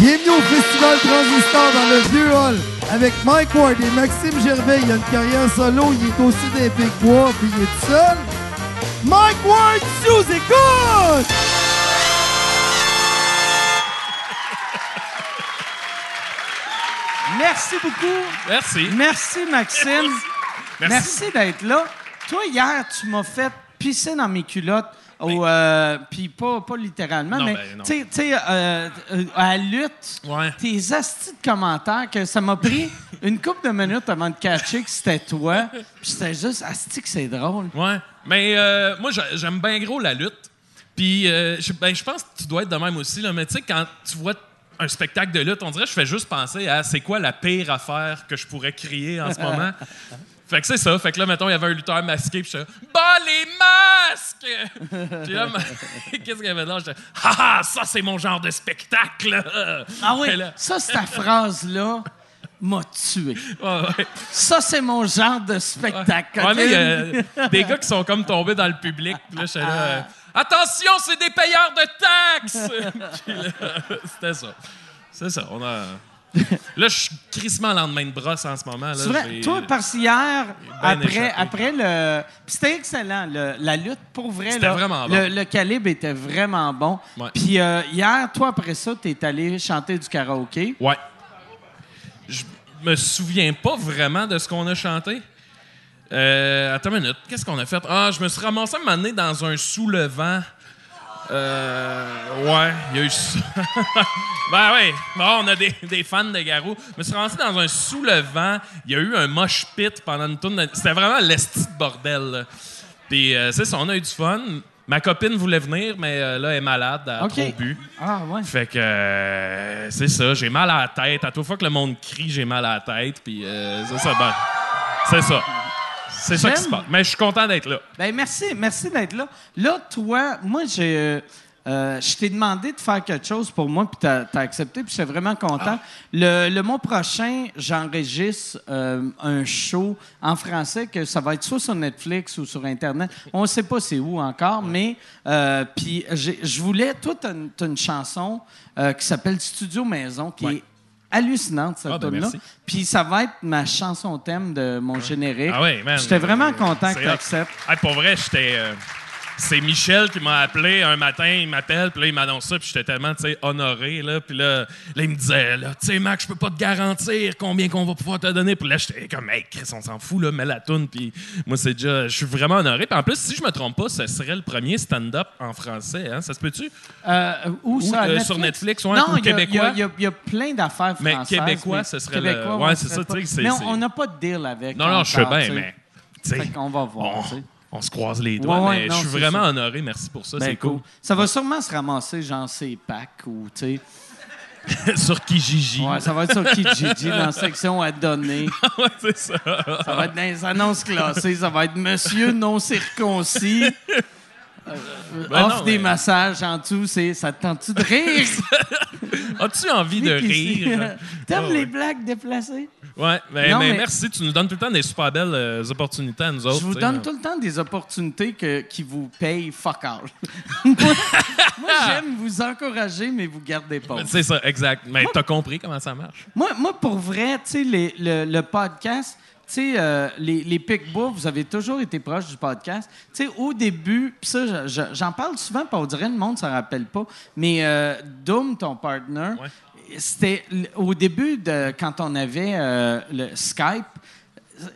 Bienvenue au Festival Transistor dans le Vieux Hall avec Mike Ward et Maxime Gervais. Il a une carrière solo, il est aussi des Big Bois, puis il est tout seul. Mike Ward sous écoute! Merci beaucoup. Merci. Merci, Maxime. Merci. Merci, d'être là. Toi, hier, tu m'as fait pisser dans mes culottes. Au, euh, Puis pas, pas littéralement, Non, mais ben, tu sais- euh, euh, à la lutte, Ouais. tes astis de commentaires, que ça m'a pris une couple de minutes avant de catcher que c'était toi. Puis c'était juste, asti que c'est drôle. Ouais. Mais euh, moi, j'a- j'aime bien gros la lutte. Puis, je ben, je pense que tu dois être de même aussi. Là. Mais tu sais, quand tu vois un spectacle de lutte, on dirait que je fais juste penser à c'est quoi la pire affaire que je pourrais crier en ce moment. Fait que c'est ça. Fait que là, mettons, il y avait un lutteur masqué, puis je Bah, les masques! puis là, qu'est-ce qu'il y avait là? J'étais Ha ha, ça, c'est mon genre de spectacle! Ah oui, là, ça, cette phrase-là m'a tué. ouais, ouais. Ça, c'est mon genre de spectacle. Ouais, mais a des gars qui sont comme tombés dans le public. Puis là, j'étais là. euh, Attention, c'est des payeurs de taxes! C'était ça. C'est ça. On a. Là, je suis crissement lendemain de brosse en ce moment. Là, vrai, toi, parce qu'hier, après, échappé. après le. Puis c'était excellent, le- la lutte, pour vrai. C'était vraiment bon. le, le calibre était vraiment bon. Ouais. Puis euh, hier, toi, après ça, t'es allé chanter du karaoké. Ouais. Je me souviens pas vraiment de ce qu'on a chanté. Euh, attends une minute. Qu'est-ce qu'on a fait? Ah, je me suis ramassé à un moment donné dans un soulevant. Euh, ouais, il y a eu ça. ben oui, bon, on a des, des fans de Garou. Je me suis ramassé dans un soulevant. Il y a eu un mosh pit pendant une tourne. C'était vraiment l'esti de bordel. là. Puis, euh, c'est ça, on a eu du fun. Ma copine voulait venir, mais euh, là, elle est malade, elle a OK. trop bu. Ah, ouais. Fait que euh, c'est ça, j'ai mal à la tête. À toute fois que le monde crie, j'ai mal à la tête. Puis euh, c'est ça, ben, c'est ça. C'est ça qui se passe. Mais je suis content d'être là. Ben merci, merci d'être là. Là, toi, moi, j'ai. euh, euh, je t'ai demandé de faire quelque chose pour moi, puis t'as as accepté, puis j'étais vraiment content. Le, le mois prochain, j'enregistre euh, un show en français que ça va être soit sur Netflix ou sur Internet. On ne sait pas c'est où encore, mais euh, puis je voulais. Toi, t'as une, une chanson qui s'appelle Studio Maison, qui Ouais. est hallucinante cette Ah, ben, merci. Puis ça va être ma chanson thème de mon générique. Ah ouais, man. J'étais vraiment content que tu acceptes. Hey, pour vrai, j'étais. euh, c'est Michel qui m'a appelé un matin, il m'appelle, puis là, il m'annonce ça, puis j'étais tellement, tu sais, honoré, là. Puis là, là, il me disait, là, tu sais, Mac, je peux pas te garantir combien qu'on va pouvoir te donner. Puis là, j'étais comme, hey, Chris, on s'en fout, là, mets la toune. Puis moi, c'est déjà, je suis vraiment honoré. Puis en plus, si je me trompe pas, ce serait le premier stand-up en français, hein. Ça se peut-tu? Euh, où Ou, ça? euh, Netflix? sur Netflix, ouais, non, ou y a- québécois. Il y a- y, plein d'affaires Mais françaises. québécois, mais ce serait le- québécois, ouais, ce c'est ça, tu sais, c'est- Mais on- n'a pas de deal avec. Non, non, je sais bien, mais. tu sais, Fait qu'on va voir. on, tu sais. On se croise les doigts, Ouais, ouais, mais non, je suis vraiment honoré. Merci pour ça, Ben, c'est cool. Ça va sûrement se ramasser, genre, ces packs ou, tu sais. Sur Kijiji. Ouais, ça va être sur Kijiji dans la section à donner. Ouais, c'est ça. Ça va être dans les annonces classées. Ça va être Monsieur non circoncis. Euh, Ben offre non, des mais- massages en dessous, c'est ça te tente-tu de rire? As-tu envie de rire? T'aimes Ouais, les ouais. blagues déplacées? Ouais, mais, Non, mais mais- merci. Tu nous donnes tout le temps des super belles euh, opportunités à nous autres. Je vous tu donne tout le temps des opportunités que- qui vous payent fuck all. moi, moi, j'aime vous encourager, mais vous gardez pas. C'est ça, exact. Mais t'as compris comment ça marche? Moi, moi pour vrai, tu sais, le, le podcast, tu sais, euh, les, les Picbois, vous avez toujours été proches du podcast. Tu sais, au début, puis ça, je- je- j'en parle souvent, puis on dirait que le monde ne s'en rappelle pas, mais euh, Doom, ton partner, Ouais. C'était au début, de, quand on avait euh, le Skype,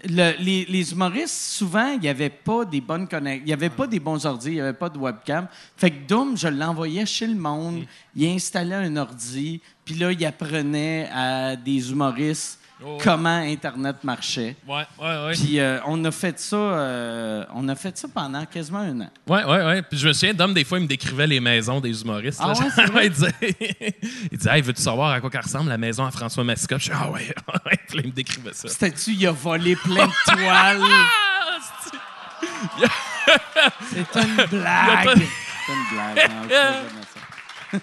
le- les, les humoristes, souvent, il n'y avait pas des bonnes connexions. Il n'y avait pas des bons ordi, il n'y avait pas de webcam. Fait que Doom, je l'envoyais chez le monde, Mm. il installait un ordi, puis là, il apprenait à des humoristes Oh. comment Internet marchait. Ouais, ouais, ouais. Puis euh, on a fait ça, euh, on a fait ça pendant quasiment un an. Ouais, ouais, ouais. Puis je me souviens, Dom, des fois, il me décrivait les maisons des humoristes. Ah ouais, vrai? il disait, il disait hey, veux-tu savoir à quoi qu'elle ressemble la maison à François Mascotte? Je dis, ah ouais, ouais. Puis là, il me décrivait ça. C'était-tu, il a volé plein de toiles? Ah, c'est- une blague. C'est une blague. Non, je fais jamais ça.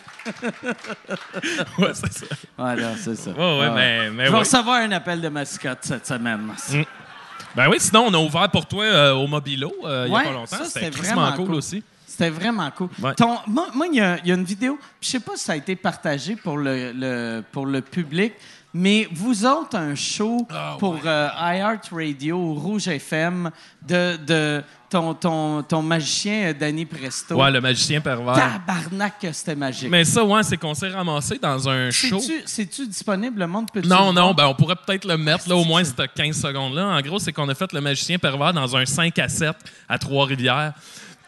Ouais, c'est ça. Non, c'est ça. Ouais, ouais, Ah mais, mais Je vais ouais. recevoir un appel de mascotte cette semaine. Ben oui, sinon, on a ouvert pour toi euh, au Mobilo euh, il y Ouais, a pas longtemps. C'était vraiment cool, cool. aussi. C'était vraiment cool. Ouais. Ton- moi, il y, a y une vidéo, je sais pas si ça a été partagé pour le, le- pour le public, mais vous autres, un show Ah, pour euh, iHeartRadio ou Rouge FM de, de ton, ton, ton magicien euh, Danny Presto. Ouais, le magicien pervers. Tabarnak que c'était magique. Mais ça, ouais, c'est qu'on s'est ramassé dans un show. C'est-tu, c'est-tu disponible, le monde peut Non, non, ben on pourrait peut-être le mettre là, au moins cette 15 secondes-là. En gros, c'est qu'on a fait le magicien pervers dans un 5 à 7 à Trois-Rivières.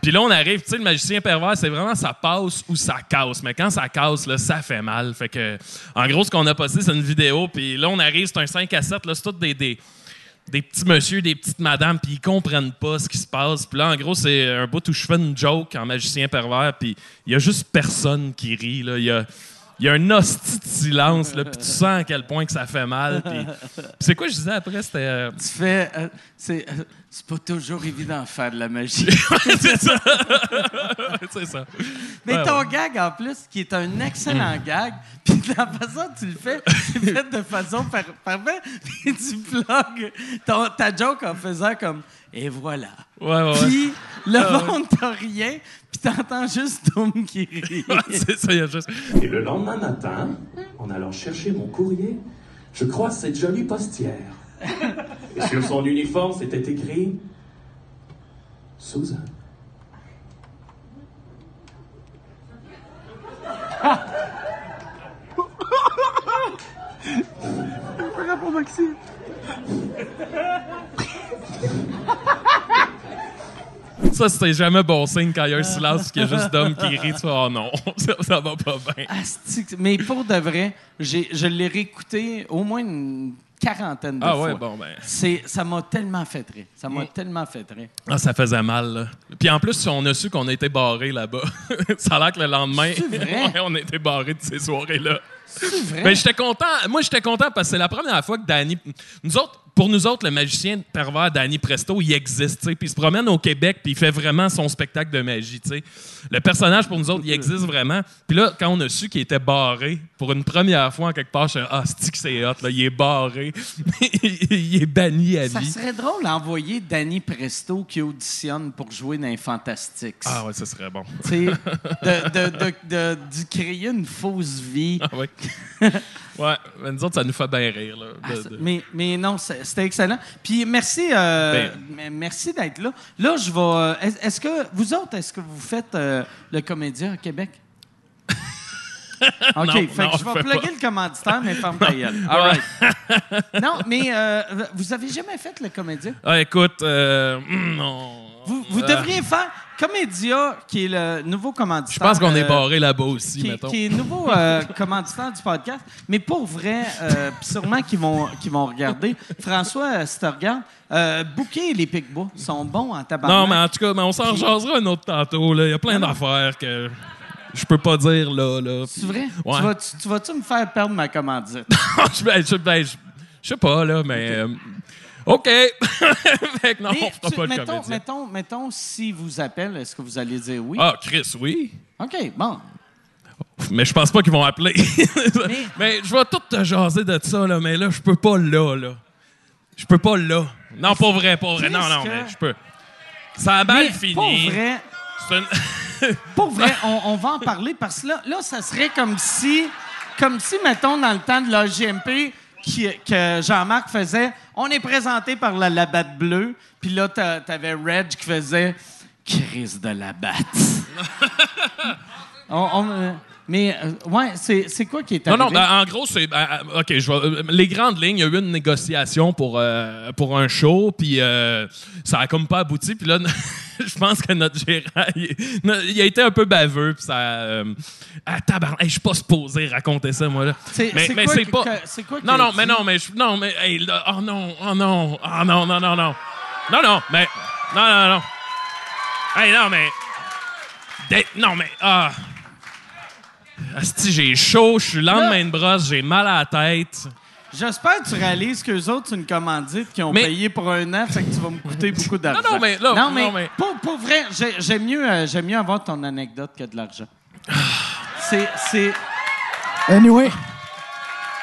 Puis là, on arrive, tu sais, le magicien pervers, c'est vraiment ça passe ou ça casse. Mais quand ça casse, là, ça fait mal. Fait que, en gros, ce qu'on a posté, c'est une vidéo. Puis là, on arrive, c'est un 5 à 7, là, c'est tout des, des, des petits monsieur, des petites madames, puis ils comprennent pas ce qui se passe. Puis là, en gros, c'est un bout où je fais une joke en magicien pervers, puis il y a juste personne qui rit, là. Il y a. Il y a un hostie de silence, là, puis tu sens à quel point que ça fait mal. Puis, c'est quoi je disais après? C'était... euh, Tu fais. euh, c'est, euh, c'est pas toujours évident de faire de la magie. c'est ça. c'est ça. Mais Ouais, ton ouais. gag, en plus, qui est un excellent gag, puis de la façon dont tu le fais, c'est fait de façon par- parfaite, puis tu plugues ton- ta joke en faisant comme « Et voilà Ouais, ouais, ouais. Puis le Ah, monde t'a rien, puis t'entends juste Tom qui rit. Ouais, c'est ça, il y a juste... Et le lendemain matin, en allant chercher mon courrier, je croise cette jolie postière. Et sur son uniforme, c'était écrit Susan. Ça, c'était jamais bon signe quand il y a un silence qu'il y a juste d'hommes qui rient. Tu fais, oh non, ça, ça va pas bien. Mais pour de vrai, j'ai, je l'ai réécouté au moins une quarantaine de Ah fois. ouais, bon, ben... C'est, ça m'a tellement fait rire. Ça m'a tellement fait rire. Ah, ça faisait mal, là. Puis en plus, on a su qu'on a été barrés là-bas. ça a l'air que le lendemain, C'est vrai? ouais, on a été barrés de ces soirées-là. Vrai? Mais j'étais content. Moi, j'étais content parce que c'est la première fois que Danny. Nous autres, pour nous autres, le magicien pervers Danny Presto, il existe. Puis il se promène au Québec, puis il fait vraiment son spectacle de magie. Le personnage, pour nous autres, il existe vraiment. Puis là, quand on a su qu'il était barré, pour une première fois, en quelque part, je suis ah, c'est que c'est hot, là. Il est barré. il est banni à Ça vie. serait drôle d'envoyer Danny Presto qui auditionne pour jouer dans les Fantastics. Ah ouais, ça serait bon. Tu sais, de, de, de, de- créer une fausse vie. Ah ouais. Ouais, mais nous autres, ça nous fait bien rire, là. Ah, de- Mais, mais non, c'était excellent. Puis merci, euh, Ben- merci d'être là. Là, je vais. euh, Est-ce que vous autres, est-ce que vous faites euh, le comédien à Québec? OK, Non, fait non, que je vais plugger pas. le commanditaire, mais ferme ta gueule. All right. non, mais euh, vous avez jamais fait le comédien? Ah, écoute, non. Vous, vous devriez faire Comédia, qui est le nouveau Je commanditaire. pense qu'on est euh, barré là-bas aussi, qui, mettons. qui est nouveau euh, commanditaire du podcast. Mais pour vrai, euh, pis sûrement qu'ils vont, qu'ils vont regarder. François, si tu regardes, euh, Bouquet et les Picbois sont bons en tabac. Non, mais en tout cas, mais on s'en jasera un autre tantôt. là. Il y a plein d'affaires que je peux pas dire là. là. C'est vrai? Ouais. Tu, vas, tu, tu vas-tu me faire perdre ma commandite? je, ben, je, ben, je- je sais pas, là, mais. OK. Fait que non, Mais on fera pas mettons, comédien. mettons, mettons, si vous appelle, est-ce que vous allez dire oui? Ah, Chris, oui. OK, bon. Mais je pense pas qu'ils vont appeler. Mais- je vais tout te jaser de ça, là, mais là, je peux pas là, là. Je peux pas là. Non, pas vrai, pas vrai. Non, non, Qu'est-ce mais que- je peux. Ça a mal Mais fini. Pour vrai, C'est une- Pour vrai, on, on va en parler parce que là, là, ça serait comme si, comme si, mettons, dans le temps de la GMP, qui- que Jean-Marc faisait, on est présenté par la Labatte bleue, puis là, t'a- t'avais Reg qui faisait Crise de Labatte. On- on, euh, mais, euh, ouais, c'est c'est quoi qui est Non, arrivé? non, ben, en gros, c'est. ben, euh, OK, je vais- euh, les grandes lignes, il y a eu une négociation pour, euh, pour un show, puis euh, ça a comme pas abouti. Puis là, je pense que notre gérant, il, no- il a été un peu baveux, puis ça. Euh, ah, tabarnak, hey, je suis pas supposé raconter ça, moi, là. C'est- mais c'est mais quoi c'est que- pas. que- c'est quoi non, qu'il a non, mais dit? non, mais. je- Non, mais. hey, là, oh non, oh non, oh non, non, non, non. Non, non, mais. Non, non, non. Hey, non, mais. Dé- Non, mais. Ah. Asti, j'ai chaud, je suis lendemain de brosse, j'ai mal à la tête. J'espère que tu réalises qu'eux autres, c'est une commandite qui ont Mais- payé pour un an, fait que tu vas me coûter beaucoup d'argent. non, mais là, non, mais, non, mais- Pour, pour vrai, j'ai- j'aime mieux, euh, j'aime mieux avoir ton anecdote que de l'argent. C'est, c'est, Anyway.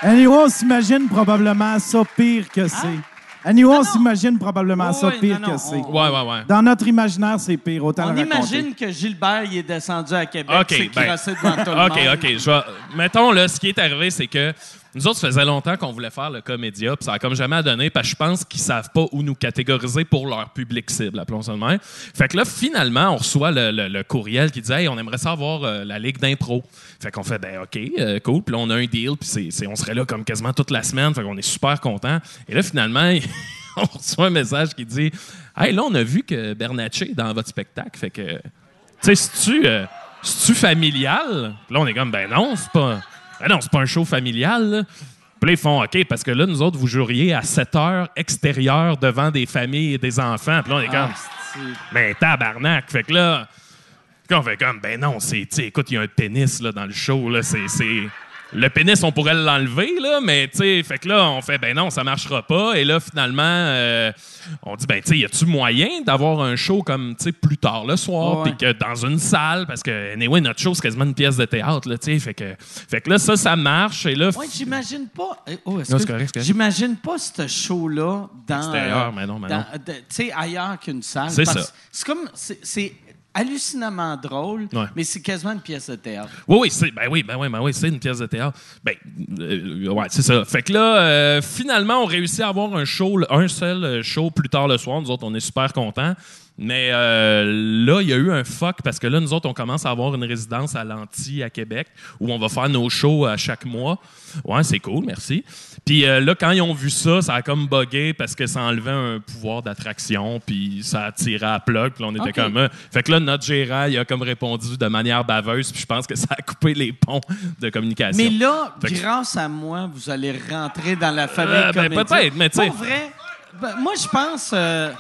Anyway, on s'imagine probablement ça pire que c'est. Anyway, on non. s'imagine probablement ça Ouais, pire non, non, que c'est? on- Ouais, ouais, ouais. Dans notre imaginaire, c'est pire. Autant On le imagine que Gilbert il est descendu à Québec, OK, c'est ben- devant tout le OK, monde. OK. Je vais... Mettons, là, ce qui est arrivé, c'est que nous autres, ça faisait longtemps qu'on voulait faire le comédia, puis ça a comme jamais donné, parce que je pense qu'ils savent pas où nous catégoriser pour leur public cible, appelons ça de. Fait que là, finalement, on reçoit le, courriel qui dit Hey, on aimerait savoir euh, la ligue d'impro. Fait qu'on fait Ben, OK, euh, cool. Puis là, on a un deal, puis on serait là comme quasiment toute la semaine. Fait qu'on est super contents. Et là, finalement, on reçoit un message qui dit Hey, là, on a vu que Bernatchez est dans votre spectacle. Fait que, tu sais, c'est-tu. euh, c'est-tu familial? Là, on est comme, ben non, c'est pas. Ben non, c'est pas un show familial. là. Puis là, ils font OK, parce que là, nous autres, vous joueriez à 7 heures extérieures devant des familles et des enfants. Puis là, on est comme, Ah, ben tabarnak. Fait que là, on fait comme, ben non, c'est, écoute, il y a un pénis là, dans le show. Là, c'est- Le pénis, on pourrait l'enlever, là, mais tu sais, fait que là, on fait, ben non, ça marchera pas. Et là, finalement, euh, on dit, ben, tu sais, y a-tu moyen d'avoir un show comme, tu sais, plus tard le soir, puis que dans une salle, parce que, anyway, notre show, c'est quasiment une pièce de théâtre, là, tu sais, fait que, fait que là, ça, ça marche. Et là, Ouais, j'imagine pas. eh, Oh. J'imagine pas ce show-là dans. Extérieur, mais non, mais non. Tu sais, ailleurs qu'une salle. C'est ça. C'est comme. C'est hallucinamment drôle, Ouais. mais c'est quasiment une pièce de théâtre. Oui, oui, c'est, ben oui, ben oui, ben oui, c'est une pièce de théâtre. Ben, euh, ouais, c'est ça. Fait que là, euh, finalement, on réussit à avoir un show, un seul euh, show plus tard le soir. Nous autres, on est super contents. Mais euh, là, il y a eu un fuck parce que là, nous autres, on commence à avoir une résidence à Lanty, à Québec, où on va faire nos shows à chaque mois. Ouais, c'est cool, merci. Puis euh, là, quand ils ont vu ça, ça a comme bugué parce que ça enlevait un pouvoir d'attraction, puis ça a tiré à plug, puis on était comme... euh, fait que là, notre gérant, il a comme répondu de manière baveuse, puis je pense que ça a coupé les ponts de communication. Mais là, que- grâce à moi, vous allez rentrer dans la famille Euh, ben, peut-être, mais tu sais- vrai, ben, moi, je pense... euh,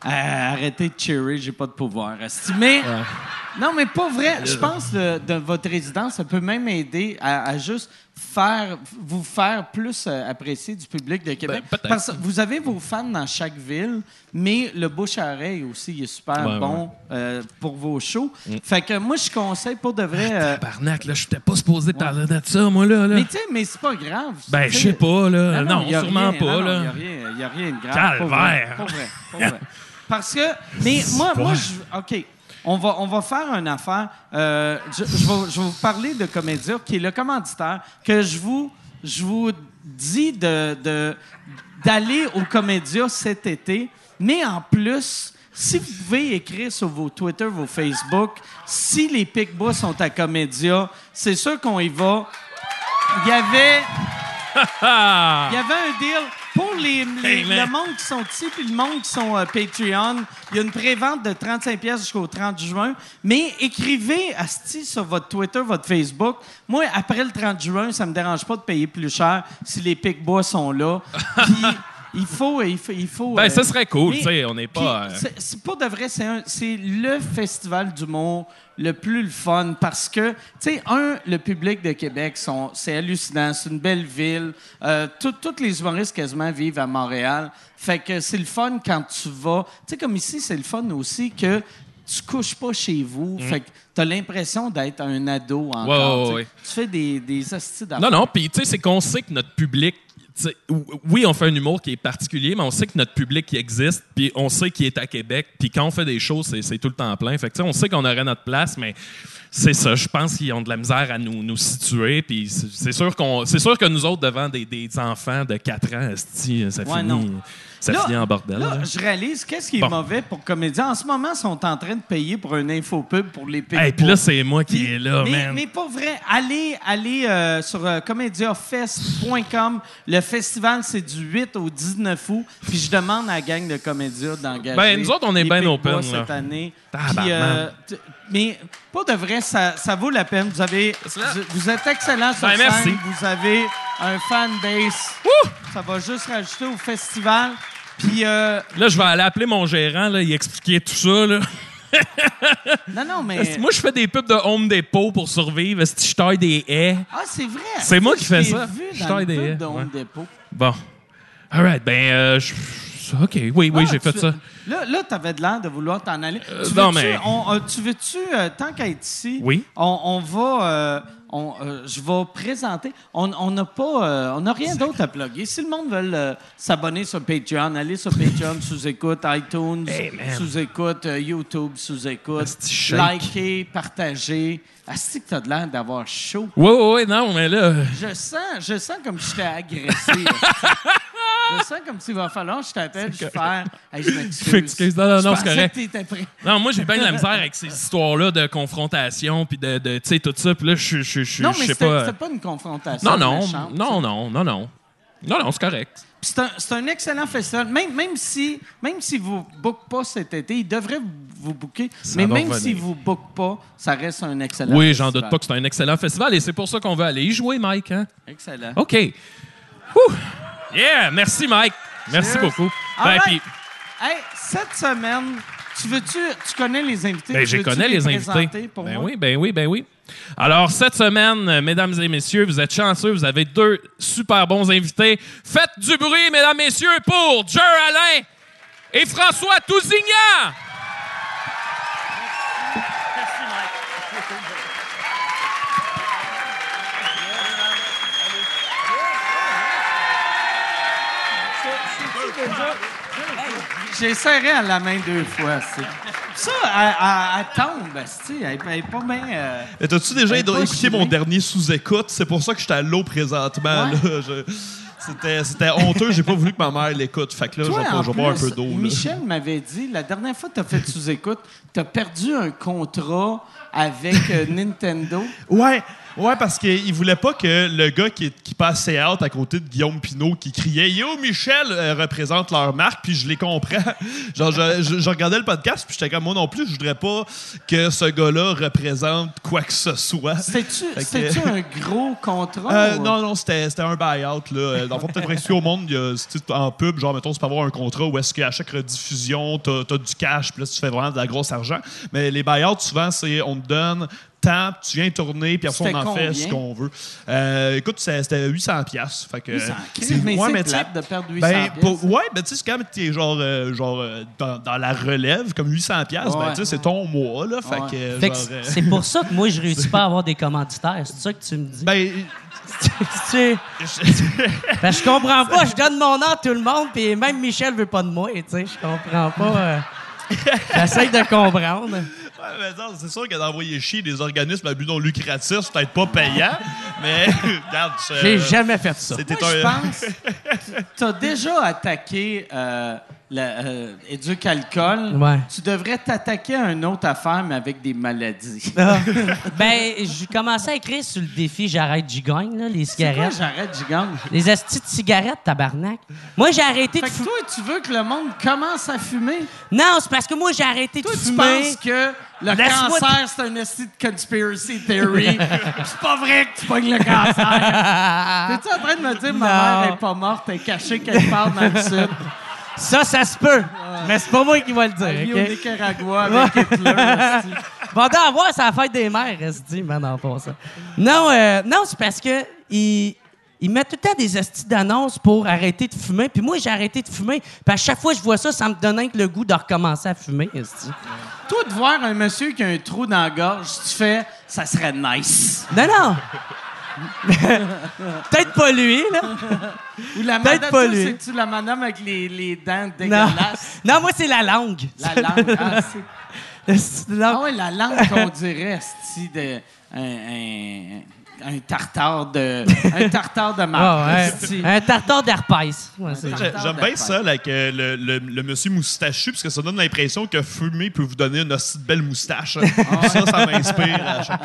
arrêtez de cheerer, j'ai pas de pouvoir. Mais... Non, mais pas vrai. Je pense que de votre résidence, ça peut même aider à, à juste faire, vous faire plus euh, apprécier du public de Québec. Ben. Parce que vous avez vos fans dans chaque ville, mais le bouche-à-oreille aussi il est super Ouais, bon euh, pour vos shows. Fait que moi, je conseille pour de vrai... euh, Tabarnak, là, je t'ai pas supposé parler de ça, moi, là. là. mais tu sais, mais c'est pas grave. Ben, je sais, sais pas, là. Non, sûrement rien, pas, non, là. y a rien, y a rien de grave. Pas vrai, Calvaire. Pas vrai, pas vrai. Parce que, mais moi, moi, je, OK. On va, on va faire une affaire. Euh, je, je vais, je vais vous parler de Comédia, qui est le commanditaire, que je vous, je vous dis de, d'aller au Comédia cet été. Mais en plus, si vous pouvez écrire sur vos Twitter, vos Facebook, si les Picbois sont à Comédia, c'est sûr qu'on y va. Il y avait... Il y avait un deal pour les, les- Hey, man. le monde qui sont ici puis le monde qui sont euh, Patreon. Il y a une prévente de 35 pièces jusqu'au 30 juin. Mais écrivez asti sur votre Twitter, votre Facebook. Moi, après le 30 juin, ça me dérange pas de payer plus cher si les Picbois sont là. Puis il faut, il faut, il faut. Ben, euh, ça serait cool, tu sais, on n'est pas... euh, c'est- pas de vrai, c'est un- c'est le festival d'humour le plus le fun parce que, tu sais, un, le public de Québec, sont- c'est hallucinant, c'est une belle ville. Euh, Tous les humoristes quasiment vivent à Montréal. Fait que c'est le fun quand tu vas. Tu sais, comme ici, c'est le fun aussi que tu couches pas chez vous. Fait que tu as l'impression d'être un ado encore. Mm. Ouais, ouais, ouais. Tu fais des, des Non, non, puis tu sais, c'est qu'on sait que notre public. Oui, on fait un humour qui est particulier, mais on sait que notre public qui existe, puis on sait qu'il est à Québec, puis quand on fait des choses, c'est, tout le temps plein. Fait que, on sait qu'on aurait notre place, mais c'est ça. Je pense qu'ils ont de la misère à nous, nous situer, puis c'est, sûr qu'on, c'est sûr que nous autres devant des, des enfants de 4 ans, ça Ouais, finit, non. Ça Là- finit en bordel. Là, là. je réalise qu'est-ce qui est Bon. mauvais pour comédiens. En ce moment, ils sont en train de payer pour un infopub pour les pays. Hey, puis là, c'est moi qui est là, mais, man. mais pas vrai. Allez, allez euh, sur euh, comédiafest.com. Le festival, c'est du 8 au 19 août. Puis je demande à la gang de comédia d'engager. Ben, nous autres, on est Big open, là. cette année. Euh, mais pas de vrai, ça, ça vaut la peine. Vous avez, vous, vous êtes excellent sur Ben, scène. merci. Vous avez un fan base. Ça va juste rajouter au festival. Puis euh, Là, je vais aller appeler mon gérant, là, il expliquer tout ça, là. non, non, mais Moi, je fais des pubs de Home Depot pour survivre. Je taille des haies? ah, c'est vrai. C'est moi qui fais ça. Vu Je taille le des haies, de Home ouais. Depot. Bon. All right. Ben, euh, je- OK. Oui, oui, Ah, j'ai fait tu- ça. Là, là tu avais de l'air de vouloir t'en aller. Euh, tu non, veux-tu, mais- on- euh, tu veux-tu, euh, tant qu'à être ici, Oui. on, on va, euh, on, euh, je vais présenter. On n'a pas, euh, on n'a rien d'autre à plugger. Si le monde veut euh, s'abonner sur Patreon, allez sur Patreon, sous-écoute, iTunes, sous-écoute, euh, YouTube, sous-écoute, likez, partagez. Asti que t'as de l'air d'avoir chaud. Ouais, ouais, ouais, non, mais là. Je sens, je sens comme si j'étais agressé. je sens comme s'il va falloir je t'appelle, je faire. Hey, je m'excuse. Non, non, non, Je c'est correct. Non, moi, j'ai bien de la misère avec ces histoires-là de confrontation, puis de, de tu sais, tout ça. Puis là, je je- Non, mais sais c'était pas. une confrontation. Non, non, méchante, non, tu sais. non, non, non. Non, non, c'est correct. C'est un, excellent festival. Même, même si même si vous ne bookez pas cet été, il devrait vous booker. mais même revenir. si vous ne bookez pas, ça reste un excellent Oui, festival. j'en doute pas que c'est un excellent festival et c'est pour ça qu'on veut aller y jouer, Mike. Hein? Excellent. OK. Whew. Yeah, merci, Mike. Merci Cheers. beaucoup. Ben, right. puis- Hey, cette semaine, tu veux-tu... Tu connais les invités? Ben, je connais les invités. Pour ben moi? oui, ben oui, ben oui. Alors, cette semaine, euh, mesdames et messieurs, vous êtes chanceux, vous avez deux super bons invités. Faites du bruit, mesdames, messieurs, pour Jer Alain et François Tousignan. J'ai serré à la main deux fois. Ça, elle, elle- elle tombe, esti, elle, elle est pas bien... euh, Et T'as-tu déjà écouté mon dernier sous-écoute? C'est pour ça que j'étais à l'eau présentement. Ouais. là. Je- C'était, honteux, j'ai pas voulu que ma mère l'écoute. Fait que là, je vais boire un peu d'eau. là. Michel m'avait dit, la dernière fois que tu as fait sous-écoute, tu as perdu un contrat avec euh, Nintendo. Ouais, ouais, parce qu'il voulait pas que le gars qui, qui passait out à côté de Guillaume Pinot qui criait Yo, Michel euh, représente leur marque, puis je les comprends. Genre, je, je- je regardais le podcast, puis j'étais comme moi non plus, je voudrais pas que ce gars-là représente quoi que ce soit. C'était-tu que- un gros contrat? Euh, ou- non, non, c'était un buy-out. Là. Euh, Dans le fond, peut-être expliquer au monde, y a, en pub, genre, mettons, tu peux avoir un contrat où est-ce qu'à chaque rediffusion, tu as, du cash, puis là, tu fais vraiment de la grosse argent. Mais les buy-outs, souvent, c'est on te donne tant, tu viens tourner, puis après, on en fait ce qu'on veut. Euh, écoute, c'était 800$. piastres, Fait que, 800. c'est- Mais ouais, mais tu plate de perdre 800 ben, pour- ouais, ben tu sais, c'est quand même t'es genre, euh, genre euh, dans, dans la relève, comme 800$, piastres, ben Ouais. tu sais, c'est ton mois, là. Fait Ouais. que, euh, Fait que genre, euh, c'est pour ça que moi, je réussis pas à avoir des commanditaires. C'est ça que tu me dis? ben, Tu- Ben, je comprends pas. Je donne mon nom à tout le monde, puis même Michel veut pas de moi. Tu sais, je comprends pas. euh. J'essaie de comprendre. Ouais, c'est sûr que d'envoyer chier des organismes à but non lucratif, c'est peut-être pas payant, mais regarde, J'ai jamais fait ça. c'était Moi, je pense tu as déjà attaqué euh, la, euh. Ouais. Tu devrais t'attaquer à une autre affaire, mais avec des maladies. Ben, j'ai commencé à écrire sur le défi J'arrête, j'y gagne, là, les quoi, cigarettes. j'arrête, gigante? Les astis de cigarettes, tabarnak. Moi, j'ai arrêté de Fait que fumer. toi, tu veux que le monde commence à fumer? Non, c'est parce que moi, j'ai arrêté Toi, de tu fumer. penses que le cancer, c'est un esti de conspiracy theory? c'est pas vrai que tu pognes le cancer. T'es-tu en train de me dire que ma mère est pas morte, elle est cachée quelque part dans le sud? Ça, ça se peut. Mais c'est pas moi qui va le dire, au OK? Nicaragua avec Hitler. Va t'en voir, c'est la fête des mères, esti, man, en passant. Non, euh, non, c'est parce que ils, ils mettent tout le temps des estis d'annonces pour arrêter de fumer. Puis moi, j'ai arrêté de fumer. Puis à chaque fois que je vois ça, ça me donne un que le goût de recommencer à fumer, esti. Toi, de voir un monsieur qui a un trou dans la gorge, tu fais « ça serait nice Non, non. Peut-être pas lui, là. ». Ou la Peut-être madame, pas lui. c'est-tu la madame avec les, les dents Non. dégueulasses? non, moi, c'est la langue. La langue, ah, c'est-. Ah ouais, la langue qu'on dirait, esti, de... Un, un, un tartare de... Un tartare de Ah, marque, ouais. esti. Un tartare d'herpès. Ouais, J'aime bien ça, là, que le, le- le monsieur moustachu, parce que ça donne l'impression que fumer peut vous donner une aussi belle moustache. Ça, ça m'inspire à chaque.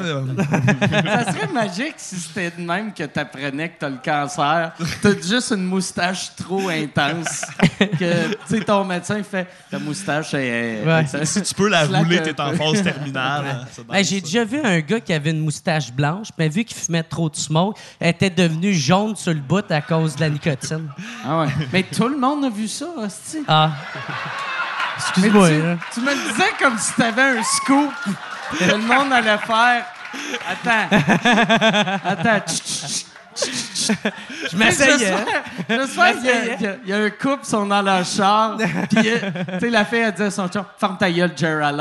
euh, Ça serait magique si c'était de même que t'apprenais que t'as le cancer. T'as juste une moustache trop intense. Que, tu sais, ton médecin fait ta moustache est. Ouais. ça- si tu peux la rouler, un t'es en peu. phase terminale. Hey, J'ai déjà vu un gars qui avait une moustache blanche, mais vu qu'il fumait trop de smoke, elle était devenue jaune sur le bout à cause de la nicotine. Ah ouais. Mais tout le monde a vu ça, hostie. Ah. Excuse-moi. tu, là. tu me le disais comme si t'avais un scoop. Que le monde allait faire. Attends. Attends. Tch, tch, tch, tch, tch. Je m'essayais. J'espère qu'il y, y a- un couple, ils sont dans leur char, puis euh, tu sais, la fille, elle dit à son chum, ferme ta gueule, Jer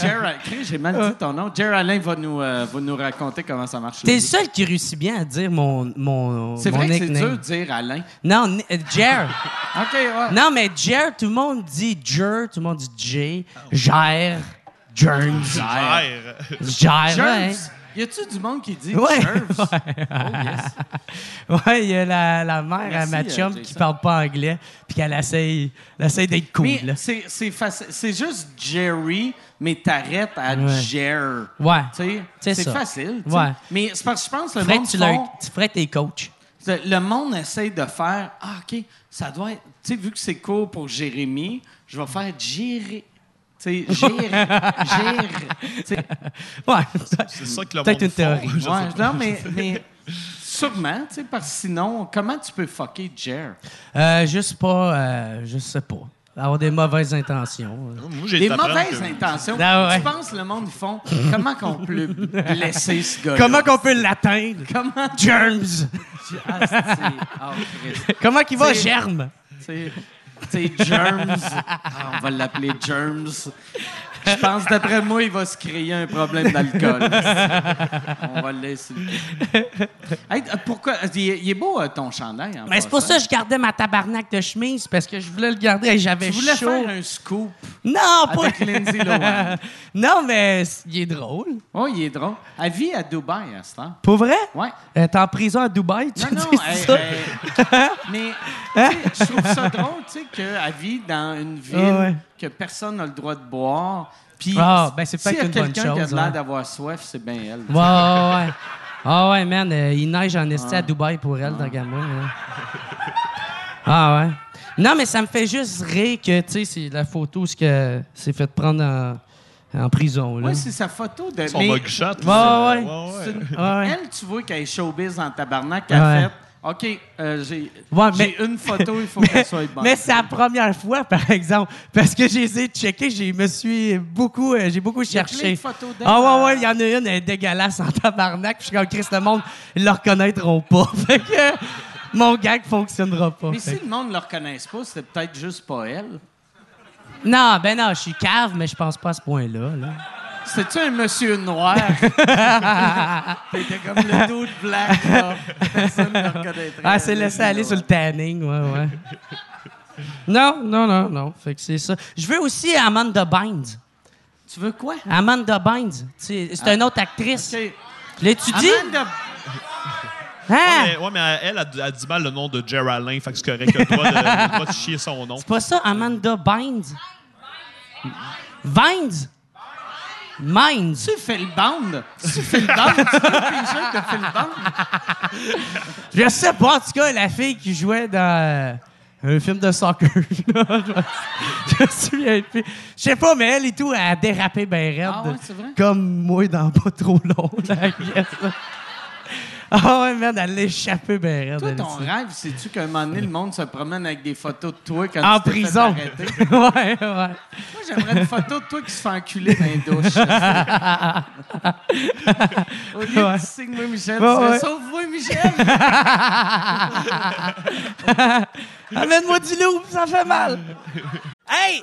Jer, Chris, j'ai mal dit ton nom. Jer Alain va nous, euh, va nous raconter comment ça marche. T'es le seul qui réussit bien à dire mon, mon, C'est mon vrai que c'est dur de dire Alain. Non, euh, Jer. OK, ouais. non, mais Jer, tout le monde dit Jer, tout le monde dit J, Jer. Gère. Jer, ouais. Y a-tu du monde qui dit Ouais. Jerms? Oh, yes. Ouais, il y a la, la mère à ma euh, chum qui parle pas anglais, puis qu'elle essaye, essaye d'être cool. C'est c'est juste Jerry, mais t'arrêtes à Ouais. Jer. Ouais. Tu sais, C'est facile. Ouais. Mais c'est parce que je pense que le Fred, monde tu, font- tu ferais tes coachs. Le monde essaie de faire Ah, OK, ça doit être. Tu sais, vu que c'est court pour Jérémy, je vais faire gérer. Tu sais, gérer. gérer. Tu sais, Ouais. C'est ça que le Peut-être monde une théorie. font. Je sais ouais, pas. non, mais, mais sûrement, tu sais, parce que sinon, comment tu peux fucker Jer? Euh, juste pas, euh, je sais pas. Avoir des mauvaises intentions. Moi, j'ai Des mauvaises que- intentions. Ah ouais. Tu penses que le monde, ils font comment qu'on peut blesser ce gars Comment qu'on peut l'atteindre? Comment? Germs! Ah. Comment qu'il va, C'est- Germe? C'est c'est Germs. Ah, on va l'appeler Germs. Je pense, d'après moi, il va se créer un problème d'alcool. on va le laisser. Hey, pourquoi? Il est, beau, euh, ton chandail. Mais c'est pour ça que je gardais ma tabarnak de chemise, parce que je voulais le garder et j'avais Tu voulais chaud. faire un scoop Non, pas... avec Lindsay Lohan. non, mais il est drôle. Oh, il est drôle. Elle vit à Dubaï à ce temps. Pour vrai? Ouais. Elle est en prison à Dubaï, tu Non, non, dis elle- ça? elle- mais je trouve ça drôle, tu sais, qu'elle vit dans une ville Ah ouais. Que personne n'a le droit de boire. Puis, Ah, ben, c'est peut-être a une bonne quelqu'un qui a chose, l'air ouais. d'avoir soif, c'est bien elle. Ouais, ouais, ouais. Ah ouais, man, euh, il neige en esti à Dubaï pour elle, dans moi. Ah ouais. Non, mais ça me fait juste rire que, tu sais, c'est la photo où que c'est fait prendre en, en prison, là. Oui, c'est sa photo de. Son mais mugshot. Ouais, là, ouais. une- Ah ouais. Elle, tu vois qu'elle est showbiz en tabarnak, elle a Ouais. fait. OK, euh, j'ai Ouais, une photo, il faut qu'elle soit bonne. Mais c'est la première fois, par exemple, parce que j'ai essayé de checker, j'ai me suis beaucoup, euh, j'ai beaucoup cherché. Ah ouais, ouais, il y en a une, elle est dégueulasse en tabarnak. puis Je suis comme, Chris, le monde, ils le reconnaîtront pas. Fait que mon gag fonctionnera pas. Mais Fait si le monde ne le reconnaisse pas, c'est peut-être juste pas elle. Non, ben non, je suis cave, mais je pense pas à ce point-là. Là. C'est-tu un monsieur noir? T'étais comme le dos de black, là. Personne ne le reconnaîtrait. Ah, c'est laissé aller sur le tanning, ouais, ouais. Non, non, non, non. Fait que c'est ça. Je veux aussi Amanda Bynes. Tu veux quoi? Amanda Bynes. C'est une autre actrice. OK. L'étudie? Amanda... Hein? Mais, ouais, mais elle a, a dit mal le nom de Jer Alain, fait que c'est correct. Elle droit de, chier son nom. C'est pas ça, Amanda Bynes? Vines? Mines? Tu fais le band. Tu fais le band. Tu t-shirt de Phil Band? Je sais pas, en tout cas, la fille qui jouait dans euh, un film de soccer. je me souviens plus. Je sais pas, mais elle et tout, elle a dérapé bien raide. Ah ouais, c'est vrai? Comme moi dans pas trop long, la pièce. Ah ouais, merde, elle bien raide. Toi, ton rêve, c'est-tu qu'à un moment donné, le monde se promène avec des photos de toi quand En tu t'es fait prison. arrêter? ouais, ouais. Moi, j'aimerais une photo de toi qui se fait enculer dans les douches. Au lieu de Ouais. signer Michel, Ouais, tu ouais. Sauve-moi, Michel! Amène-moi du loup, ça fait mal. Hey,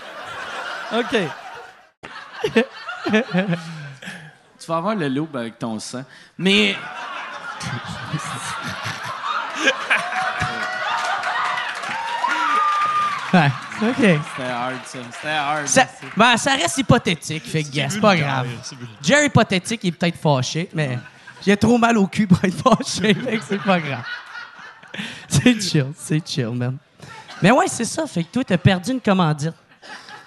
OK. Tu vas avoir le loup avec ton sang. Mais Ouais, OK. c'était hard, ça. C'était hard. Ça, merci. ben, ça reste hypothétique, fait que c'est pas grave. Jerry hypothétique, il est peut-être fâché, mais j'ai trop mal au cul pour être fâché, fait que c'est pas grave. C'est chill, c'est chill, man. Mais ouais, c'est ça, fait que toi, t'as perdu une commandite.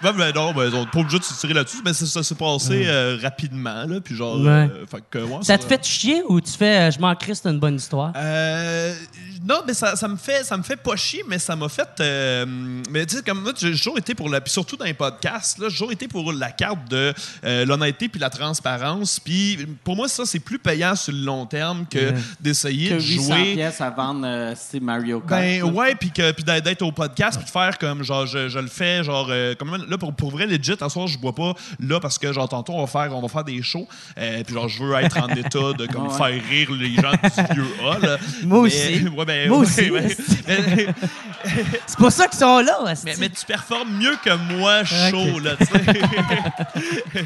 Ouais, ben non, ben, on n'est pas obligé de se tirer là-dessus, mais ça, ça s'est passé euh, rapidement, là, puis genre... Ouais. euh, fait que, ouais, Ça te fait chier ou tu fais euh, je m'en crisse, c'est une bonne histoire? Euh, non, mais ça, ça me fait ça me fait pas chier, mais ça m'a fait. euh, mais tu sais, comme moi, j'ai toujours été pour la. Puis surtout dans les podcasts, là, j'ai toujours été pour la carte de euh, l'honnêteté puis la transparence. Puis pour moi, ça, c'est plus payant sur le long terme que d'essayer Que de 800 jouer. pièces à vendre, euh, c'est Mario Kart. Ben ouais, puis d'être d'être au podcast, puis de faire comme genre je, je le fais genre euh, comme là pour, pour vrai legit à soir je bois pas là parce que genre tantôt on va faire on va faire des shows euh, puis genre je veux être en état de comme Ouais. faire rire les gens du vieux A là. Moi Mais- aussi. ouais, ben, Moi ouais, aussi. C'est pour ça qu'ils sont là, mais, mais tu performes mieux que moi chaud, là, tu sais.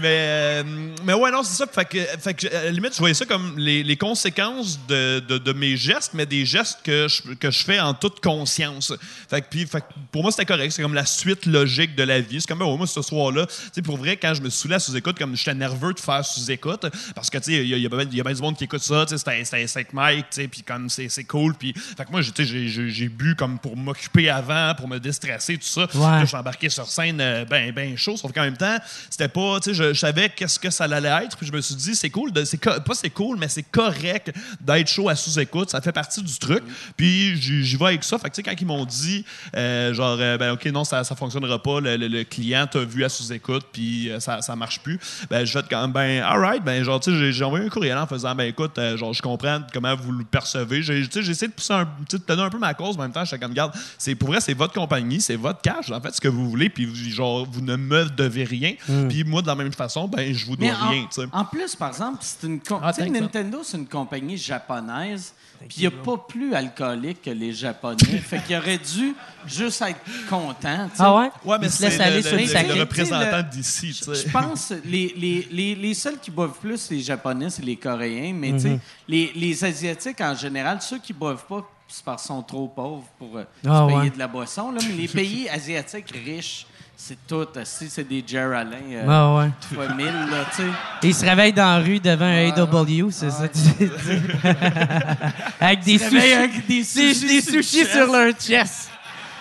mais, euh, mais ouais, non, c'est ça. Fait que, fait que, à la limite, je voyais ça comme les, les conséquences de, de, de mes gestes, mais des gestes que je, que je fais en toute conscience. Fait que, puis, fait que pour moi, c'était correct. C'est comme la suite logique de la vie. C'est comme, ouais, moi, ce soir-là, pour vrai, quand je me saoulais à sous-écoute, comme j'étais nerveux de faire sous-écoute, parce que, tu sais, il y, y y a bien du monde qui écoute ça, tu sais, c'était- c'était c'était avec Mike, tu sais, puis comme c'est cool. Puis, fait que moi, j'ai- tu sais, j'ai- j'ai j'ai bu comme pour m'occuper avant, pour me déstresser, tout ça. Là, je suis embarqué sur scène euh, ben, ben chaud, sauf qu'en même temps, c'était pas, tu sais, je, je savais qu'est-ce que ça allait être, puis je me suis dit, c'est cool, de- pas c'est cool, mais c'est correct d'être chaud à sous-écoute, ça fait partie du truc. Puis j'y vais avec ça. Fait que, tu sais, quand ils m'ont dit, euh, genre, euh, ben, OK, non, ça, ça pas, le, le- le client t'a vu à sous-écoute, puis euh, ça, ça marche plus, ben, je vais être quand même, ben, alright, ben, genre, tu sais, j'ai- envoyé un courriel en faisant, ben, écoute, euh, genre, je comprends comment vous le percevez. J'ai tu sais, j'ai essayé de pousser un, de tenir un peu ma cause, mais en même temps, j'étais comme, garde, c'est pour vrai, c'est votre compagnie, c'est votre cash, en fait, ce que vous voulez, puis genre, vous ne me devez rien. Puis moi, de la même façon, ben, je vous dois Mais en, rien, tu sais. en plus, par exemple, c'est une Ah, tu sais, thanks, ça. Nintendo, c'est une compagnie japonaise. Puis il n'y a pas plus alcoolique que les Japonais. fait qu'il aurait dû juste être content. tu sais. Ah ouais? Ouais, mais se aller le, sur le- le le- représentant d'ici, Je pense les, les, les, les seuls qui boivent plus, c'est les Japonais, c'est les Coréens. Mais tu sais, Mhm. les, les Asiatiques, en général, ceux qui boivent pas, c'est parce qu'ils sont trop pauvres pour euh, Ah se payer ouais. de la boisson. Là. Mais les pays asiatiques riches, c'est tout. Si c'est des Jer Alain euh, Ah ouais. fois mille, là, tu sais. Ils se réveillent dans la rue devant un AW, c'est ça que tu dis? Avec des sushis, avec des sushis des sur sushis chest. sur leur chest.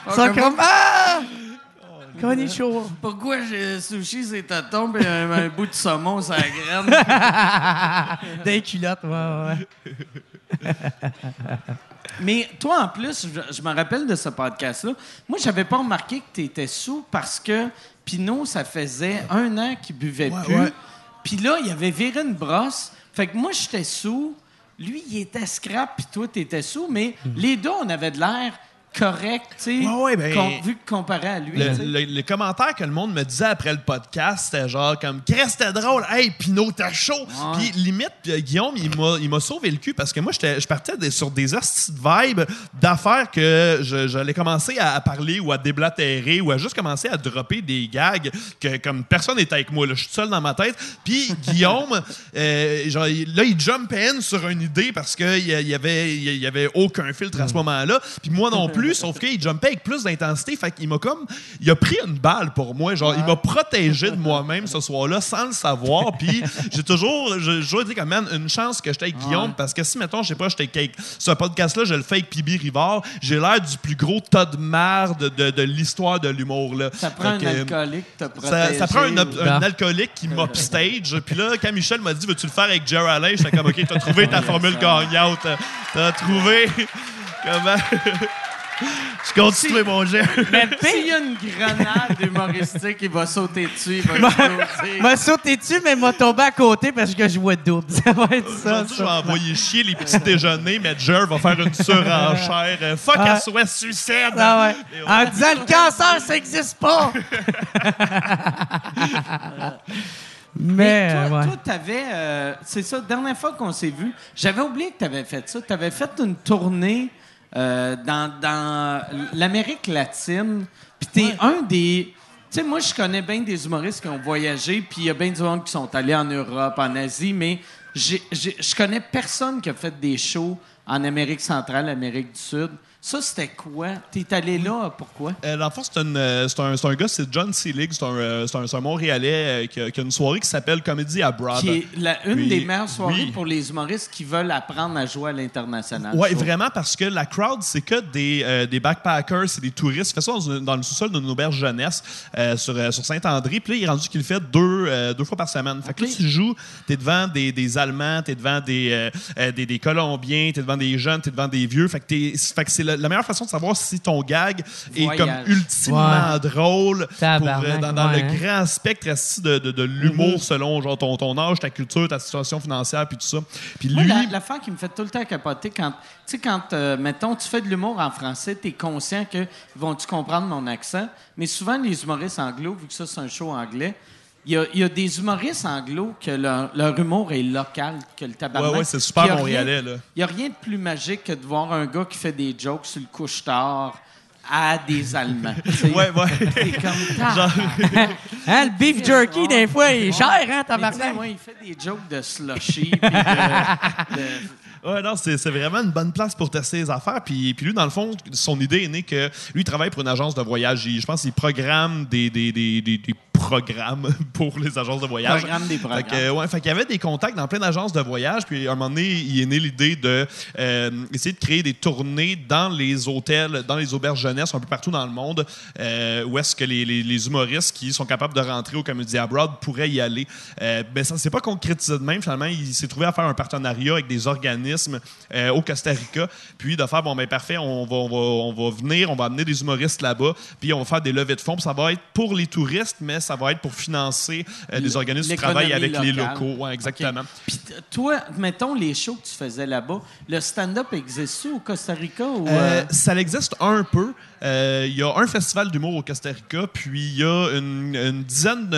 Ils sont comme Ah! Konnichiwa. Pourquoi j'ai sushi, c'est ta tombe et un, un bout de saumon, ça graine? Des culottes, ouais, ouais. Mais toi, en plus, je, je me rappelle de ce podcast-là. Moi, j'avais pas remarqué que tu étais sous parce que Pinot, ça faisait un an qu'il buvait plus. Puis là, il avait viré une brosse. Fait que moi, j'étais sous. Lui, il était scrap, puis toi, t'étais sous. Mais les deux, on avait de l'air correct, tu sais, Ouais, ben- vu que comparé à lui. Le, tu sais. le- le commentaire que le monde me disait après le podcast, c'était genre comme Qu'est-ce que c'était drôle, hey Pinot, t'as chaud. Puis limite, euh, Guillaume, il m'a, il m'a sauvé le cul parce que moi, je partais des- sur des hosties de vibes d'affaires que j'allais commencer à, à parler ou à déblatérer ou à juste commencer à dropper des gags que comme personne n'était avec moi. là. Je suis seul dans ma tête. Puis Guillaume, euh, genre, là, il jump in sur une idée parce qu'il y, a- il y avait, y avait aucun filtre à ce moment-là. Puis moi non plus, sauf qu'il jumpait avec plus d'intensité. Fait qu'il m'a comme. Il a pris une balle pour moi. Genre, il m'a protégé de moi-même ce soir-là sans le savoir. Puis j'ai toujours. J'ai toujours dit comme, man, une chance que j'étais avec Guillaume parce que si, mettons, je sais pas, j'étais avec. Ce podcast-là, je le fais avec Pibi Rivard. J'ai l'air du plus gros tas de merde de, de l'histoire de l'humour. là. Ça prend un alcoolique te ça, protéger. ça prend un alcoolique qui m'upstage. Puis là, quand Michel m'a dit Veux-tu le faire avec Jerry Allen J'étais comme Ok, t'as trouvé ta formule gagnante. T'as trouvé. Comment? Je continue mon jet. Mais s'il y a une grenade humoristique, il va sauter dessus, il va exploser. m'a sauté dessus, mais m'a tombé à côté parce que je vois double. Ça va être ça. Aujourd'hui, je vais envoyer chier les petits déjeuners, mais Jer va faire une surenchère. Fuck Ah. à souhait suicide. Ah ouais. En disant le cancer, ça n'existe pas. mais, Mais toi, ouais. t'avais. euh, c'est ça, dernière fois qu'on s'est vu, j'avais oublié que t'avais fait ça. T'avais fait une tournée euh, dans, dans l'Amérique latine. Puis t'es un des. Tu sais, moi, je connais bien des humoristes qui ont voyagé, puis il y a bien du monde qui sont allés en Europe, en Asie, mais je connais personne qui a fait des shows en Amérique centrale, Amérique du Sud. Ça, c'était quoi? T'es allé là, pourquoi? Euh, dans le fond, c'est, une, euh, c'est un, c'est un gars, c'est John Seelig, c'est un, euh, c'est un, un Montréalais euh, qui, a, qui a une soirée qui s'appelle Comedy Abroad. Qui est la- une Puis- des meilleures soirées oui. pour les humoristes qui veulent apprendre à jouer à l'international. Oui, vraiment, parce que la crowd, c'est que des, des backpackers, c'est des touristes. Il fait ça dans, une- dans le sous-sol d'une auberge jeunesse sur, sur Saint-André. Puis là, il est rendu qu'il le fait deux, deux fois par semaine. Fait que là, tu joues, t'es devant des, des Allemands, t'es devant des, des, des Colombiens, t'es devant des jeunes, t'es devant des vieux. Fait que, t'es- fait que c'est la meilleure façon de savoir si ton gag est comme ultimement Ouais. drôle pour, euh, dans, dans ouais, le hein. grand spectre esti, de, de, de l'humour selon genre, ton, ton âge, ta culture, ta situation financière, puis tout ça? Puis lui... la- l'affaire qui me fait tout le temps capoter, quand, quand, euh, mettons, tu fais de l'humour en français, tu es conscient que vont-tu comprendre mon accent? Mais souvent, les humoristes anglo, vu que ça, c'est un show anglais, il y a, il y a des humoristes anglo que leur, leur humour est local, que le tabarnak. Ouais, ouais, c'est super montréalais, rien- là. Il n'y a rien de plus magique que de voir un gars qui fait des jokes sur le couche-tard à des Allemands. Ouais, ouais. T'es comme... tabarnak. Hein, le beef jerky, des fois, il est cher, hein, tabarnak? moi, il fait des jokes de slushy, puis de- de Ouais, non, c'est c'est vraiment une bonne place pour tester les affaires. Puis, puis lui, dans le fond, son idée est née que lui, il travaille pour une agence de voyage. Il- je pense qu'il programme des, des, des, des- des programmes pour les agences de voyage. Programme des programmes. Fait que, ouais, fait qu'il y avait des contacts dans plein d'agences de voyage. Puis à un moment donné, il est né l'idée de euh, essayer de créer des tournées dans les hôtels, dans les auberges jeunesse, un peu partout dans le monde, euh, où est-ce que les, les- les humoristes qui sont capables de rentrer au Comedy Abroad pourraient y aller. Euh, ben, ça ne s'est pas concrétisé de même. Finalement, il s'est trouvé à faire un partenariat avec des organismes euh, au Costa Rica, puis de faire, bon, ben parfait, on va, on, va, on va venir, on va amener des humoristes là-bas, puis on va faire des levées de fonds. Puis ça va être pour les touristes, mais ça va être pour financer euh, des organismes qui travaillent avec les locaux. Ouais, exactement. Puis t- toi, mettons les shows que tu faisais là-bas, le stand-up existe-tu au Costa Rica ou Euh, euh, ça existe un peu. Euh, Il y a un festival d'humour au Costa Rica, puis il y a une, dizaine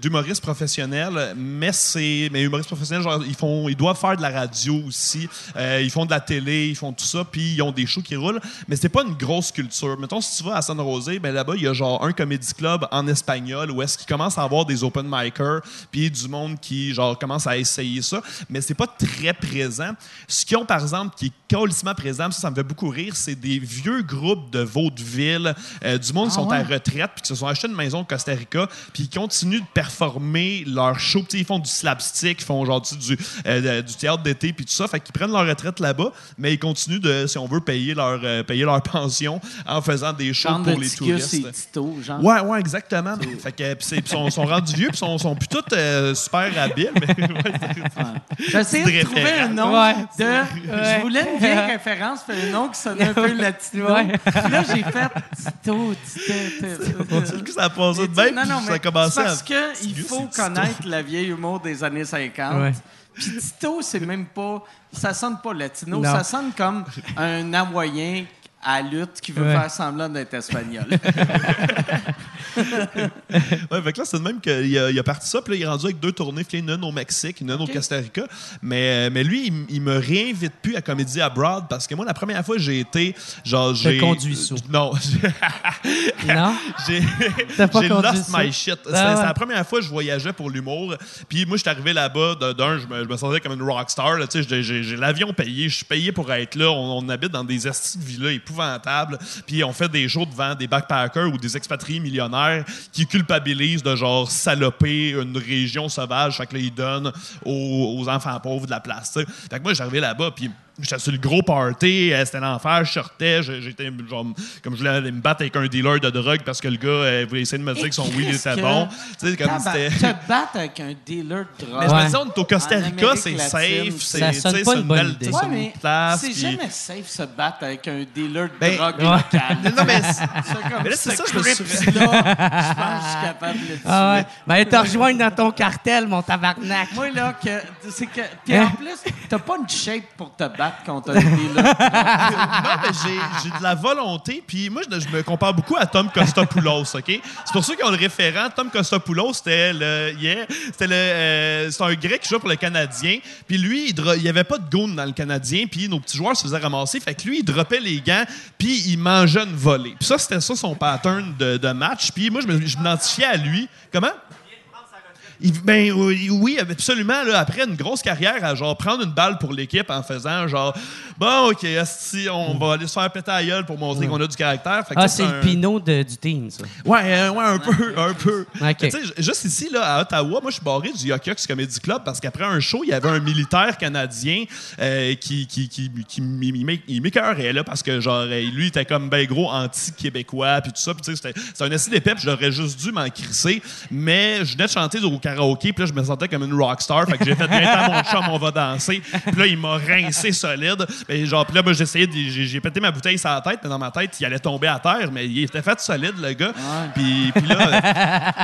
d'humoristes professionnels, mais c'est mais humoristes professionnels, genre, ils font, ils doivent faire de la radio aussi, Euh, ils font de la télé, ils font tout ça, puis ils ont des shows qui roulent, mais c'est pas une grosse culture. Mettons, si tu vas à San Jose, ben là-bas, il y a genre un comédie club en espagnol où est-ce qu'ils commencent à avoir des open micers, puis du monde qui, genre, commence à essayer ça, mais c'est pas très présent. Ce qu'ils ont, par exemple, qui est colissement présent, ça, ça me fait beaucoup rire, c'est des vieux groupes de vaudeville, euh, du monde qui Ah sont ouais? à retraite, puis qui se sont achetés une maison au Costa Rica, puis ils continuent de performer leur show. Tu sais, ils font du slapstick, ils font genre du, euh, du théâtre d'été, puis tout ça. Fait qu'ils prennent leur retraite là-bas, mais ils continuent de, si on veut, payer leur, euh, payer leur pension en faisant des shows genre pour de les et touristes. Tito, genre? Ouais, ouais, exactement. Fait que, c'est- sont, sont rendus vieux, puis sont, sont plus tous euh, super habiles. Mais, ouais, J'essayais de trouver un nom Ouais. de... Je voulais une vieille référence, puis un nom qui sonnait un peu latino. Ouais. Puis là, j'ai fait Tito, Tito, on dirait que ça a passé de même, non, puis non, ça a mais commencé parce qu'il faut connaître la vieille humour des années 50. Ouais. Puis Tito, c'est même pas... Ça sonne pas latino, Non. ça sonne comme un Hawaïen à lutte qui veut Ouais. faire semblant d'être espagnol. Ouais, fait que là, c'est de même qu'il a, il a parti ça, puis là, il est rendu avec deux tournées, puis une au Mexique, une au Costa Rica. Mais, mais lui, il, il me réinvite plus à Comédie Abroad parce que moi, la première fois, j'ai été. Genre, j'ai. conduit sous. Non. Non? j'ai lost ça? my shit. C'est Ah ouais. c'est la première fois que je voyageais pour l'humour. Puis moi, je suis arrivé là-bas. D'un, je me, je me sentais comme une rockstar. là, tu sais, J'ai l'avion payé. Je suis payé pour être là. On, on habite dans des estis de villas épouvantables. Puis on fait des shows devant des backpackers ou des expatriés millionnaires qui culpabilisent de genre saloper une région sauvage. Fait que là, ils donnent aux, enfants pauvres de la place. Fait que moi, j'arrivais là-bas. Puis J'étais sur le gros party, euh, c'était l'enfer, je sortais, je- j'étais genre, comme je voulais aller me battre avec un dealer de drogue parce que le gars euh, voulait essayer de me dire que son weed était que- bon. Tu sais, comme c'était. Te battre avec un dealer de drogue. Mais je me disais, on est au Costa Rica, c'est safe, c'est une belle- idée. c'est Ouais, mais place. c'est puis- jamais safe se battre avec un dealer de Ben, drogue ouais. local. Non, mais c'est- C'est comme Mais là, c'est ce ça, je me suis- script-là, je pense que je suis capable de le tuer. Ah ouais. Ben, te rejoindre dans ton cartel, mon tabarnak. Moi, là, que, c'est que. Puis Hein? en plus, t'as pas une shape pour te battre contre un dealer. non, mais j'ai- de la volonté. Puis moi, je, me compare beaucoup à Tom Costopoulos, OK? C'est pour ceux qui ont le référent. Tom Costopoulos, c'était le... yeah, c'était le... euh, c'est un grec qui joue pour le Canadien. Puis lui, il, dro- il y avait pas de goon dans le Canadien. Puis nos petits joueurs se faisaient ramasser. Fait que lui, il droppait les gants. Puis il mangeait une volée. Puis ça, c'était ça son pattern de, de match. Puis moi, je m'identifiais à lui. Comment? Il- ben oui, oui, absolument. Là, après une grosse carrière, à genre prendre une balle pour l'équipe en faisant genre bon, ok, esti, on va aller se faire péter à gueule pour montrer qu'on a du caractère. Fait que Ah, c'est le pinot de- du team, ça. Ouais, euh, ouais, un peu, un peu. Ok. Mais tu sais, j- juste ici, là, à Ottawa, moi, je suis barré du Yokox Comedy Club parce qu'après un show, il y avait un militaire canadien euh, qui, qui, qui, qui m'écœurait, là, parce que, genre, euh, lui, était comme ben gros anti-québécois, puis tout ça. Puis, tu sais, c'était un essai d'épée, j'aurais juste dû m'en crisser. Mais je venais de chanter au karaoké, puis là, je me sentais comme une rockstar. Fait que j'ai fait bien à mon chum, on va danser. Puis là, il m'a rincé solide. Et genre, puis là, moi, j'ai essayé, j'ai pété ma bouteille sur la tête, mais dans ma tête, il allait tomber à terre, mais il était fait solide, le gars. Puis, puis là,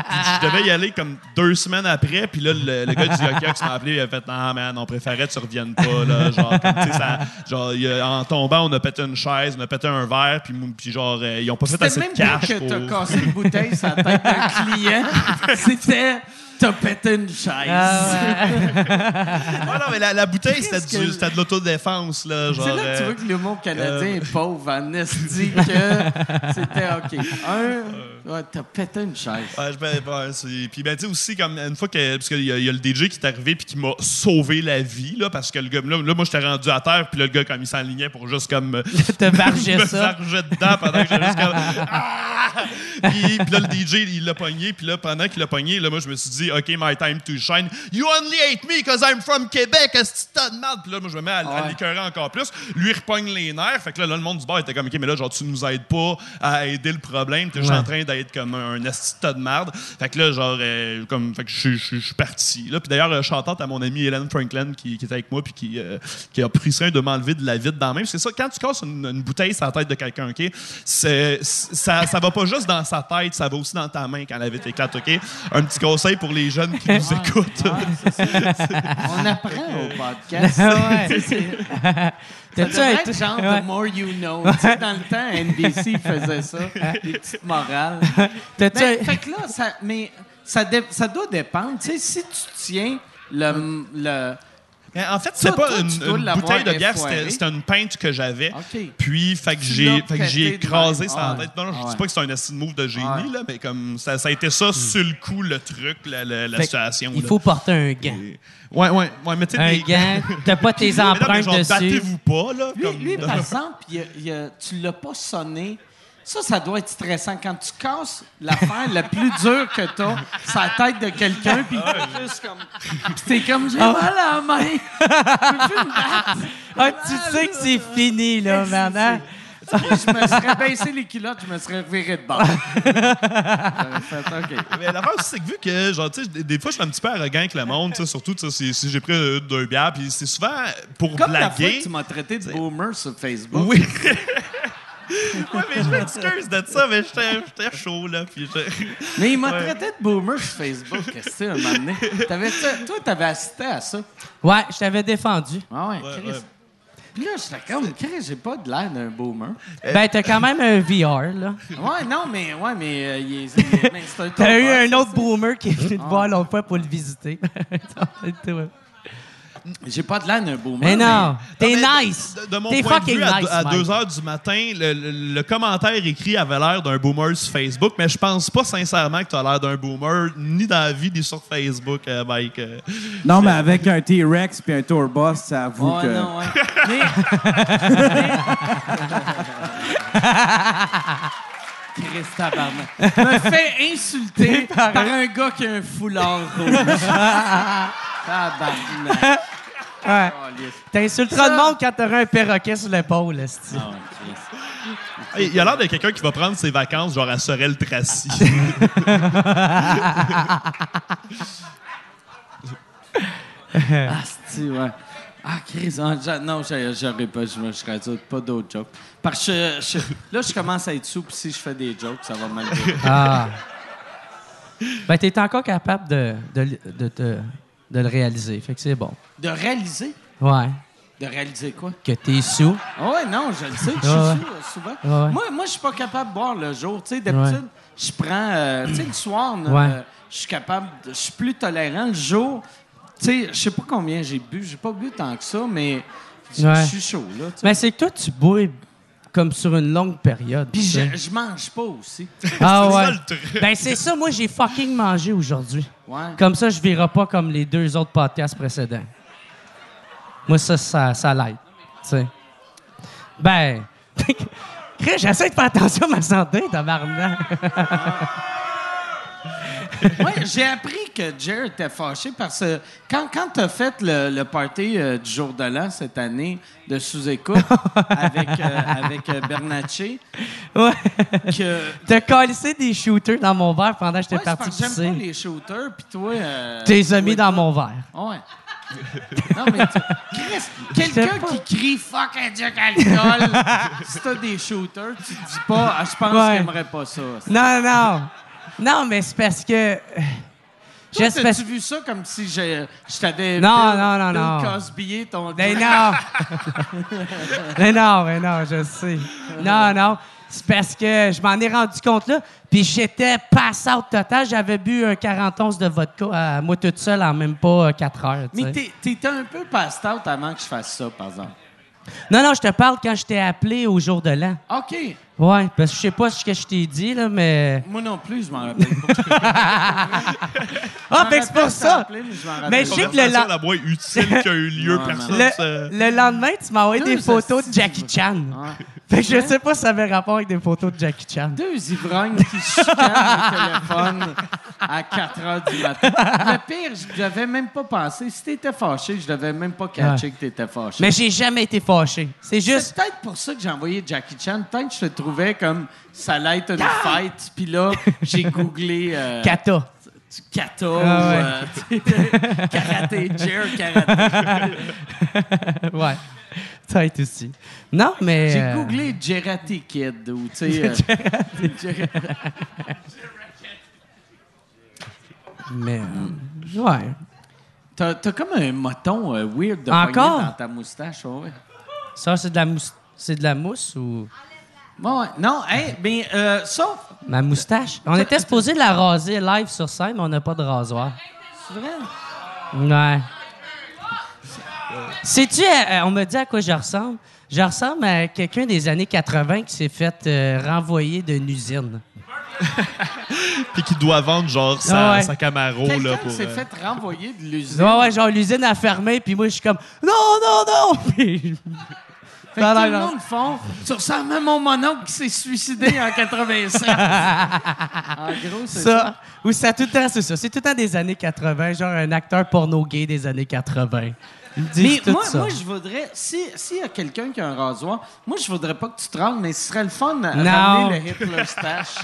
puis je devais y aller comme deux semaines après, puis là, le, le gars du Yokox m'a appelé, il a fait Non, man, on préférait que tu reviennes pas, là. Genre, comme, ça- genre, a- en tombant, on a pété une chaise, on a pété un verre, puis, puis genre, euh, ils ont pas fait C'était assez même de cash que pour. t'as cassé une bouteille sur la tête d'un client. C'était t'as pété une chaise. Ah, ouais. Non, mais la, la bouteille, c'était que- de l'autodéfense, là. Genre, C'est là que tu euh, vois que l'humour canadien euh, est pauvre en esti que c'était OK. Un, ouais, t'as pété une chaise. Ouais, je ben, c'est- puis ben tu sais aussi comme une fois que parce qu'il y, a- il y a le DJ qui est arrivé puis qui m'a sauvé la vie là parce que le gars là, là, moi j'étais rendu à terre puis là, le gars comme il s'enlignait pour juste comme me- Te varger me ça. varger dedans pendant que j'étais juste comme Ah! puis, puis là le DJ il l'a pogné puis là pendant qu'il l'a pogné là moi je me suis dit OK my time to shine you only hate me because I'm from Québec est-ce que puis là moi je me mets à, à l'écœurer encore plus lui il repogne les nerfs fait que là, là, le monde du bar était comme OK mais là genre tu nous aides pas à aider le problème t'es juste en train d'être comme un, un esti de merde. Fait que là, genre, euh, comme, fait que je suis- je je parti. Là, puis d'ailleurs, euh, chantante à mon amie Hélène Franklin qui, qui était avec moi puis qui, euh, qui a pris soin de m'enlever de la vide dans la main. C'est ça, quand tu casses une, une bouteille sur la tête de quelqu'un, OK, c'est, ça, ça va pas juste dans sa tête, ça va aussi dans ta main quand la vitre éclate, OK? Un petit conseil pour les jeunes qui nous écoutent. On apprend au podcast. T'as-tu genre Ouais. The More You Know. Tu sais, dans le temps, NBC faisait ça, des petites morales. Ben, fait que là, ça, mais ça, dé- ça doit dépendre. Tu sais, si tu tiens le, en fait, c'est pas toi, une, bouteille de bière, c'était une pinte que j'avais. Puis, fait que j'ai écrasé la Ah tête. Non, non, je ouais. dis pas que c'est un estime move de génie, Ouais. là, mais comme ça, ça a été ça sur le coup, le truc, la, situation. Il faut porter un gant. Et- Ouais, ouais, ouais, mais tu sais, Un des- gant. T'as pas tes Mais non, mais empreintes genre, dessus. battez-vous pas, là. Lui, comme... lui, par exemple, il y a- il y a- tu l'as pas sonné. Ça, ça doit être stressant. Quand tu casses l'affaire la plus dure que t'as, c'est la tête de quelqu'un, puis il fait juste comme... Puis t'es comme, j'ai mal à la main. Ah, tu sais que c'est fini, là, maintenant. Je me serais baissé les culottes, je me serais viré de bord. J'aurais fait, OK. Mais l'affaire aussi, c'est que vu que, genre, tu sais, des, des fois, je suis un petit peu arrogant avec le monde, surtout, tu sais, si, si j'ai pris euh, deux bières, puis c'est souvent pour Comme la fois blaguer. que tu m'as traité de boomer sur Facebook. Oui. ouais, mais je m'excuse de ça, mais j'étais chaud, là. Puis je- Mais il m'a Ouais. traité de boomer sur Facebook. Qu'est-ce que c'est, un moment donné? T'avais- toi, t'avais assisté à ça? Ouais, je t'avais défendu. Ah ouais, Ouais, Chris. ouais. Puis là, j'étais comme, Chris, j'ai pas de l'air d'un boomer. Ben, t'as quand même un VR, là. Ouais, non, mais, ouais, mais, euh, il est, il est- mais c'est un T'as eu un autre ça. boomer qui est venu te voir l'autre fois pour le visiter. J'ai pas de l'air d'un boomer. Mais non, t'es nice. De, de mon T'es point de vue, à, nice, à Mike. 2 h du matin, le, le- le commentaire écrit avait l'air d'un boomer sur Facebook, mais je pense pas sincèrement que tu as l'air d'un boomer, ni dans la vie, ni sur Facebook, euh, Mike. euh. Non, mais avec un T-Rex puis un Tourbus, ça avoue Ouais, que... non, ouais. Mais. Chris tabarnak. me fait insulter par un gars qui a un foulard rouge. tabarnak. Ouais. T'insulteras le monde quand t'auras un perroquet sur l'épaule, esti. Ah. Hey, Il a l'air de quelqu'un qui va prendre ses vacances, genre à Sorel-Tracy. Ah, c'est ouais. Ah, Chris, j'a- non, j'a- j'aurais pas, je me serais dit pas d'autres jokes. Parce que je- je- là, je commence à être sous, puis si je fais des jokes, ça va mal. Ah. Ben, t'es encore capable de, de, de, de- de le réaliser. Fait que c'est bon. De réaliser? Ouais. De réaliser quoi? Que t'es sous. Ah ouais, non, je le sais, je suis Ouais, ouais. sous, euh, souvent. Ouais, ouais. Moi, moi je suis pas capable de boire le jour. Tu sais, d'habitude, je prends... euh, tu sais, le soir, euh, Ouais. je suis capable... Je suis plus tolérant. Le jour, tu sais, je sais pas combien j'ai bu. J'ai pas bu tant que ça, mais je Ouais. suis chaud, là. Mais c'est que toi, tu bois comme sur une longue période. Puis je, je mange pas aussi. Ah C'est ça, ouais. le truc. Ben c'est ça, moi j'ai fucking mangé aujourd'hui. Ouais. Comme ça, je verrai pas comme les deux autres podcasts précédents. Moi, ça, ça, ça l'aide. Tu sais. Ben. Chris, j'essaie de faire attention à ma santé, tabarnak. Ouais, j'ai appris que Jer était fâché parce que quand, quand tu as fait le, le party euh, du jour de l'an cette année de sous-écoute avec, euh, avec euh, Bernatchez, Ouais. que. T'as calissé des shooters dans mon verre pendant que j'étais Ouais, c'est parti parce que j'aime pas pisser. les shooters, puis toi. Euh, T'es les as mis dans mon verre. Ouais. Non, mais tu- Chris, quelqu'un qui crie fuck un Jack alcool, si t'as des shooters, tu te dis pas, ah, je pense Ouais. qu'il aimerait pas ça. Non, non. Non, mais c'est parce que. euh, Toi, t'as-tu vu ça comme si je, je t'avais Non, Bill- non, non, Bill non. Ton Ben non! mais non, mais non, je sais. Non, non. C'est parce que je m'en ai rendu compte là. Puis j'étais pass out total. J'avais bu un 40 onces de vodka à moi toute seule en même pas 4 heures. tu Mais t'étais un peu passed out avant que je fasse ça, par exemple. Non, non, je te parle quand je t'ai appelé au jour de l'an. OK. Ouais, parce que je sais pas ce que je t'ai dit, là, mais. Moi non plus, je m'en rappelle pas. Ah, fait que c'est pour ça! Mais je sais que le, lan- la utile qui a eu lieu, Non, personne le, le lendemain, tu m'as envoyé des photos de Jackie Chan. Ouais. Fait que je sais pas si ça avait rapport avec des photos de Jackie Chan. Deux ivrognes qui chicanent au téléphone à 4 heures du matin. Le pire, je devais même pas penser. Si t'étais fâché, je devais même pas catcher que t'étais fâché. Mais j'ai jamais été fâché. C'est juste. C'est peut-être pour ça que j'ai envoyé Jackie Chan. Peut-être que je te trouvais comme ça allait être une fête. Puis là, j'ai googlé euh, Kata. Kata Ah ouais. euh, tu sais, karaté, Jer karaté. ouais. Ça a été aussi. Non, mais. J'ai euh, googlé Gerati Kid ou tu sais. euh, Mais. ouais. T'as t'as comme un moton weird de Encore? dans ta moustache, ouais. Ça, c'est de la mousse. C'est de la mousse ou? Bon, ouais. Non, hey, mais euh, sauf. Ma moustache? On était supposé la raser live sur scène, mais on n'a pas de rasoir. C'est vrai? Ouais. Sais-tu, euh, on me dit à quoi je ressemble? Je ressemble à quelqu'un des années 80 qui s'est fait euh, renvoyer d'une usine. Puis qui doit vendre, genre, sa, ouais. sa Camaro, Quelqu'un là, qui s'est euh, fait renvoyer de l'usine. Ouais, ouais, genre l'usine a fermé, puis moi, je suis comme non, non, non! Puis- Fait que tout le non. monde font. Tu ressembles à mon mononcle qui s'est suicidé en 87. en gros, c'est ça. ça. Ou ça tout le temps, c'est ça. C'est tout le temps des années 80, genre un acteur porno gay des années 80. Mais moi, ça. moi, je voudrais, si s'il y a quelqu'un qui a un rasoir, moi, je voudrais pas que tu te rendes, mais ce serait le fun à Non. ramener le Hitler stash.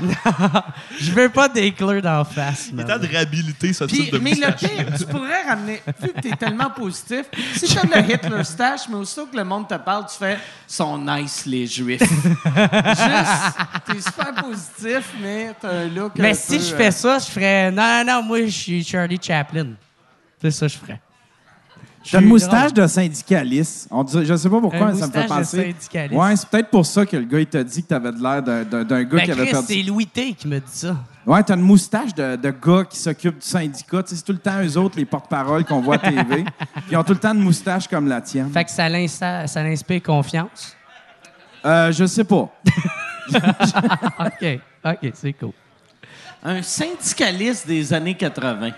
Je veux pas d'éclairs d'en face. Il est temps de réhabiliter ce Puis, type de mais le moustache. pire, tu pourrais ramener, vu que tu es tellement positif, si tu as le Hitler stash, mais aussitôt que le monde te parle, tu fais sont nice les juifs. Juste, tu es super positif, mais tu as un look. Mais un si peu, je euh, fais ça, je ferais non, non, non, moi, je suis Charlie Chaplin. C'est ça que je ferais. T'as une moustache de syndicaliste. On dirait, je sais pas pourquoi, Un ça me fait moustache de penser. syndicaliste. Ouais, c'est peut-être pour ça que le gars, il t'a dit que t'avais de l'air d'un, d'un- d'un gars Ben, qui avait Chris, perdu. c'est Louis T qui me dit ça. Ouais, t'as une moustache de, de gars qui s'occupent du syndicat. Tu sais, c'est tout le temps eux autres, les porte-paroles qu'on voit à TV. Puis ils ont tout le temps une moustache comme la tienne. Fait que ça l'insta- ça l'inspire confiance. Euh, je sais pas. OK, OK, c'est cool. Un syndicaliste des années 80.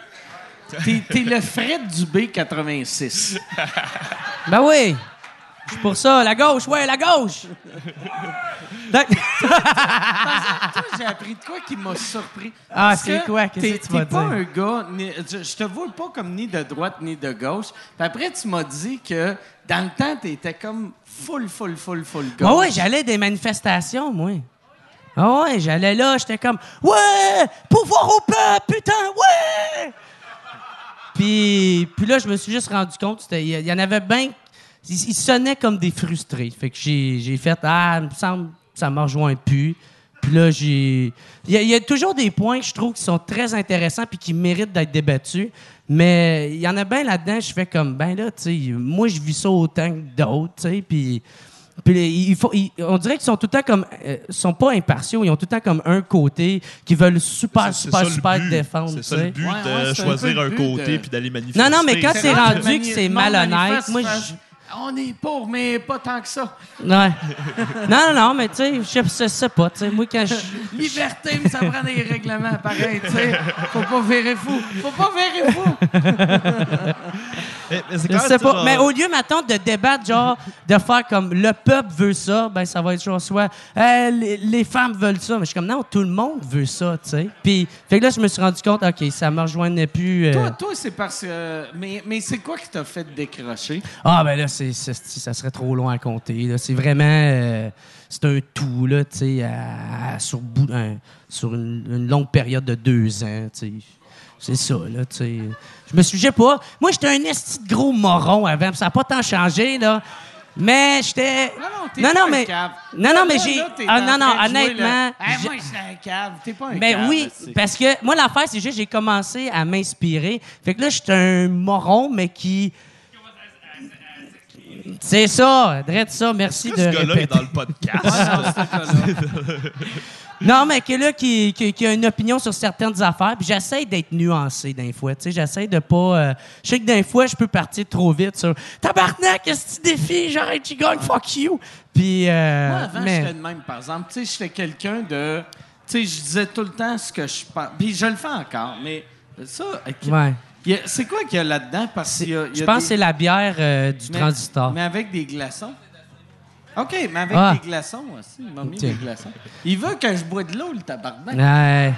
T'es, t'es le Fred Dubé 86. Ben oui! Je suis pour ça, la gauche, ouais, la gauche! Donc- Toi, j'ai appris de quoi qui m'a surpris? Ah, Parce c'est que quoi? Qu'est-ce t'es- que tu vas t'es pas dire? un gars... ni- je, je te vois pas comme ni de droite ni de gauche. Puis après, tu m'as dit que dans le temps, t'étais comme full, full, full, full gauche. Ah ouais, j'allais à des manifestations, moi. Ah ouais, j'allais là, j'étais comme Ouais! Pouvoir au peuple, putain, ouais! Puis, puis là, je me suis juste rendu compte, il y, en avait bien. Ils, sonnaient comme des frustrés. Fait que j'ai, fait Ah, il me semble ça me rejoint plus. Puis là, j'ai. Il y, y a toujours des points que je trouve qui sont très intéressants puis qui méritent d'être débattus. Mais il y en a bien là-dedans, je fais comme Ben là, tu sais, moi, je vis ça autant que d'autres, tu sais. Puis. Puis les- il faut, il- on dirait qu'ils sont tout le temps comme, euh, sont pas impartiaux, ils ont tout le temps comme un côté qui veulent super, C'est- c'est super, ça super défendre. C'est ça le but Ouais, de ouais, c'est un choisir un côté de- puis d'aller manifester. Non, non, mais quand c'est rendu que c'est malhonnête, moi, je- on est pauvre, mais pas tant que ça. Ouais. Non, non, non, mais tu sais, je sais- sais pas. Tu sais, moi, quand je. Liberté, mais ça prend des règlements pareils, tu sais. Faut pas virer fou. Faut pas virer fou. Mais- mais c'est Je clair, sais tu sais, pas. genre- Mais au lieu, maintenant, de débattre, genre, de faire comme le peuple veut ça, ben, ça va être genre soit Euh, les, les femmes veulent ça. Mais je suis comme, non, tout le monde veut ça, tu sais. Puis, fait que là, je me suis rendu compte, OK, ça me rejoignait plus. euh, Toi, toi c'est parce que. Mais, mais c'est quoi qui t'a fait décrocher? Ah, ben là, c'est, ça serait trop long à compter. là. C'est vraiment. euh, c'est un tout, là, tu sais, sur, bout, un- sur une, une longue période de deux ans, tu sais. C'est ça, là, tu sais. Je me sais pas. Moi, j'étais un esti de gros moron avant, ça n'a pas tant changé, là. Mais j'étais. Non, non, t'es non, pas non, un mais. cave. Non, non, mais j'ai. Ah, non, non, honnêtement. moi, je suis un cave. T'es pas un ben cave. oui, parce que moi, l'affaire, c'est juste j'ai commencé à m'inspirer. Fait que là, j'étais un moron, mais qui. C'est ça, drette ça, merci de que ce gars-là est dans le podcast? Non, mais que là, qui, qui, qui a une opinion sur certaines affaires, puis j'essaie d'être nuancé d'un fois, tu sais, j'essaie de pas... euh, je sais que d'un fois, je peux partir trop vite sur « Tabarnak, qu'est-ce que tu défies? J'arrête, tu gagnes, fuck you! » Puis... euh, Moi, avant, mais- j'étais de même, par exemple. Tu sais, j'étais quelqu'un de. Tu sais, je disais tout le temps ce que je pense. Puis je le fais encore, mais ça. ok. Ouais. C'est quoi qu'il y a là-dedans? Parce qu'il y a- il y Je pense des- que c'est la bière euh, du mais- transistor. Mais avec des glaçons? OK, mais avec Ah. des glaçons aussi. Il m'a mis Tiens. des glaçons. Il veut que je bois de l'eau, le tabarnak. Ouais.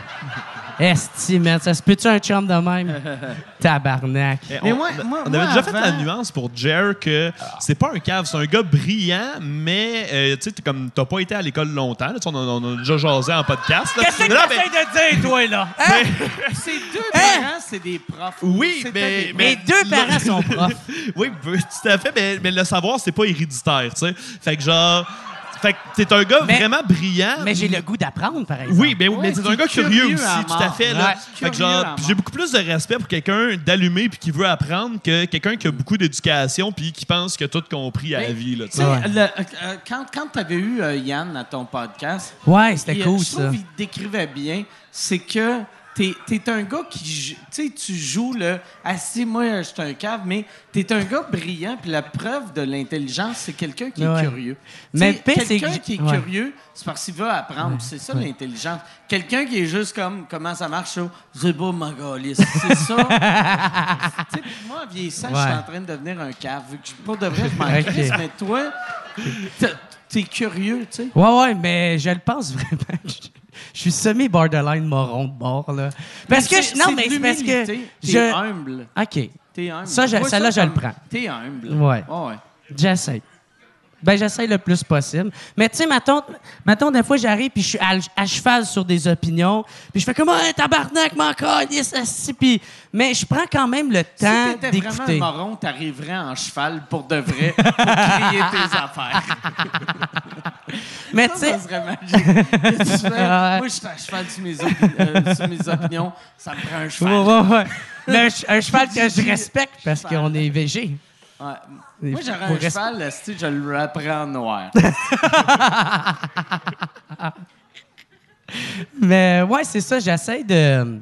Esti, man, ça se peut-tu un chum de même? Tabarnak. Eh, Mais on, moi- moi- on moi, avait déjà fait avant- la nuance pour Jer que c'est pas un cave, c'est un gars brillant, mais euh, tu sais, t'es comme t'as pas été à l'école longtemps. là, tu sais, on, a- on a déjà jasé en podcast. là. Qu'est-ce que non, mais- t'essayes de dire, toi, là? Hein? Ces deux parents, c'est des profs. Oui, C'était mais- des mais- Mes deux parents sont profs. Oui, ben, tout à fait, mais, mais le savoir, c'est pas héréditaire, tu sais. Fait que genre. Fait que t'es un gars Mais- vraiment brillant. Mais j'ai le goût d'apprendre, par exemple. Oui, mais, mais Ouais, t'es qui un gars curieux, curieux aussi, tout à fait. Là. Ouais. Fait que genre, j'ai beaucoup plus de respect pour quelqu'un d'allumé puis qui veut apprendre que quelqu'un qui a beaucoup d'éducation puis qui pense que tout compris à la Mais, vie. Là, le- euh, quand, quand tu avais eu euh, Yann à ton podcast, Ouais, c'était il- cool, je ça. trouve qu'il décrivait bien, c'est que t'es es un gars qui, tu sais, tu joues le « si moi, je suis un cave », mais t'es un gars brillant, puis la preuve de l'intelligence, c'est quelqu'un qui est Ouais. curieux. Mais que quelqu'un qui est ouais. curieux, c'est parce qu'il veut apprendre, c'est ça l'intelligence. Quelqu'un qui est juste comme « comment ça marche? C'est beau, ma. C'est ça. Tu sais, moi, en vieillissant, je suis Ouais. en train de devenir un cave. Vu que je- pour de vrai, je m'en Ok. crisse, mais toi, t'es curieux, tu sais. Ouais, ouais, mais je le pense vraiment. Je, suis semi-borderline moron de bord, là. Parce que... non, mais c'est parce que... Je... humble. OK. T'es humble. Ça, je- vois celle-là, je le prends. T'es humble. Ouais. ouais. J'essaie. Ben, j'essaie le plus possible. Mais tu sais, mettons, mettons, des fois, j'arrive puis je suis à, à cheval sur des opinions. Puis je fais comme, hey, tabarnak, mon. Puis, mais je prends quand même le temps Si t'étais vraiment d'écouter. un moron, t'arriverais en cheval pour de vrai pour crier tes affaires. Mais tu sais. Moi, je suis à cheval sur mes, opi- euh, sur mes opinions. Ça me prend un cheval. ouais, ouais, ouais. Mais un, ch- un cheval que je respecte parce qu'on est végé. Ouais. Moi, j'aurais un cheval, esti, je le rapperais en noir. Mais ouais, c'est ça, j'essaie de.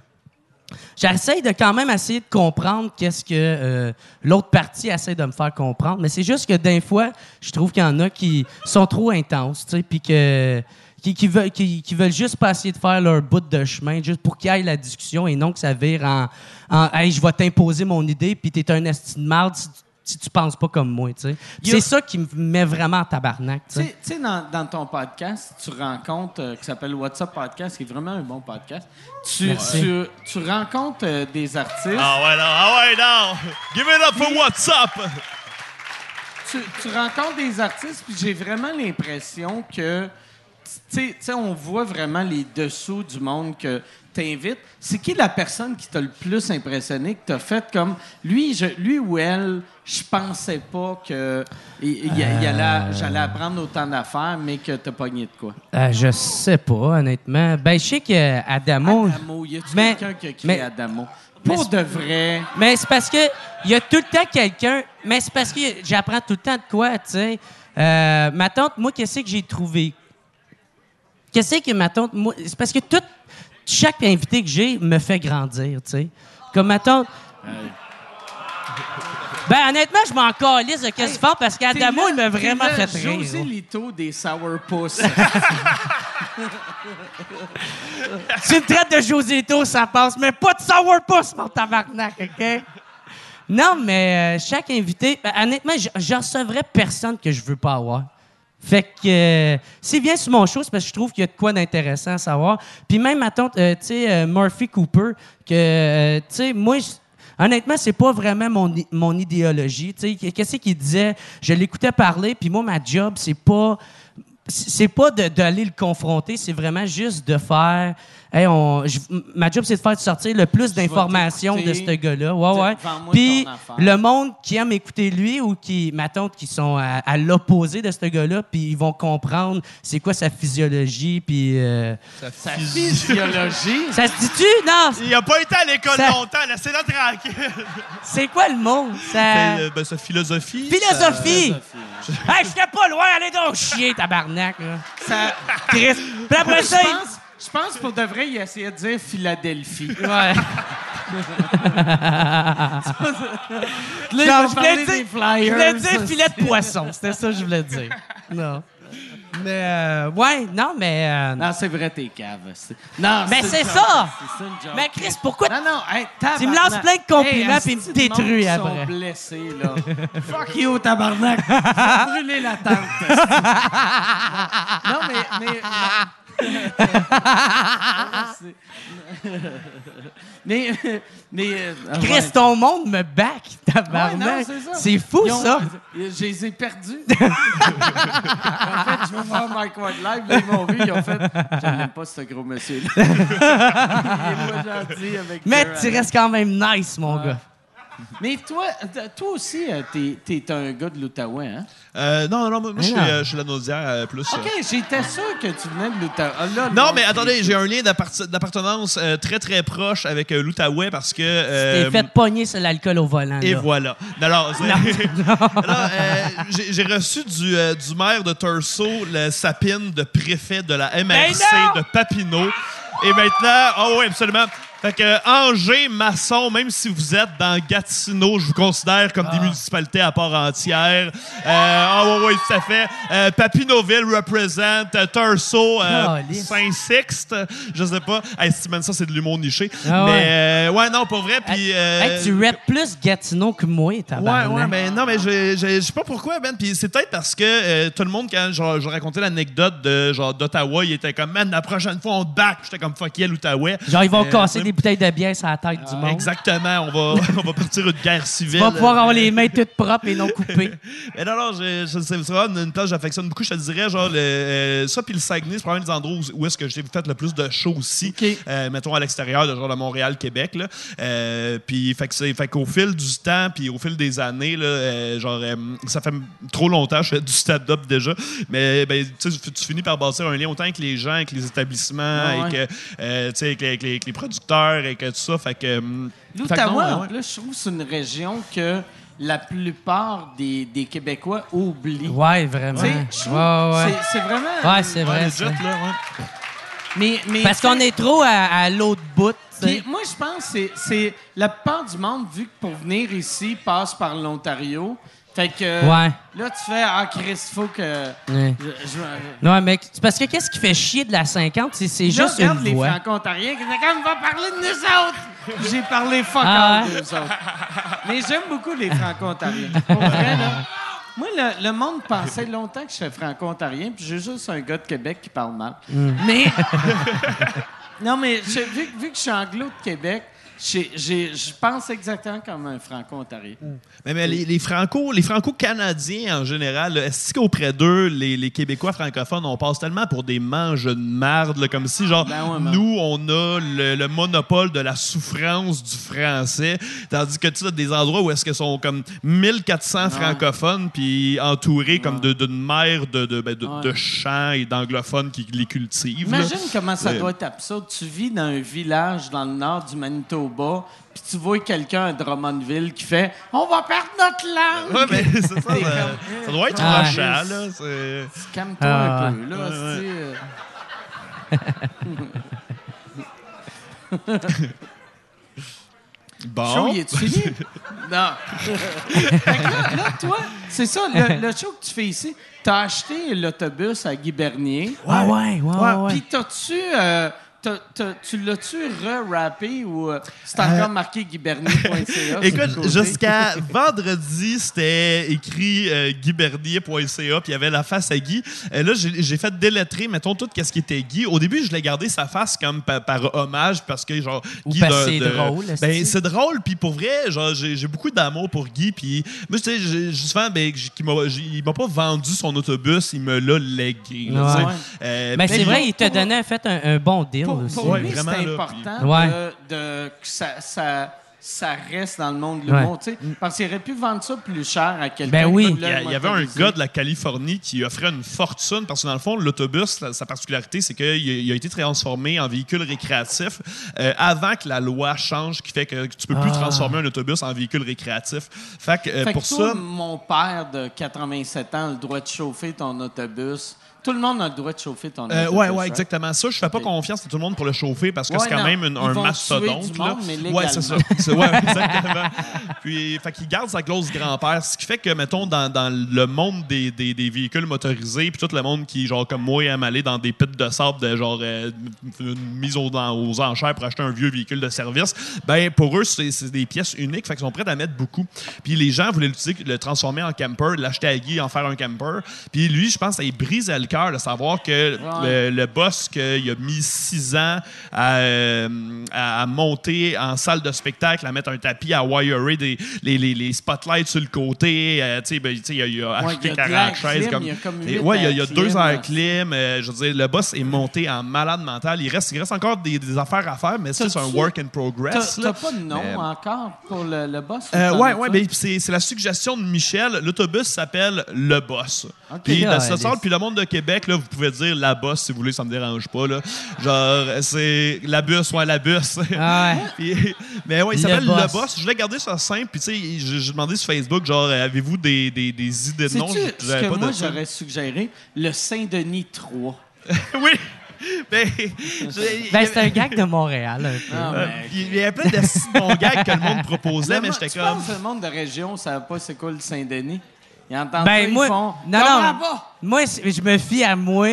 J'essaie de quand même essayer de comprendre qu'est-ce que euh, l'autre partie essaie de me faire comprendre. Mais c'est juste que des fois, je trouve qu'il y en a qui sont trop intenses, tu sais, puis que. Qui, qui veulent, qui, qui veulent juste pas essayer de faire leur bout de chemin, juste pour qu'il y ait la discussion et non que ça vire en, en Hey, je vais t'imposer mon idée, puis t'es un esti de marde si, tu- si tu penses pas comme moi, tu sais. C'est ça qui me met vraiment en tabarnak, tu Tu sais. sais- tu sais, dans, dans ton podcast, tu rencontres, euh, qui s'appelle WhatsApp Podcast, qui est vraiment un bon podcast. Tu, Merci. tu, tu rencontres euh, des artistes. Ah ouais, non, ah ouais, non! Give it up for WhatsApp! Tu, tu rencontres des artistes, puis j'ai vraiment l'impression que, tu sais- tu sais, on voit vraiment les dessous du monde que t'invites. C'est qui la personne qui t'a le plus impressionné, que t'as fait comme lui, je, lui ou elle, je pensais pas que allait- j'allais apprendre autant d'affaires, mais que t'as pogné de quoi. Euh, je sais pas, honnêtement. Ben, je sais que Adamo. Adamo, y a-tu Mais- quelqu'un qui a créé mais- Adamo? Pour de vrai. Mais c'est parce que y a tout le temps quelqu'un. Mais c'est parce que j'apprends tout le temps de quoi, tu sais. Euh, ma tante, moi, qu'est-ce que j'ai trouvé? Qu'est-ce que ma tante. Moi, c'est parce que tout, chaque invité que j'ai me fait grandir, tu sais. Comme ma tante. Ben, honnêtement, je m'en calisse de qu'est-ce qu'il fait parce qu'Adamo, il m'a vraiment fait rire. José Lito des Sourpuss. Tu me traites de Joséto, ça passe, mais pas de sourpuss, mon tabarnak, OK? Non, mais euh, chaque invité, ben, honnêtement, j- j'en recevrais personne que je veux pas avoir. Fait que euh, s'il vient sur mon show, c'est parce que je trouve qu'il y a de quoi d'intéressant à savoir. Puis même, attends, euh, tu sais, euh, Murphy Cooper, que, tu sais, moi, je- honnêtement, c'est pas vraiment mon, mon idéologie. Qu'est-ce qu'il disait? Je l'écoutais parler, puis moi, ma job, c'est pas c'est pas d'aller le confronter, c'est vraiment juste de faire. Hey, on, je- ma job, c'est de faire sortir le plus d'informations de ce gars-là. Ouais, ouais. Puis le monde qui aime écouter lui ou qui, ma tante, qui sont à, à l'opposé de ce gars-là, puis ils vont comprendre c'est quoi sa physiologie, puis. euh, Sa physiologie? Ça se dit-tu? Non, Il a pas été à l'école Ça- longtemps, laissez-le tranquille. c'est quoi le mot? Ça... C'est, euh, ben, sa philosophie. Philosophie! Hey, j'étais pas loin, allez donc chier, tabarnak, là. Ça- Chris. Puis après ça, il- je pense pour de vrai, il essayait de dire Philadelphie. Ouais. Là, Non, je voulais dire, des Flyers. je voulais dire filet de poisson. C'était ça que je voulais dire. Non. Mais, euh, ouais, non, mais. euh, Non, c'est vrai, t'es cave. Non, Mais c'est ça! C'est ça. Mais Chris, pourquoi. Non, non, hey, Tu me lances plein de compliments, Hey, puis il me qui après? sont blessés, là? Fuck you, tabarnak. Brûler la tente. non, mais... mais mais... mais... euh, Chris, ouais. ton monde me back, Ouais, tabarnak. c'est ça. c'est fou, ont- ça. Je les ai perdus. en fait, je veux voir Mike Ward live. Là, ils m'ont vu. Ils ont fait Je n'aime pas ce gros monsieur-là. Il est pas gentil avec Mais tu Allen. restes quand même nice, mon gars. Mais toi, toi aussi, euh, t'es, t'es un gars de l'Outaouais, hein? Euh, non, non, moi, moi, je suis non. euh, je suis la Naudière euh, plus. OK, j'étais sûr que tu venais de l'Outaouais. Ah, là, Non, mais attendez, j'ai un lien d'appart- d'appartenance euh, très, très proche avec euh, l'Outaouais parce que... euh, T'es fait pogner sur l'alcool au volant. Et là. voilà. Non, non, c'est- Alors, euh, j'ai j'ai reçu du, euh, du maire de Turso le sapin de préfet de la MRC non! de Papineau. Et maintenant, oh oui, absolument. Fait que Angers, Masson, même si vous êtes dans Gatineau, je vous considère comme des municipalités à part entière. Euh, Ah oui, oui, tout à fait. Euh, Papineauville represent euh, Turso, euh, Calisse. Saint-Sixte, je sais pas. Hey, man, ça, c'est de l'humour niché. Ah ouais. mais euh, ouais, non, pas vrai. Puis, euh, Hey, tu rappes plus Gatineau que moi, Ouais, tabarnak. ouais, mais non, mais je, sais pas pourquoi, Ben. Puis c'est peut-être parce que euh, tout le monde, quand je racontais l'anecdote de genre d'Ottawa, il était comme, man, la prochaine fois, on te back. J'étais comme, fuck yeah, l'Outaouais. Genre, ils vont Euh, casser ouais. Des bouteilles de bière sur la tête du monde. Exactement, on va, on va partir une guerre civile. Tu vas pouvoir avoir les mains toutes propres et non coupées. Mais non, non, je, je- c'est vraiment une place que j'affectionne beaucoup. Je te dirais, genre, le, euh, ça puis le Saguenay, c'est probablement des endroits où, où est-ce que j'ai fait le plus de shows aussi. Euh, mettons à l'extérieur de genre de Montréal, Québec. Là. Euh, puis, fait que c'est- fait qu'au fil du temps, puis au fil des années, là, genre, ça fait trop longtemps que je fais du stand-up déjà. Mais ben, tu finis par bâtir un lien autant avec les gens, avec les établissements, Ouais, avec, avec les- avec les producteurs, et que tout ça. Fait que. ouais. plus, je trouve que c'est une région que la plupart des, des Québécois oublient. Ouais, vraiment. Ouais, c'est- vraiment... Ouais, c'est vrai. Ouais, ça. legit, là, ouais. Mais, mais, Parce qu'on est trop à, à l'autre bout. Puis moi, je pense que c'est- c'est la plupart du monde, vu que pour venir ici, passe par l'Ontario. Fait que Ouais. là, tu fais Ah, Chris, faut que. Ouais. Je, je- Non, mais c'est parce que qu'est-ce qui fait chier de la 50, c'est c'est juste regarde une les voix. Franco-Ontariens qui disaient comme va parler de nous autres. J'ai parlé fuck Ah ouais? d'eux autres. Mais j'aime beaucoup les Franco-Ontariens. Pour vrai, là. Moi, le, le monde pensait longtemps que je suis franco-ontarien, puis j'ai juste un gars de Québec qui parle mal. Mais. non, mais je- vu, vu que je suis anglo de Québec, je pense exactement comme un franco-ontarien. Mais, mais les, les Franco, les Franco-Canadiens en général, est-ce qu'auprès d'eux, les, les Québécois francophones, on passe tellement pour des manges de marde, là, comme si, genre, Ben ouais, man. nous, on a le, le monopole de la souffrance du français, tandis que tu as des endroits où est-ce que sont comme 1400 francophones, puis entourés comme de- d'une mer de, de, ben, de, Ouais. de chants et d'anglophones qui les cultivent. là. Imagine comment ça Ouais. doit être absurde. Tu vis dans un village dans le nord du Manitoba, puis tu vois quelqu'un à Drummondville qui fait On va perdre notre langue! Ouais, mais c'est ça, T'es ça, comme- ça doit être Ah. rochant, là. c'est- Calme-toi Ah, un peu, là. ouais, euh, Bon. show, il est fini? non. fait que là, là, toi, c'est ça, le, le show que tu fais ici, t'as acheté l'autobus à Guy Bernier. Ah ouais, ouais, ouais. ouais. Puis t'as-tu... euh, tu l'as-tu re-rappé ou euh, c'est encore marqué guibernier.ca? Écoute, jusqu'à vendredi, c'était écrit euh, guibernier.ca, puis il y avait la face à Guy. Euh, là, j'ai fait délettrer, mettons, tout ce qui était Guy. Au début, je l'ai gardé sa face comme pa- par, hommage, parce que, genre, Ou Guy... que c'est de- drôle, Ben, c'est drôle, puis pour vrai, genre, j'ai beaucoup d'amour pour Guy, puis moi, tu sais, souvent, ben, il m'a pas vendu son autobus, il me l'a légué. là, Ouais. Euh, Mais c'est vrai, il t'a donné en fait un, un bon deal Pour, aussi. pour Ouais, lui, c'est important Ouais. de, de- que ça, ça, ça reste dans le monde de l'humour. Ouais. Parce qu'il aurait pu vendre ça plus cher à quelqu'un. Ben oui. Il y, a- le il y avait un gars de la Californie qui offrait une fortune parce que dans le fond, l'autobus, la- sa particularité, c'est qu'il a, il a été transformé en véhicule récréatif euh, avant que la loi change, qui fait que tu peux plus Ah. transformer un autobus en véhicule récréatif. Fait que, euh, Fait pour que toi, ça, mon père de 87 ans a le droit de chauffer ton autobus. Tout le monde a le droit de chauffer ton euh, autobus. ouais, exactement. Ça, je fais pas Ok. confiance à tout le monde pour le chauffer parce que Ouais, c'est quand non. même une- un mastodonte. ouais, c'est ça. ouais, exactement. Puis, fait qu'il garde sa grosse grand-père, ce qui fait que, mettons, dans, dans le monde des, des, des véhicules motorisés, puis tout le monde qui, genre, comme moi, aime aller dans des pits de sable de genre euh, une mise aux, enchères pour acheter un vieux véhicule de service, ben pour eux, c'est c'est des pièces uniques, fait qu'ils sont prêts à mettre beaucoup. Puis les gens voulaient l'utiliser, le transformer en camper, l'acheter à Guy, en faire un camper. Puis lui, je pense, lui brisait le cœur de savoir que le, le boss qu'il a mis six ans à, euh, à- à monter en salle de spectacle, à mettre un tapis, à wirer des, les, les, les spotlights sur le côté. euh, tu sais, ben, il a, il a acheté il y a de 40 l'air chaises. clim, Comme, il y a comme Et huit ouais, il y a, il y a airs deux là. clim. euh, je veux dire, le boss est monté en malade mental. Il reste, il reste encore des, des affaires à faire, mais ça, c'est un work in progress. t'as là. pas de nom Mais- encore pour le, le boss? ouais, ouais, pas? ben, c'est la suggestion de Michel. L'autobus s'appelle Le Boss. Puis, sens, est- puis le monde de Québec, là, vous pouvez dire La Bosse si vous voulez, ça me dérange pas. Là. Genre, c'est la bus, ouais, la bus. Ah ouais. Puis- mais ouais, il Le s'appelle. Le Boss. Je voulais garder ça simple. Puis, tu sais, j'ai demandé sur Facebook, genre, avez-vous des, des, des idées de noms? Ce que pas moi, j'aurais suggéré? Le Saint-Denis 3. oui! Ben, Ben, c'est un gag de Montréal. un peu. Ah, euh, mais- il y avait plein de bons gags que le monde proposait, mais j'étais tu comme. penses que le monde de région ne savait pas c'est quoi le Saint-Denis? Ils entendent Ben, ça, moi, ils font... non, non, pas! moi, je me fie à moi,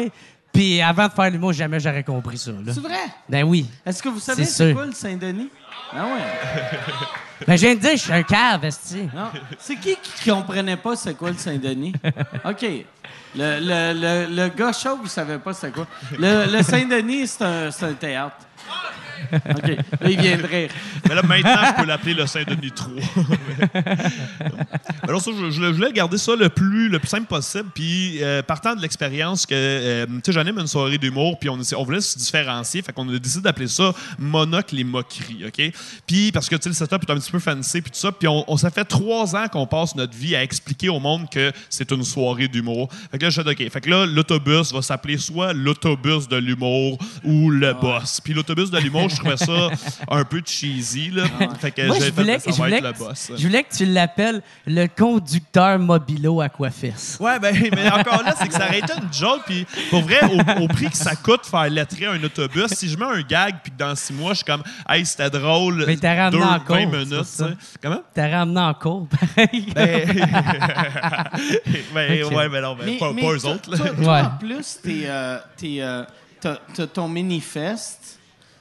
puis avant de faire l'humour, jamais j'aurais compris ça. Là. C'est vrai? Ben oui. Est-ce que vous savez C'est c'est sûr. quoi le Saint-Denis? Ah ouais. Ben, je viens de dire, je suis un cave, esti. Non. C'est qui qui comprenait pas c'est quoi le Saint-Denis? OK. Le, le, le, le gars chaud, vous savez pas c'est quoi. Le, le Saint-Denis, c'est un, c'est un théâtre. OK. Là, il vient de rire. Mais là, maintenant, je peux l'appeler le Saint-Denis 3. Alors, ça, je, je voulais garder ça le plus, le plus simple possible. Puis, euh, partant de l'expérience que, euh, tu sais, j'anime une soirée d'humour, puis on, on voulait se différencier. Fait qu'on a décidé d'appeler ça Monocle et Moquerie, OK? Puis, parce que, tu sais, le setup est un petit peu fancy, puis tout ça. Puis, on, on- ça fait trois ans qu'on passe notre vie à expliquer au monde que c'est une soirée d'humour. Fait que là, je suis OK. Fait que là, l'autobus va s'appeler soit l'autobus de l'humour ou le boss. Puis, l'autobus de l'humour, je trouvais ça un peu cheesy, là. Fait que Moi, je fait, voulais, ben, je, être le que, boss. je voulais que tu l'appelles le conducteur mobilo Aquafis. Ouais, ben, mais encore là, c'est que ça aurait été une joke. Puis, pour vrai, au, au prix que ça coûte faire lettrer un autobus, si je mets un gag, puis que dans six mois, je suis comme, hey, c'était drôle. Mais t'as ramené en 20 cours, minutes. Comment? T'as ramené en cours, pareil. Ben, ben, ouais, mais non, ben, pas, pas eux autres. là. Toi, toi, Ouais. en plus, t'es, euh, t'es, euh, t'as, t'as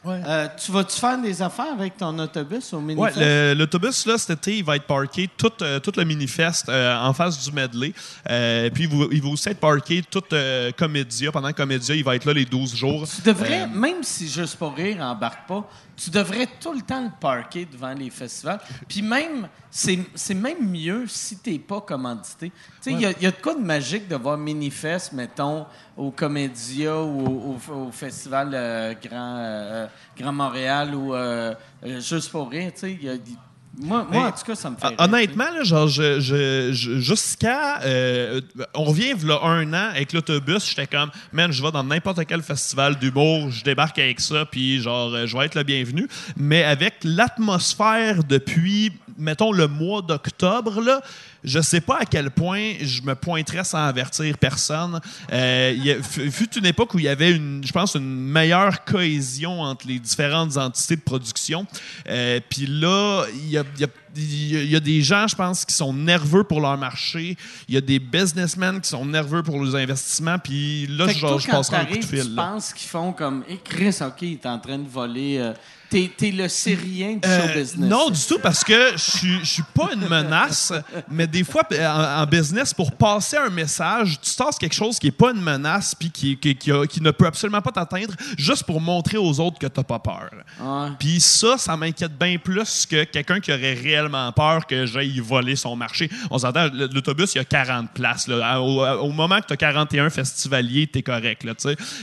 Euh, tu vas-tu faire des affaires avec ton autobus au manifeste? le- l'autobus, là, cet été, il va être parké tout, euh, tout le manifeste euh, en face du medley. Euh, puis, il va, il va aussi être parké tout euh, Comédia. Pendant Comédia, il va être là les 12 jours. Tu devrais, Euh, même si Juste pour rire embarque pas, tu devrais tout le temps le parker devant les festivals. Puis même, c'est même mieux si t'es pas commandité. Tu sais, il y y, a de quoi de magique de voir Manifeste, mettons, au Comédia ou au, au- au Festival euh, Grand, euh, Grand Montréal ou euh, euh, Juste pour rire. Tu sais, il y a- il- moi, moi, en tout cas, ça me fait rire, Honnêtement, là, genre, je, je- je- jusqu'à. euh, on revient là un an avec l'autobus, j'étais comme, man, je vais dans n'importe quel festival d'humour, je débarque avec ça, puis genre, euh, je vais être le bienvenu. Mais avec l'atmosphère depuis mettons, le mois d'octobre, là, je sais pas à quel point je me pointerais sans avertir personne. Euh, il fut une époque où il y avait, une, je pense, une meilleure cohésion entre les différentes entités de production. Euh, Puis là, il y a, il y a- il y a- il y a des gens, je pense, qui sont nerveux pour leur marché. Il y a des businessmen qui sont nerveux pour leurs investissements. Puis là, je quand passerai un coup de fil. tu là. penses qu'ils font comme « Hé, Chris, OK, il est en train de voler... euh, T'es t'es le syrien du Euh, show business. non, du tout, parce que je suis- pas une menace, mais des fois, en, en business, pour passer un message, tu tasses quelque chose qui est pas une menace puis qui, qui, qui a- qui ne peut absolument pas t'atteindre, juste pour montrer aux autres que t'as pas peur. Ouais. Puis ça, ça m'inquiète bien plus que quelqu'un qui aurait réellement peur que j'aille voler son marché. On s'entend, l'autobus, il y a 40 places. là. À- Au, au moment que tu as 41 festivaliers, t'es correct. Là,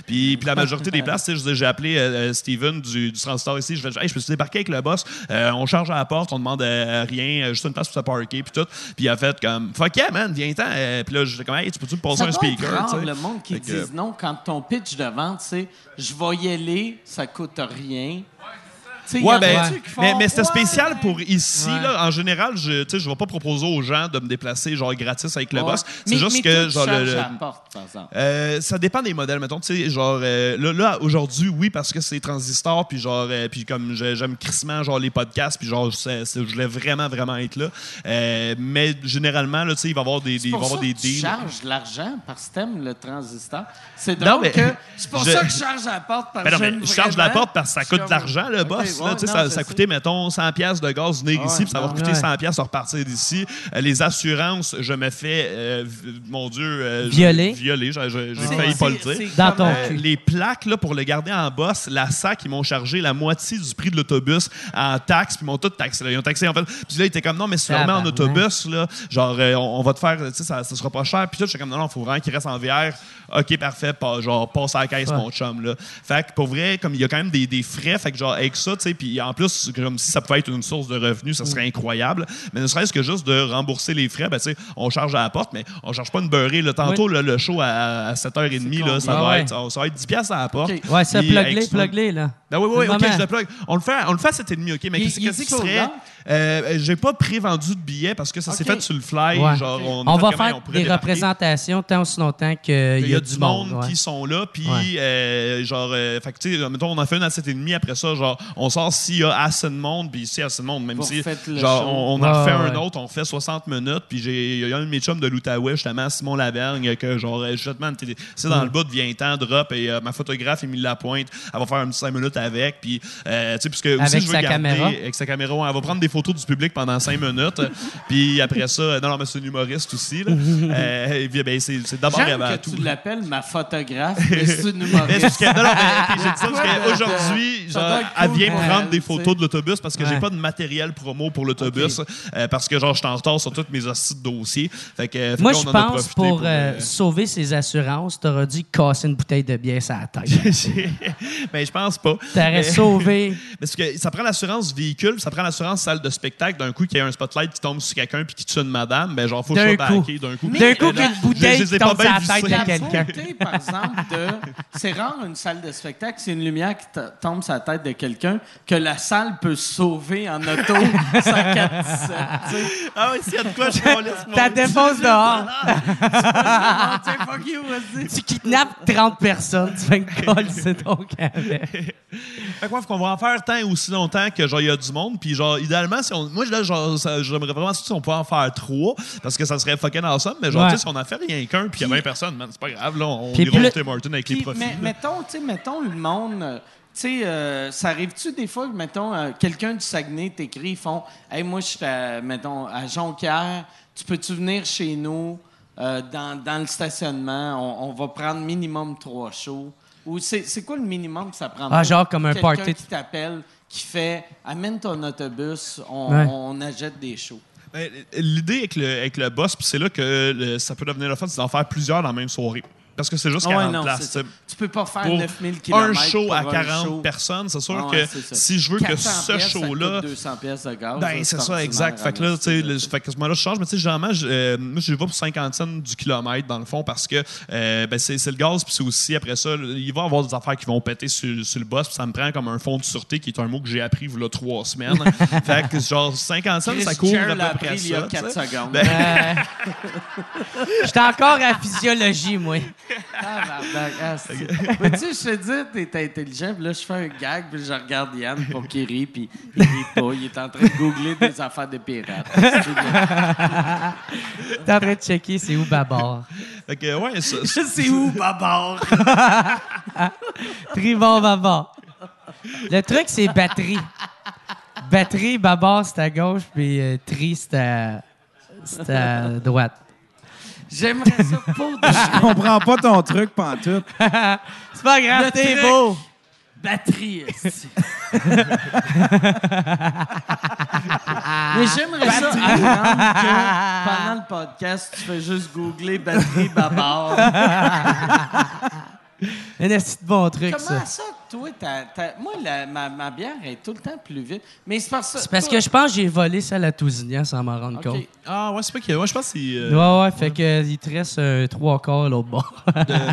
puis, puis la majorité des places, j'ai appelé euh, Steven du, du Transtar ici. Je fais, hey, je peux se débarquer avec le boss. Euh, on charge à la porte, on demande euh, rien, euh, juste une place pour se parker, puis tout. Puis il a fait comme, fuck yeah, man, viens-ten. Euh, puis là, j'étais comme, hey, tu peux-tu me passer Ça un speaker? rare, le monde qui disent non quand ton pitch de vente, c'est « Je vais y aller, ça coûte rien. » Ouais, en ben, font, mais, mais c'était Ouais, spécial ben, pour ici. Ouais. Là, en général, je ne vais pas proposer aux gens de me déplacer genre gratis avec le boss. C'est juste mais que genre le- porte, euh, ça dépend des modèles, mettons, genre, euh, là, là, aujourd'hui, oui, parce que c'est transistor, puis genre, euh, puis comme j'ai- j'aime crissement, genre, les podcasts, puis genre, je voulais vraiment, vraiment être là. Mais généralement, là, tu sais, il va y avoir des, des, va avoir des tu deals. charges de l'argent parce que t'aimes le transistor. C'est drôle que... C'est pour je- ça que je charge la porte parce Ben non, que j'aime je charge la porte parce que ça coûte de l'argent, le boss. Ouais, non, ça, coûtait, mettons, 100 pièces de gaz venir Ouais, ici, puis ça va coûter Ouais. 100 pièces repartir d'ici. Euh, les assurances, je me fais, euh, mon Dieu... euh, Violer. Violer, j'ai failli pas le dire. Dans ton cul. les plaques, là, pour le garder en boss, la SAC, ils m'ont chargé la moitié du prix de l'autobus en taxes, puis ils m'ont tout taxé. là. Ils ont taxé, en fait. Puis là, ils étaient comme, non, mais si tu remets en autobus, là, genre, on, on va te faire, tu sais, ça, ça sera pas cher. Puis là, j'étais comme, non, non, faut vraiment qu'il reste en VR. OK, parfait, pas, genre, passe à la caisse, mon chum, là. Fait que pour vrai, comme il y a quand même des, des frais, fait que genre, avec ça, tu sais, puis en plus, comme si ça pouvait être une source de revenus, ça serait incroyable. Mais ne serait-ce que juste de rembourser les frais, ben, tu sais, on charge à la porte, mais on charge pas une beurrée. Là. Tantôt, là, le show à, à 7h30, là, ça, combien? va Ah être, ça va être 10 piastres à la porte. OK. Ouais, ça, Puis plug-les, avec ça- plug-les, là. Ben oui, oui, oui, OK, je le plug. On le fait, on le fait à 7h30, OK, mais Il- qu'est-ce qui serait... out? Euh, J'ai pas pré-vendu de billets parce que ça s'est fait sur le fly. Ouais. Genre, on, va faire on des débarquer. représentations tant aussi longtemps qu'il Il y a du monde, ouais. qui sont là, puis Ouais. euh, genre, euh, fait que, tu sais, mettons, on en fait une à 7h30, après ça, genre, on sort s'il y a assez de monde, puis s'il y a assez de monde, même Vous si, genre, on, on en fait ouais. un autre, on fait 60 minutes, puis j'ai, il y a un de mes chums de l'Outaouais, justement, Simon Lavergne, que genre, euh, justement, c'est dans le bas de Viens-t'en, drop, et euh, ma photographe, Émile Lapointe, elle va faire un petit 5 minutes avec, puis, euh, tu sais, puisque aussi, Avec je veux sa garder, caméra? avec sa caméra, elle va prendre des photos du public pendant 5 minutes, puis après ça, non, non, mais c'est un humoriste aussi, là. Euh, et puis, ben, c'est, d'abord avant que tout. tu l'appelles ma photographe, mais c'est une Mais c'est humoriste. parce que- non, non, mais, j'ai dit ça parce qu'aujourd'hui, elle vient pour prendre des photos de l'autobus parce que j'ai Ouais. pas de matériel promo pour l'autobus. euh, parce que, genre, je suis en retard sur tous mes hosties de dossiers. Fait que, fait Moi, je pense profité pour, euh, euh, sauver ses assurances, t'aurais dû casser une bouteille de bière sur la tête. ben, je pense pas. T'aurais Mais- sauvé. Parce que ça prend l'assurance véhicule, ça prend l'assurance salle de spectacle. D'un coup, qu'il y a un spotlight qui tombe sur quelqu'un puis qui tue une madame, ben, genre, faut que je D'un sois backé d'un coup. D'un coup, qu'une bouteille qui tombe sur la tête de La quelqu'un. par exemple, de. C'est rare une salle de spectacle, c'est une lumière qui tombe sur la tête de quelqu'un que la salle peut sauver en auto 147. tu sais. Ah oui, s'il y a de quoi, je m'en laisse. Ta défense dehors. Vas-y. tu kidnappes 30 personnes. Tu fais une colle, c'est ton avec. Fait quoi, faut qu'on va en faire tant et aussi longtemps que genre il y a du monde puis genre idéalement si on moi là j'aimerais vraiment si on pouvait en faire trois parce que ça serait fucking awesome mais genre Ouais. tu sais si on en fait rien qu'un puis il y a 20 personnes man c'est pas grave là on ira Tim Martin avec les profits. mais- mettons, tu sais, mettons le monde. euh, Tu sais, euh, ça arrive-tu des fois que, mettons, euh, quelqu'un du Saguenay t'écrit, ils font Hey, moi, je suis, à, mettons, à Jonquière, tu peux-tu venir chez nous euh, dans, dans le stationnement? On, on va prendre minimum trois shows. Ou c'est c'est quoi le minimum que ça prend? Ah, genre comme un Quelqu'un party. qui t'appelle, qui fait Amène ton autobus, on, Ouais. on achète des shows. Ben, L'idée avec le, avec le boss, puis c'est là que le- ça peut devenir le fun, c'est d'en faire plusieurs dans la même soirée. Parce que c'est juste Ah ouais, 40 non, places. ça. tu peux pas faire Pour 9000 km. un show à pour 40 show. personnes, c'est sûr ouais, que ça. si je veux que 400 ce show-là. Ça coûte 200 pièces de gaz. Ben, c'est ça, exact. Fait que là, tu sais, le- fait que à ce moment-là, je change. Mais tu sais, généralement, je, euh, moi, je vais pour 50 cents du kilomètre, dans le fond, parce que euh, ben, c'est le gaz, puis c'est aussi, après ça, il va y avoir des affaires qui vont péter sur, sur le boss, puis ça me prend comme un fond de sûreté, qui est un mot que j'ai appris il y a trois semaines. fait que, genre, 50 cents, ça couvre à peu près il y a ça. 4 tu sais. secondes. Ben, J'étais encore à physiologie, moi. Ah, c'est- Mais tu sais, je te dis, t'es intelligent, puis là, je fais un gag, puis je regarde Yann pour qu'il rit, puis il rit pas. Il est en train de googler des affaires de pirates. T'es en train de checker c'est où Babar? fait que, ouais, ça, ça- C'est où, Babar? Tribord Babar. Le truc, c'est batterie. Batterie, Babar, c'est à gauche, puis euh, Tri, c'est à, c'est à droite. J'aimerais ça pour de Je comprends pas ton truc, pantoute. C'est pas grave, Le t'es truc. beau. batterie. esti. Mais j'aimerais ça apprendre que pendant le podcast, tu fais juste googler batterie Babar. Un esti de bon truc, Comment ça. ça, toi, t'as- t'as- moi, la- ma, ma bière est tout le temps plus vite. Mais c'est parce, C'est parce que je pense que j'ai volé celle à Tousignan sans m'en rendre compte. Ah, ouais, c'est pas que. Ouais, je pense que c'est. euh, Ouais, ouais, fait que euh, il te reste un trois quarts à l'autre bord. Tu vois,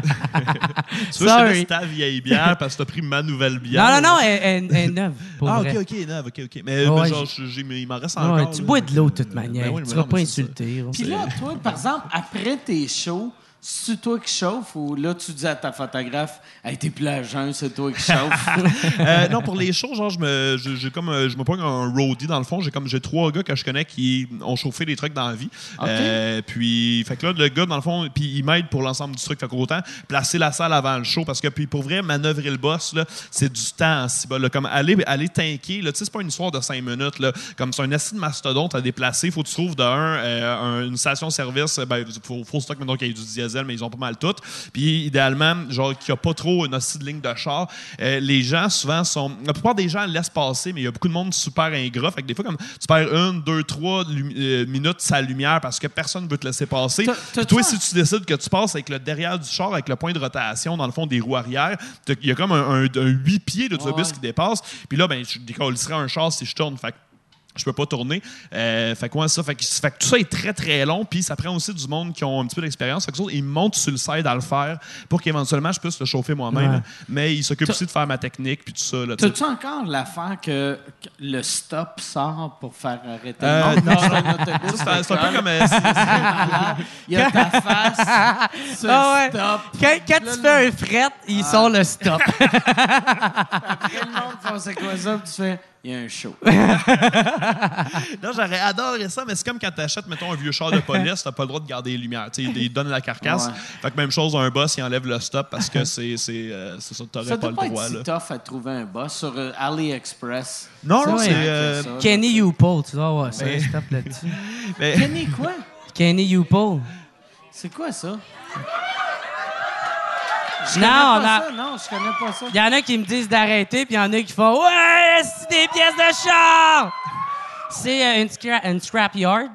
je te Sorry. laisse ta vieille bière parce que t'as pris ma nouvelle bière. non, non, non, elle, elle- elle est neuve, pour Ah, vrai. ok, ok, non, ok, ok. Mais, Ouais, mais genre, j'ai- mais il m'en reste Ouais, encore. tu là. bois de l'eau de toute manière. Ben oui, mais tu seras non, pas mais c'est ça. insulté. Puis là, toi, par exemple, après tes shows, c'est toi qui chauffe ou là, tu dis à ta photographe, hey, t'es plus à jeun, c'est toi qui chauffe? Euh, non, pour les shows, genre, je me, je- j'ai comme, euh, je me pogne un roadie dans le fond. J'ai comme, j'ai trois gars que je connais qui ont chauffé des trucs dans la vie. Euh, puis, fait que là, le gars, dans le fond, puis il m'aide pour l'ensemble du truc. Fait qu'autant placer la salle avant le show parce que, puis pour vrai, manœuvrer le boss, là, c'est du temps, si là. Comme aller, aller tanker, là, tu sais, c'est pas une histoire de cinq minutes, là. Comme c'est un assis de mastodonte à déplacer. Faut que tu trouves de un, euh, un- une station-service, ben, faut, faut stock, maintenant qu'il y ait du diesel, mais ils ont pas mal tout. Puis, idéalement, genre, qu'il n'y a pas trop une hostie de ligne de char. Euh, les gens, souvent, sont. La plupart des gens laissent passer, mais il y a beaucoup de monde super ingrat. Fait que des fois, comme tu perds une, deux, trois euh, minutes sa lumière parce que personne ne veut te laisser passer. Puis toi, si tu décides que tu passes avec le derrière du char, avec le point de rotation, dans le fond des roues arrière, il y a comme un, un, un 8 pieds d'autobus Ouais. qui dépasse. Puis là, ben, je décollerais un char si je tourne. Fait que je peux pas tourner. Euh, fait que ouais, ça. Fait que, fait que tout ça est très, très long. Puis ça prend aussi du monde qui ont un petit peu d'expérience. Fait que ça, ils me montent sur le side à le faire pour qu'éventuellement je puisse le chauffer moi-même. Ouais. Mais ils s'occupent aussi de faire ma technique puis tout ça. T'as-tu encore l'affaire que, que le stop sort pour faire arrêter Euh, le monde? non. Ça, c'est un- peu comme. euh, Il y a ta face sur Ah ouais. stop. Quand, quand Là, tu fais un fret, ils sont le stop. Après, le monde fait c'est quoi ça? Puis tu fais, il y a un show. Non, j'aurais adoré ça, mais c'est comme quand tu achètes, mettons, un vieux char de police, t'as pas le droit de garder les lumières. Tu sais, ils donnent la carcasse. Ouais. Fait que même chose, un boss, il enlève le stop parce que c'est c'est euh, ça, t'aurais Ça pas doit pas le droit. être si Là. tough à trouver un boss sur euh, AliExpress. Non, non, c'est. Euh, ça. Kenny Youpo, tu dois voir ça, Mais- tape là-dessus. mais- Kenny quoi? Kenny Youpo. C'est quoi ça? Non, connais pas on a- ça, non, je connais pas ça. Il y en a qui me disent d'arrêter, puis il y en a qui font Ouais, c'est des pièces de char! C'est euh, une, scra- une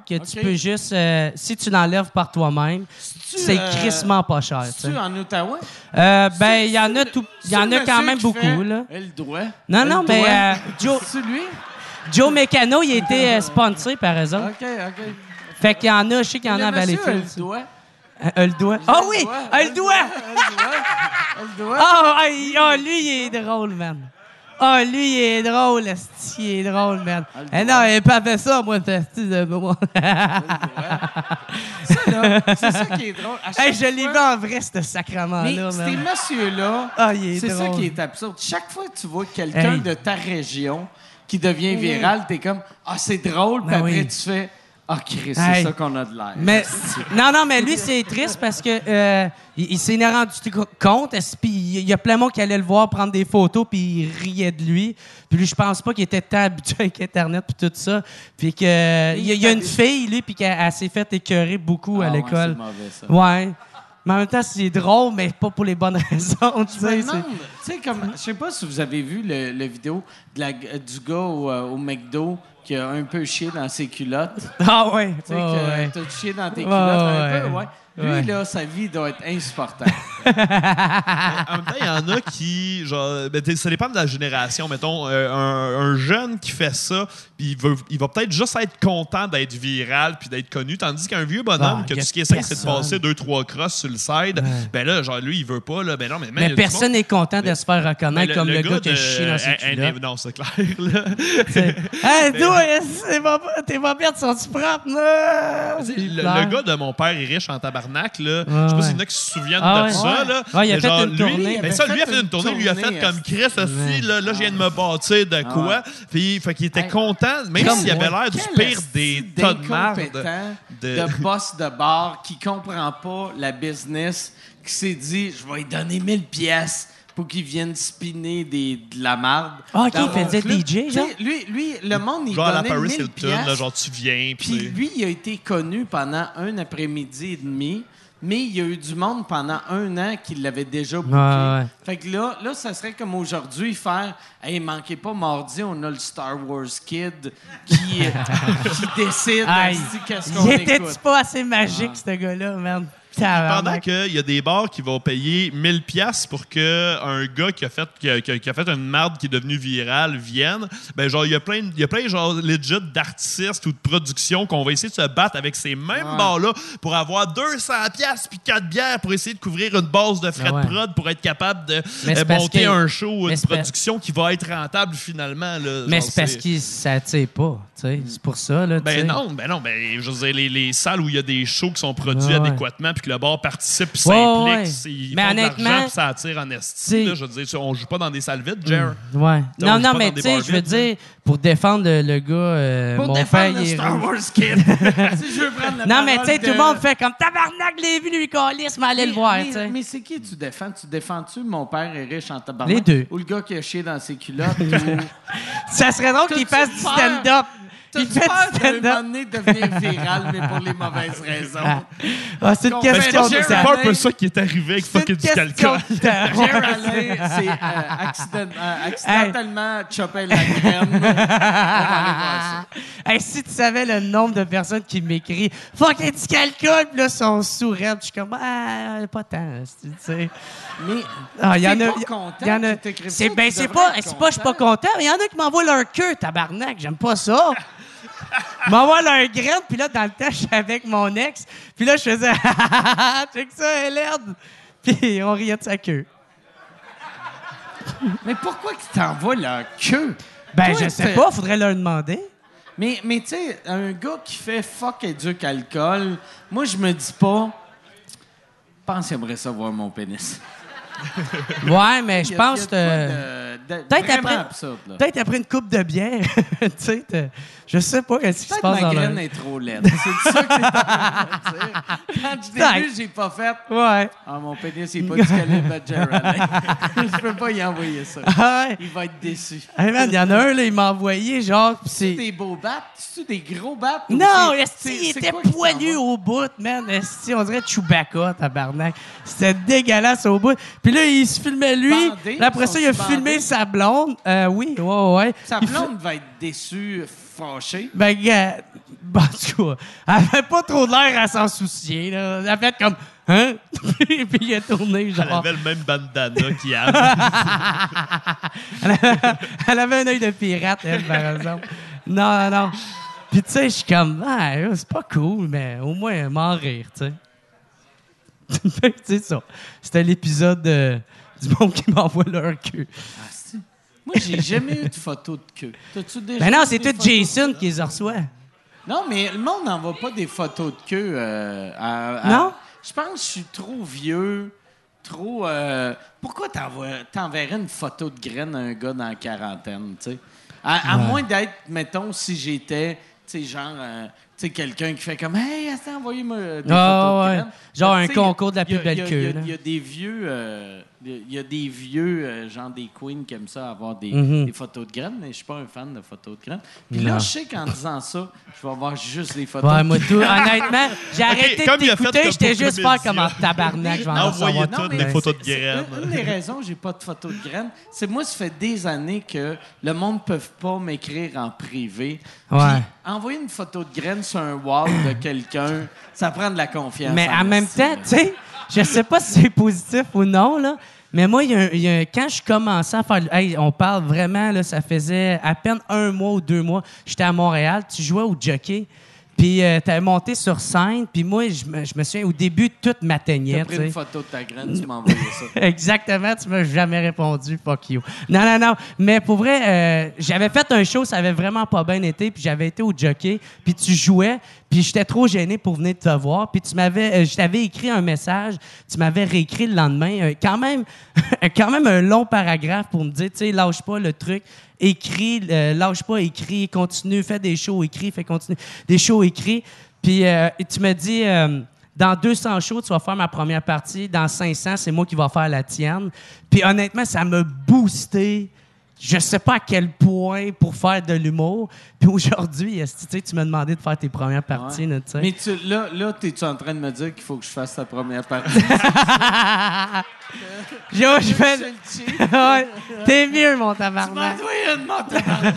que tu peux juste, euh, si tu l'enlèves par toi-même, c'est euh, crissement pas cher. Tu en Ottawa? Euh, ben, il y en a tout, il y en a C'est quand même beaucoup, fait, là. Elle doit. Non, non, mais euh, Joe, C'est lui? Joe Mécano, il a été euh, sponsor par autres. OK, OK. Fait qu'il y en a, je sais qu'il y en a à Valleyfield. Elle doit. Euh, euh, le doigt. Ah oui! le doigt! Elle doit. Elle doit. Ah, ah, lui, il est drôle, man. Ah, lui, il est drôle, esti, il est drôle, man. Eh non, il n'a pas fait ça, moi, esti de moi. Ça, là, c'est ça qui est drôle. Hey, je l'ai vu en vrai, ce sacrement-là, ces messieurs-là, Ah, c'est ça qui est absurde. Chaque fois que tu vois quelqu'un Hey. de ta région qui devient viral, t'es comme Ah, c'est drôle, puis Ben après oui. tu fais Ah, Chris, c'est Hey. ça qu'on a de l'air. Mais, non, non, mais lui, c'est triste parce que euh, il, il s'en est rendu compte. est-ce- Puis il y a plein de monde qui allait le voir prendre des photos, puis il riait de lui. Puis lui, je pense pas qu'il était tant habitué avec Internet, puis tout ça. Puis que il y, a- il y a une fille, lui, puis qu'elle elle s'est fait écœurer beaucoup Ah à ouais, l'école. c'est mauvais, ça. Ouais. Mais en même temps, c'est drôle, mais pas pour les bonnes raisons. tu Je me sais, demande, c'est- tu sais, comme, je sais pas si vous avez vu le, le vidéo de la, du gars au, euh, au McDo qui a un peu chié dans ses culottes. Ah ouais. Tu sais, ouais, que ouais. t'as chié dans tes Ouais, culottes un ouais. peu, ouais. Lui, Ouais. là, sa vie doit être insupportable. en même temps, il y en a qui, genre, ben, ça dépend de la génération. Mettons, euh, un, un jeune qui fait ça, puis il, veut- il va peut-être juste être content d'être viral puis d'être connu, tandis qu'un vieux bonhomme, Ah, que tout ce qui essaie, c'est de passer deux, trois crosses sur le side, ben là, genre, lui, il veut pas, là, ben non, mais, man, Mais personne n'est content de se faire Ben, reconnaître comme le, gars qui de- a chié dans ses culottes. Non, c'est clair, là. Hey, toi, c'est pas- tes bobettes sont-tu propres, là? Tu sais, Le, le gars de mon père est riche en tabarnak, là. je sais pas s'il y en a qui se souviennent Ah de ouais. ça, Ouais. là. Ouais, il a Mais fait genre, une lui, tournée. Ben Il ça, lui a fait une tournée, lui a fait comme Chris aussi, là, là, je viens de me bâtir de Ah quoi. Puis, fait qu'il était Hey. content, même s'il avait l'air du pire des tas de marde. de- de... boss de bar qui comprend pas la business, qui s'est dit, je vais lui donner 1000 pièces pour qu'il vienne spinner des, de la marde. Ah, ok, il faisait. DJ, genre? Lui, lui, le monde, il Genre à la donnait Paris 1000 Hilton, là, genre tu viens, Puis puis lui, il a été connu pendant un après-midi et demi, mais il y a eu du monde pendant un an qui l'avait déjà booké. Ouais, ouais. Fait que là, là, ça serait comme aujourd'hui faire Hey, manquez pas mardi, on a le Star Wars Kid qui, qui décide Aïe. qu'est-ce qu'on Il écoute? était-tu pas assez magique, ce gars-là, man? Pendant qu'il y a des bars qui vont payer 1000 pièces pour que un gars qui a fait qui a, qui a- fait une marde qui est devenue virale vienne, ben genre il y a plein de- il y a plein genre legit d'artistes ou de productions qu'on va essayer de se battre avec ces mêmes bars là pour avoir 200 pièces puis 4 bières pour essayer de couvrir une base de frais ouais. de prod pour être capable de euh, monter que- un show ou mais une production qui va être rentable finalement là, Mais c'est parce qu'il s'attire pas, C'est pour ça, là, ben non, ben non, ben je veux dire, les, les salles où il y a des shows qui sont produits Ouais, ouais. adéquatement puis que le bar participe puis Ouais, s'implique, ouais. ils Mais font de honnêtement, l'argent puis ça attire en esti. là. Je veux dire, on joue pas dans des salles vides, Jer. Ouais. on Non, non, mais tu sais, je veux dire, pour défendre le, le gars, euh, Pour mon défendre père, le il Star rouge. Wars Kid. si je veux prendre la Non, mais tu sais, tout le de- monde fait comme tabarnak, les vues, lui, calisse, mais allez le voir, mais, tu sais. mais c'est qui tu défends? Tu défends-tu mon père est riche en tabarnak? Les deux. Ou le gars qui a chié dans ses culottes? ou... Ça serait drôle qu'il fasse du stand-up. Fait peur du d'un moment donné devenir viral, mais pour les mauvaises raisons? Ah, c'est une question fait de C'est pas un peu ça qui est arrivé avec fucking du calcul. de temps. Jer Alain, c'est euh, accident- euh, accidentellement chopé la graine. Hey, si tu savais le nombre de personnes qui m'écrivent Fuck, tu calcules, puis là, sont sourds. Je suis comme, ah, pas tant, tu sais. Mais Ah, il y en a. pas y- content y en a- C'est ça, ben, c'est pas, c'est pas, je suis pas content. content, mais il y en a qui m'envoient leur queue, tabarnak. J'aime pas ça. Ils m'envoient leur graine, puis là, dans le temps, je suis avec mon ex, puis là, je faisais, check ça, laide. Puis on riait de sa queue. Mais pourquoi qu'ils t'envoient leur queue? Ben, Toi, je sais pas, faudrait leur demander. Mais, mais tu sais, un gars qui fait fuck éduque alcool, moi, je me dis pas, je pense qu'il aimerait ça voir mon pénis. Ouais, mais je pense que. Peut-être après-. Peut-être après une coupe de bière, tu sais, je sais pas qu'est-ce qui se passe ma dans graine est trop laide. C'est ça que t'es en train de me dire. Quand je vu, j'ai pas fait. Ouais. Ah, mon pénis, il est pas du calibre de Jared. Je peux pas y envoyer ça. Ah. Il va être déçu. Hey man, il y en a un, là, il m'a envoyé, genre, C'est des beaux battes? C'est des gros battes? Non, esti, il était poilu au bout, man. Esti, on dirait Chewbacca, tabarnak. C'était dégueulasse au bout. Puis là, il se filmait lui. Bandé? Là, après ça, il a filmé sa blonde. Euh, oui, ouais, ouais. Sa Il blonde va être déçue, fâchée. Ben, gars, ben, en tout cas, elle avait pas trop l'air à s'en soucier, là. Elle a fait comme, hein? Puis il a tourné, Elle genre. avait le même bandana qu'il a. Elle avait, elle avait un œil de pirate, elle, par exemple. Non, non, non. Puis, tu sais, je suis comme, ah, c'est pas cool, mais au moins, m'en rire, tu sais. C'est ça. C'était l'épisode de- du monde qui m'envoie leur queue. Ah, Moi, j'ai jamais eu de photo de queue. T'as-tu déjà Ben non, c'est tout Jason qui les reçoit. Non, mais le monde n'envoie pas des photos de queue. euh, à- à- Non? Je pense que je suis trop vieux, trop. euh, Pourquoi t'enverrais une photo de graine à un gars dans la quarantaine, tu sais? À, à moins d'être, mettons, si j'étais, tu sais, genre, euh, sais, quelqu'un qui fait comme, hey, attends, envoyez-moi des Ah, photos de ouais. Genre un concours de la plus belle queue, il y a- là. Il y a des vieux, euh, il y a des vieux, euh, genre des queens qui aiment ça, avoir des, Mhm. des photos de graines, mais je suis pas un fan de photos de graines. Puis là, je sais qu'en disant ça, je vais avoir juste des photos Ouais, de moi, tout, honnêtement, j'ai arrêté comme de il a fait t'écouter, j'étais juste faire comme en tabarnak, je vais en savoir toutes mais des photos de graines. Une, une des raisons que j'ai pas de photos de graines, c'est moi, ça fait des années que le monde ne peut pas m'écrire en privé. Puis Ouais. envoyer une photo de graines sur un wall de quelqu'un, ça prend de la confiance. Mais en même temps, tu sais, je sais pas si c'est positif ou non, là. Mais moi, il y a un- il y a un- quand je commençais à faire. Hey, on parle vraiment, là, ça faisait à peine un mois ou deux mois. J'étais à Montréal, tu jouais au jockey. Puis euh, t'avais monté sur scène. Puis moi, je me, je me souviens, au début, tout m'atteignait. T'as pris une photo de ta graine, tu m'as envoyé ça. Exactement, tu m'as jamais répondu, fuck you. Non, non, non. Mais pour vrai, euh, j'avais fait un show, ça avait vraiment pas bien été, puis j'avais été au jockey, puis tu jouais, puis j'étais trop gêné pour venir te voir, puis tu m'avais, euh, je t'avais écrit un message, tu m'avais réécrit le lendemain, euh, quand même, quand même un long paragraphe pour me dire, tu sais, lâche pas le truc, écris, euh, lâche pas, écris, continue, fais des shows, écris, fais continuer, des shows, écris. Puis tu me dis, dans 200 shows, tu vas faire ma première partie. Dans 500, c'est moi qui vais faire la tienne. Puis honnêtement, ça m'a boosté. Je sais pas à quel point pour faire de l'humour. Puis aujourd'hui, tu sais, tu m'as demandé de faire tes premières parties. Ouais. là, tu. Mais tu, là, là t'es-tu en train de me dire qu'il faut que je fasse ta première partie? Je fais... Je. Ouais, T'es mieux, mon Tu m'as tabarnak. une mon tabarnak.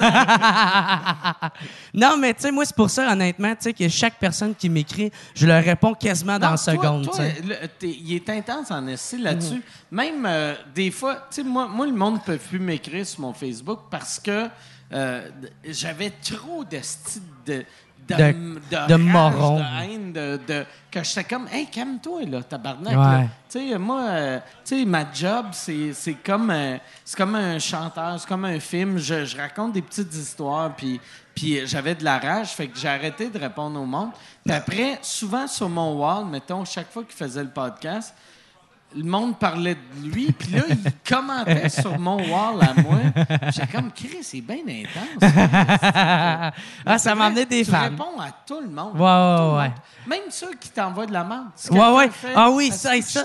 non, mais tu sais, moi, c'est pour ça, honnêtement, tu sais, que chaque personne qui m'écrit, je leur réponds quasiment dans la seconde. tu il est intense en essai là-dessus. Même euh, des fois, tu sais, moi, moi, le monde ne peut plus m'écrire sur mon Facebook parce que euh, j'avais trop de style de. De, De- de, de moron. de haine, de, de- que j'étais comme, hey, calme-toi, là, tabarnak. Ouais. Tu sais, moi, euh, tu sais, ma job, c'est c'est comme, euh, c'est comme un chanteur, c'est comme un film. Je, je raconte des petites histoires, puis, puis j'avais de la rage, fait que j'ai arrêté de répondre au monde. Puis après, souvent sur mon wall, mettons, chaque fois qu'il faisait le podcast, le monde parlait de lui, puis là, il commentait sur mon wall à moi. J'étais comme, Chris, c'est bien intense. ah, ça m'a amené des tu fans. réponds à tout le monde. Ouais, ouais, ouais. monde. Même ceux qui t'envoient de la merde. Si Ouais, ouais. fait, Ah oui, ça, que ça.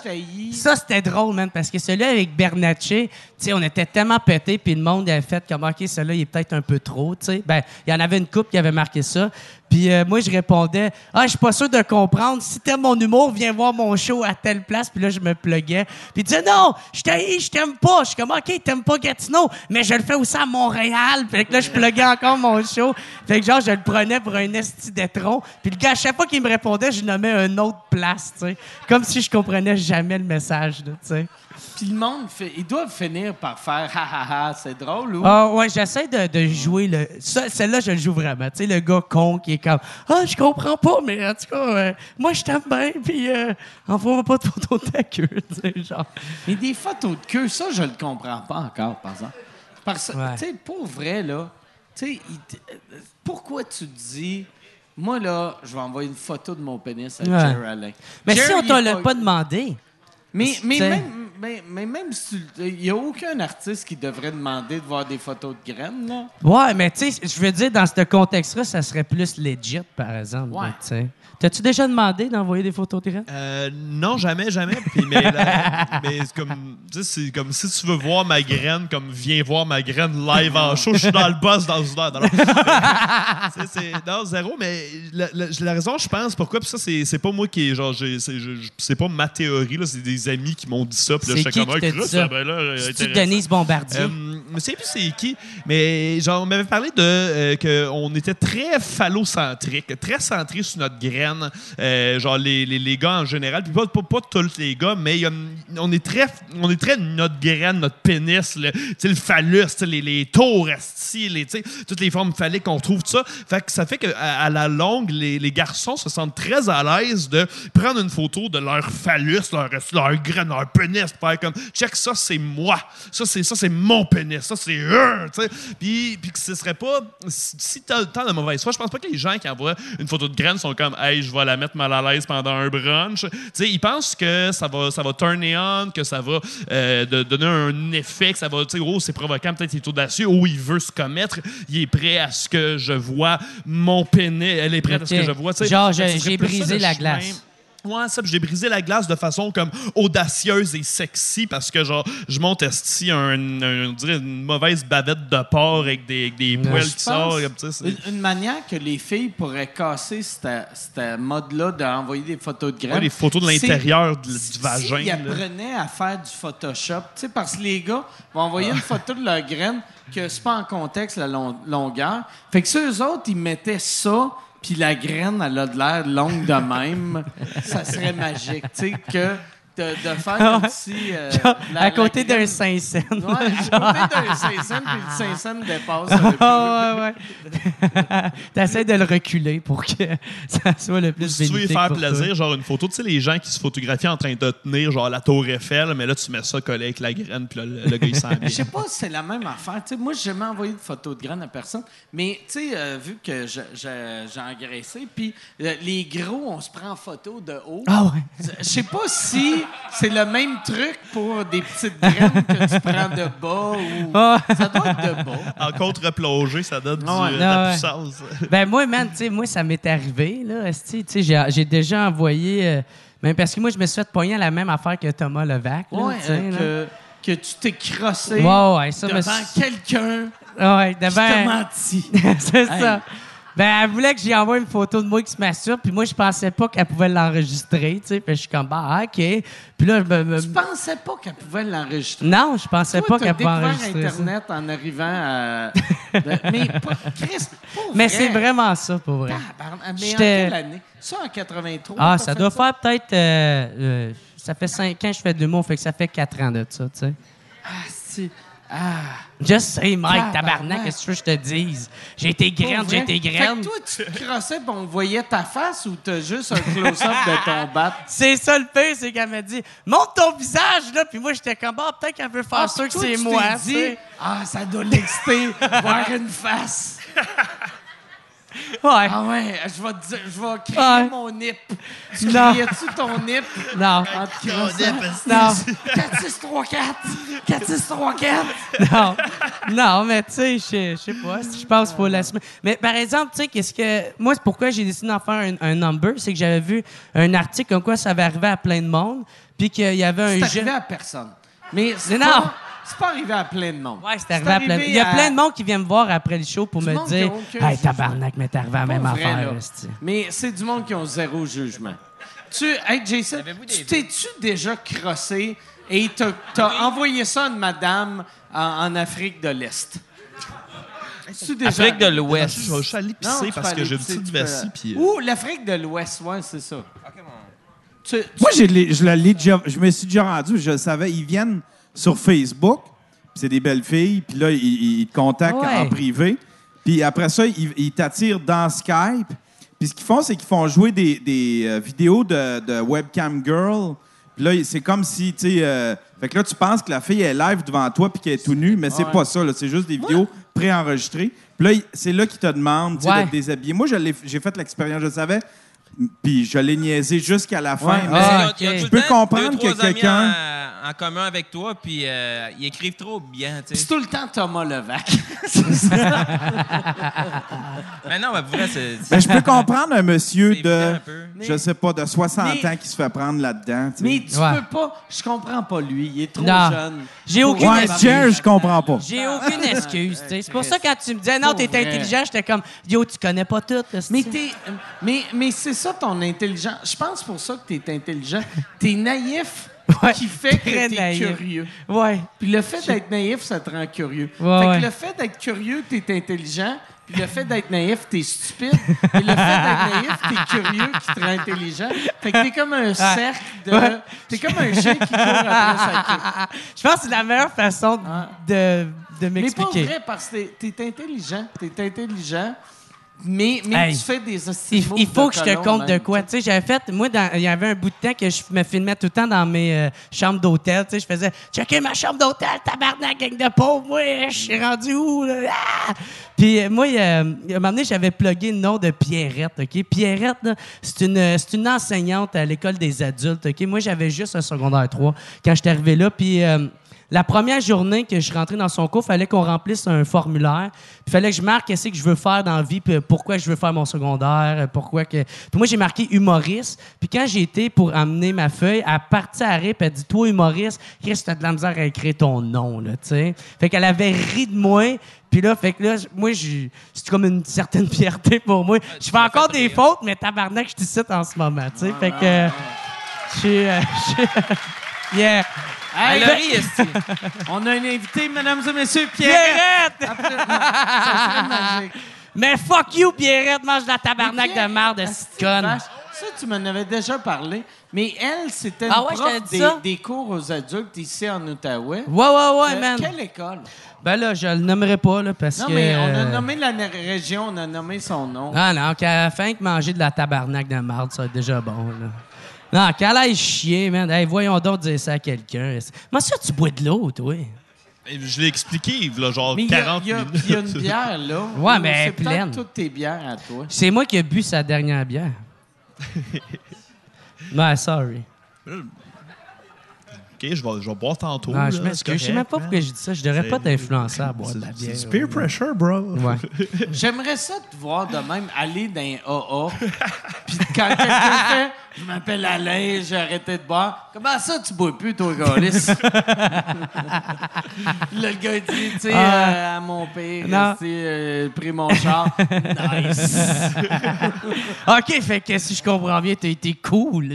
Ça, c'était drôle, man, parce que celui-là avec Bernatchez, tu sais, on était tellement pétés, puis le monde avait fait comme, OK, celui-là, il est peut-être un peu trop, tu sais. Ben, il y en avait une couple qui avait marqué ça. Puis euh, moi, je répondais, Ah, je suis pas sûr de comprendre. Si t'aimes mon humour, viens voir mon show à telle place. Puis là, je me pluguais. Puis il disait, non, je t'haïs, je t'aime pas. Je suis comme, OK, t'aimes pas Gatineau, mais je le fais aussi à Montréal. Fait que là, je pluguais encore mon show. Fait que genre, je le prenais pour un esti d'étron. Puis le gars, à chaque fois qu'il me répondait, je nommais une autre place, tu sais. Comme si je comprenais jamais le message, tu sais. Puis le monde, fait, ils doivent finir par faire ha ha ha, c'est drôle ou? Ah ouais, j'essaie de, de jouer le. Celle-là, je le joue vraiment. Tu sais, le gars con qui est comme Ah, je comprends pas, mais en tout cas, euh, moi, je t'aime bien, puis euh, envoie-moi pas de photos de ta queue. Tu sais, genre. Mais des photos de queue, ça, je le comprends pas encore, par exemple. Parce que, Ouais. tu sais, pour vrai, là, tu sais, euh, pourquoi tu te dis, moi, là, je vais envoyer une photo de mon pénis à Ouais. Jerry Alain. Mais Jerry, si on t'a est l'a pas demandé. Mais, mais, même, mais, mais même si tu- il n'y a aucun artiste qui devrait demander de voir des photos de graines, là. Ouais, mais tu sais, je veux dire, dans ce contexte-là, ça serait plus legit, par exemple. Ouais. là, tu sais. T'as-tu déjà demandé d'envoyer des photos de graines? Euh, non, jamais, jamais. Puis, mais la- mais c'est comme, tu sais, c'est comme si tu veux voir ma graine, comme viens voir ma graine live en show. Je suis dans le boss dans une heure. Non. C'est- non, zéro, mais la, la- la raison, je pense, pourquoi, puis ça, c'est c'est pas moi qui genre, c'est pas ma théorie, là, c'est des amis qui m'ont dit ça. C'est qui comme, qui t'a dit ça? ben intéressant. Denise Bombardier? Euh, je sais plus c'est qui, mais genre, on m'avait parlé de euh, qu'on était très phallocentrique, très centré sur notre graine. Euh, genre, les, les, les gars en général, puis pas, pas, pas tous les gars, mais y a on, est très, on est très notre graine, notre pénis, le, le phallus, les, les tours, les, toutes les formes phalliques qu'on trouve, tout ça. Fait que ça fait qu'à à la longue, les, les garçons se sentent très à l'aise de prendre une photo de leur phallus, leur, leur graine, leur pénis, faire comme, check ça, c'est moi. Ça, c'est ça, c'est mon pénis. Ça, c'est eux, tu sais. Puis, puis que ce serait pas. Si t'as le temps de mauvaise foi, je pense pas que les gens qui envoient une photo de graine sont comme, hey, je vais la mettre mal à l'aise pendant un brunch. Tu sais, ils pensent que ça va, ça va turner on, que ça va euh, de- donner un effet, que ça va, tu sais, oh, c'est provoquant, peut-être il est audacieux, oh, il veut se commettre, il est prêt à ce que je vois mon pénis, elle est prête à ce que je vois, tu sais. Genre, j'ai- brisé la chemin. glace. Ouais, ça, j'ai brisé la glace de façon comme audacieuse et sexy parce que, genre, je monte esti un, un- on dirait une mauvaise bavette de porc avec des, avec des poils qui sortent. Une, une manière que les filles pourraient casser cette, cette mode-là d'envoyer des photos de graines. Ouais, les photos de l'intérieur du, vagin. S'ils là. apprenaient à faire du Photoshop, tu sais, parce que les gars vont envoyer une photo de leur graine que c'est pas en contexte la long- longueur. Fait que ceux autres, ils mettaient ça, puis la graine, elle a de l'air longue de même. ça serait magique, tu sais, que de, de faire comme si... euh, la- à côté d'un Saint-Saëns. Ouais, à côté d'un Saint-Saëns, puis le Saint-Saëns dépasse un peu. Ah, ouais, ouais. T'essaies de le reculer pour que ça soit le plus Si tu veux y bénéfique faire pour toi. plaisir, genre une photo, tu sais, les gens qui se photographient en train de tenir genre la tour Eiffel, mais là, tu mets ça collé avec la graine, puis là, le, le gars, il sent bien. Je sais pas si c'est la même affaire. Tu sais, moi, j'ai jamais envoyé de photos de graines à personne. Mais, tu sais, euh, vu que je- je- j'ai engraissé, puis euh, les gros, on se prend en photo de haut. Ah ouais. Je sais pas si c'est le même truc pour des petites graines que tu prends de bas ou. Ah. Ça doit être de bas. En contre-plongée, ça donne du- Ah ouais. de Ah la ouais. puissance. Ben moi, man, tu sais, moi, ça m'est arrivé, là, esti, tu sais, j'ai, déjà envoyé... euh, parce que moi, je me suis fait pogner à la même affaire que Thomas Levac, là, Ouais, euh, là. que, que tu t'es crossé Ouais, ouais, ça me... devant quelqu'un Ouais, qui t'a devant... menti. c'est ça. Ben, elle voulait que j'y envoie une photo de moi qui se masturbe, puis moi, je pensais pas qu'elle pouvait l'enregistrer, tu sais. Puis je suis comme, bah, OK. Puis là, je me... me- Tu pensais pas qu'elle pouvait l'enregistrer? Non, je pensais Toi, pas t'as qu'elle pouvait découvert enregistrer ça. Internet en arrivant à... de- Mais pas... Chris, pas Mais c'est vraiment ça, pour vrai. Tabarnak. Mais en J'étais- quelle année? Ça, en 83? Ah, t'as ça fait doit faire peut-être... euh, euh, ça fait cinq ans que je fais deux mots, fait que ça fait quatre ans de ça, tu sais. Ah, si. Ah. Just say, Mike, Tabarnak. qu'est-ce que tu veux que je te dise? J'ai été graine, j'ai été Fait graine. que toi, tu te crossais pis on voyait ta face ou t'as juste un close-up de ton bat? C'est ça le pire, c'est qu'elle m'a dit montre ton visage là, puis moi j'étais comme ah peut-être qu'elle veut faire Ah, sûr que c'est moi. dit, ah, ça doit l'exciter, voir une face. Ouais. Ah ouais, je vais te dire, je vais crier Ouais. mon nip. Tu Non. criais-tu ton nip? Non. en te crossant? Non. 4, 6, 3, 4. 4, 6, 3, 4. non. Non, mais tu sais, je je sais pas. Je pense qu'il faut l'assumer. Mais par exemple, tu sais, qu'est-ce que. Moi, c'est pourquoi j'ai décidé d'en faire un, un number, c'est que j'avais vu un article comme quoi ça avait arrivé à plein de monde, puis qu'il y avait un C'est jeune. arrivé à personne. Mais c'est Mais pas, non. C'est pas arrivé à plein de monde. Ouais, c'est arrivé à plein de Il y a plein de monde qui vient me voir après le show pour Du me monde dire Hey, tabarnak, mais t'es arrivé à la même vrai, affaire. là. Mais c'est du monde qui ont zéro jugement. Tu, hey Jason, tu t'es-tu déjà crossé et t'as t'as envoyé ça à une madame en, en Afrique de l'Est? T'es-tu déjà- Afrique de Je l'Ouest. vais juste aller Non, pisser parce que j'ai une petite vessie. Puis, euh, Ou l'Afrique de l'Ouest, ouais, c'est ça. Tu- tu- Moi, je, la l'ai déjà- je me suis déjà rendu, je le savais. Ils viennent sur Facebook, c'est des belles filles, puis là, ils, ils te contactent Ouais. en privé. Puis après ça, ils, ils t'attirent dans Skype. Puis ce qu'ils font, c'est qu'ils font jouer des, des, euh, vidéos de, de webcam girl. Puis là, c'est comme si, tu sais... euh, fait que là, tu penses que la fille est live devant toi puis qu'elle est tout nue, mais c'est Ouais. pas ça. là. C'est juste des vidéos préenregistrées. Puis là, c'est là qu'ils te demandent Ouais. de te déshabiller. Moi, j'ai fait l'expérience, je le savais. Puis je l'ai niaisé jusqu'à la fin. Ouais. mais- Ah, Je peux comprendre deux, que quelqu'un- En, commun avec toi, puis euh, ils écrivent trop bien, tu C'est tout le temps Thomas Levac. Mais non, mais pour vrai, c'est... Ben, je peux comprendre un monsieur C'est évident de, un peu. je sais pas, de 60 Mais- ans qui se fait prendre là-dedans. tu sais. Mais tu Ouais. peux pas. Je comprends pas lui. Il est trop Non. jeune. J'ai aucune Ouais, excuse. Je comprends pas. J'ai aucune excuse. tu sais. C'est pour ça que quand tu me disais non, Pour t'es vrai. intelligent, j'étais comme yo, tu connais pas tout. Mais, t'es, mais, mais c'est ça ton intelligence. Je pense pour ça que tu es intelligent. Tu es naïf Ouais, qui fait que très tu es naïf. curieux. Ouais. Puis le fait d'être naïf, ça te rend curieux. Ouais, fait ouais. que le fait d'être curieux, tu es intelligent. Puis le fait d'être naïf, t'es stupide. Et le fait d'être naïf, t'es curieux qui te rend intelligent. Fait que t'es comme un cercle de... Ouais. T'es comme un chien qui court après sa queue. Je pense que c'est la meilleure façon de, de Mais pas m'expliquer. vrai, parce que t'es, t'es intelligent. T'es intelligent. Mais, mais Hey. tu fais des Il, il faut de que je te compte de quoi. Tu sais, j'avais fait, moi, dans- il y avait un bout de temps que je me filmais tout le temps dans mes euh, chambres d'hôtel. Tu sais, je faisais, checker ma chambre d'hôtel, tabarnak, gang de pauvres, moi, je suis rendu où, là? Ah! Puis, euh, moi, euh, à un moment donné, j'avais plugué le nom de Pierrette, OK? Pierrette, c'est une, c'est une enseignante à l'école des adultes, OK? Moi, j'avais juste un secondaire 3 quand j'étais arrivé là. Puis, euh, la première journée que je suis rentré dans son cours, il fallait qu'on remplisse un formulaire. Il fallait que je marque qu'est-ce que je veux faire dans la vie, puis pourquoi je veux faire mon secondaire, pourquoi que. Puis moi, j'ai marqué humoriste. Puis quand j'ai été pour amener ma feuille, elle partit à rire, puis elle dit Toi, humoriste, Chris, t'as de la misère à écrire ton nom, là, tu sais. Fait qu'elle avait ri de moi. Puis là, fait que là, moi, j'ai- c'est comme une certaine fierté pour moi. Je fais encore des fautes, mais tabarnak, je te cite en ce moment, tu sais. Fait que. Je suis. euh, je suis- Yeah. Hey, Elle on a un invité, mesdames et messieurs, Pierre. Pierrette! Magique. Mais fuck you, Pierrette, mange de la tabarnak de marde, de vache, Ça, tu m'en avais déjà parlé. Mais elle, c'était une Ah ouais, je prof t'avais dit des, ça? des cours aux adultes ici en Outaouais. Ouais, ouais, ouais, Euh, man. Quelle école? Ben là, je le nommerai pas, là, parce Non, que... mais on a euh, nommé la région, on a nommé son nom. Ah non, qu'à la fin que manger de la tabarnak de marde, ça va être déjà bon, là. Non, qu'elle aille chier, man. Hey, voyons donc dire ça à quelqu'un. Moi, ça, tu bois de l'eau, toi? Je l'ai expliqué, là, genre Mais il y, a- 40 il y a- minutes. il y a une bière, là. Ouais, Ou mais C'est peut-être pleine. toutes tes bières à toi. C'est moi qui ai bu sa dernière bière. ben, sorry. Je vais, je vais boire tantôt. Non, là, je m'excuse. Je sais même pas pourquoi j'ai dit ça. Je devrais pas t'influencer à boire de la bière. c'est peer pressure, bro. Ouais. J'aimerais ça te voir de même aller dans un AA. Puis quand quelqu'un fait Je m'appelle Alain, j'ai arrêté de boire. Comment ça, tu bois plus, toi, Gaulis? le gars dit Tu sais, Ah. euh, à mon père, tu euh, pris mon char. nice. OK, fait que si je comprends bien, t'as été cool.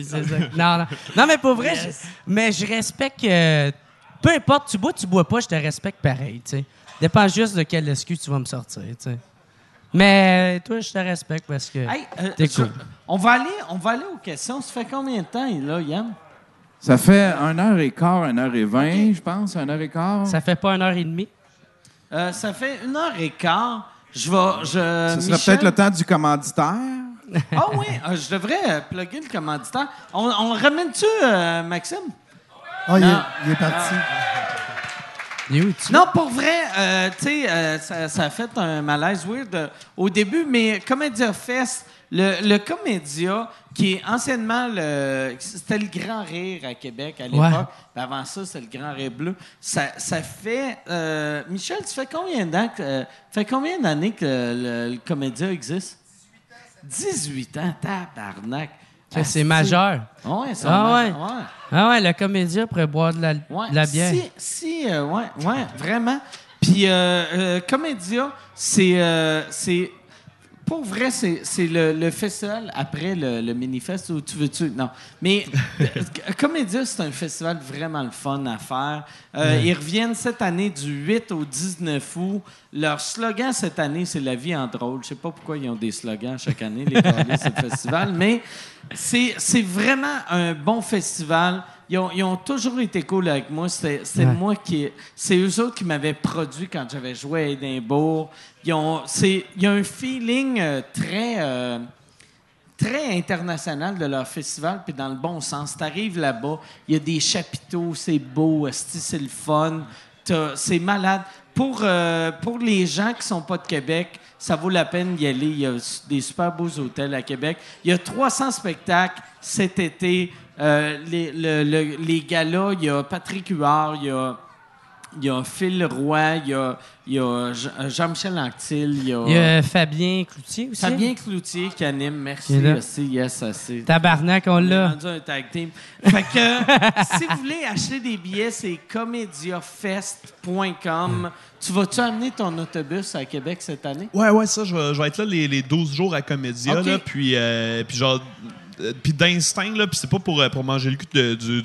Non, non. Non, mais pour vrai, je- mais je respecte que. Peu importe, tu bois, tu bois pas, je te respecte pareil, tu sais. Dépend juste de quelle excuse tu vas me sortir, tu sais. Mais toi, je te respecte parce que. Hey, euh, T'es je- cool. on, va aller, on va aller aux questions. Ça fait combien de temps, là, Yann? Ça fait 1h15, 1h20, je pense, 1h15. Ça fait pas une heure et demie? Euh, ça fait une heure et quart. Je vais. Je, Ce serait peut-être le temps du commanditaire. Ah oui, euh, je devrais euh, plugger le commanditaire. On, on le ramène-tu, euh, Maxime? Ah, il, est, Non. il est parti. Il est où, tu- Non, pour vrai, euh, tu sais, euh, ça, ça a fait un malaise weird euh, au début, mais Comédia Fest, le, le Comédia, qui est anciennement le. C'était le Grand Rire à Québec à l'époque. Ouais. Avant ça, c'est le Grand Rire Bleu. Ça, ça fait. euh, Michel, tu fais combien d'années que, euh, fait combien d'années que le, le Comédia existe? 18 ans, tabarnak. Que c'est majeur. Ouais, ça Ah va- ouais. Ah ouais, le comédien pourrait boire de la, de la bière. Si, si euh, ouais, ouais, vraiment. Puis euh, euh, Comédia, c'est, euh, c'est, pour vrai, c'est, c'est le, le festival après le, le Minifest ou tu veux-tu? Non. Mais Comédia, c'est un festival vraiment le fun à faire. Euh, Ils reviennent cette année du 8 au 19 août. Leur slogan cette année, c'est La vie en drôle. Je sais pas pourquoi ils ont des slogans chaque année, les gars, ce festival, mais c'est, c'est vraiment un bon festival. Ils ont, ils ont toujours été cool avec moi. C'était Ouais. moi qui. C'est eux autres qui m'avaient produit quand j'avais joué à Édimbourg. Il y a un feeling euh, très. euh, très international de leur festival, puis dans le bon sens. Tu arrives là-bas, il y a des chapiteaux, c'est beau, c'est le fun, c'est malade. Pour, euh, pour les gens qui sont pas de Québec, ça vaut la peine d'y aller. Il y a des super beaux hôtels à Québec. Il y a 300 spectacles cet été. Les, le- le- les galas, il y a Patrick Huard, il y a, il y a Phil Roy, il y a, il y a Jean- Jean-Michel Anctil, il y a, Il y a Fabien Cloutier aussi. Fabien Cloutier qui anime. Merci, là. merci, yes, assez. Tabarnak, on On a l'a. rendu un tag team. Fait que, si vous voulez acheter des billets, c'est comediafest.com. Tu vas-tu amener ton autobus à Québec cette année? Ouais, ouais, ça, je vais, je vais être là les, les 12 jours à Comédia, là, puis, euh, puis genre, euh, puis d'instinct, là, puis c'est pas pour, euh, pour manger le cul de- du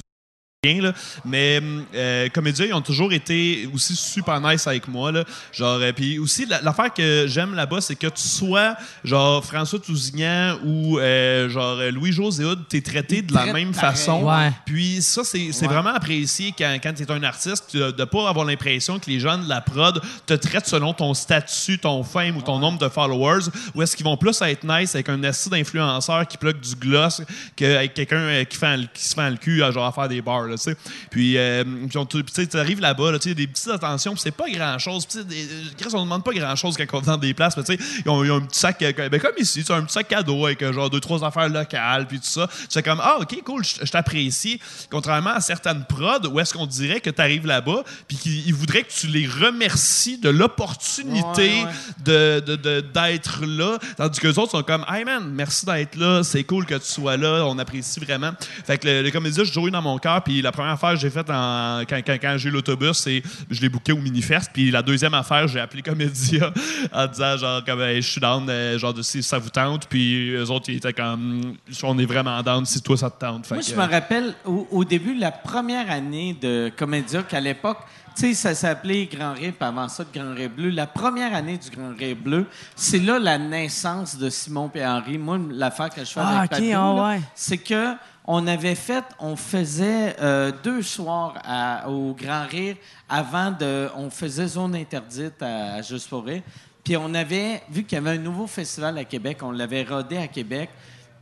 rien, là, mais euh, Comédia, ils ont toujours été aussi super nice avec moi, là, genre, euh, puis aussi, la- l'affaire que j'aime là-bas, c'est que tu sois, genre, François Tousignan ou, euh, genre, Louis-José Hood, t'es traité de la même pareil. façon, Ouais. puis ça, c'est c'est Ouais. vraiment apprécié quand, quand tu es un artiste, de ne pas avoir l'impression que les gens de la prod te traitent selon ton statut, ton fame ou ton nombre de followers, ou est-ce qu'ils vont plus être nice avec un assis d'influenceur qui plug du gloss qu'avec quelqu'un euh, qui, qui se fait le cul à, genre, à faire des bars. Là, tu sais. puis, euh, puis tu sais, tu arrives là-bas, là, tu sais, des petites attentions, puis c'est pas grand-chose. Puis, des- euh, Chris, on demande pas grand-chose quand on dans des places, mais tu sais, ils ont, ils ont un petit sac, euh, ben, comme ici, tu sais, un petit sac cadeau avec euh, genre deux, trois affaires locales, puis tout ça. Tu fais comme, ah, ok, cool, je je t'apprécie. Contrairement à certaines prods où est-ce qu'on dirait que tu arrives là-bas, puis qu'ils ils voudraient que tu les remercies de l'opportunité Ouais, ouais. de- de- de- d'être là. Tandis que les autres sont comme, hey man, merci d'être là, c'est cool que tu sois là, on apprécie vraiment. Fait que le, le comédien, toujours eu dans mon cœur, puis la première affaire que j'ai faite en- quand, quand- quand j'ai eu l'autobus, c'est je l'ai booké au Minifest. Puis la deuxième affaire, j'ai appelé Comédia en disant genre comme Hey, je suis down, euh, genre de si ça vous tente. Puis eux autres, ils étaient comme on est vraiment down si toi ça te tente. Fait Moi, que, je me rappelle au, au début, la première année de Comédia, qu'à l'époque, tu sais, ça s'appelait Grand puis avant ça, de Grand Rire Bleu. La première année du Grand Rire Bleu, c'est là la naissance de Simon et Henri. Moi, l'affaire que je fais Ah, avec ah, là, ouais. c'est que on avait fait, on faisait euh, deux soirs à- au Grand Rire avant de, on faisait zone interdite à, à Juste pour rire. Puis on avait vu qu'il y avait un nouveau festival à Québec, on l'avait rodé à Québec.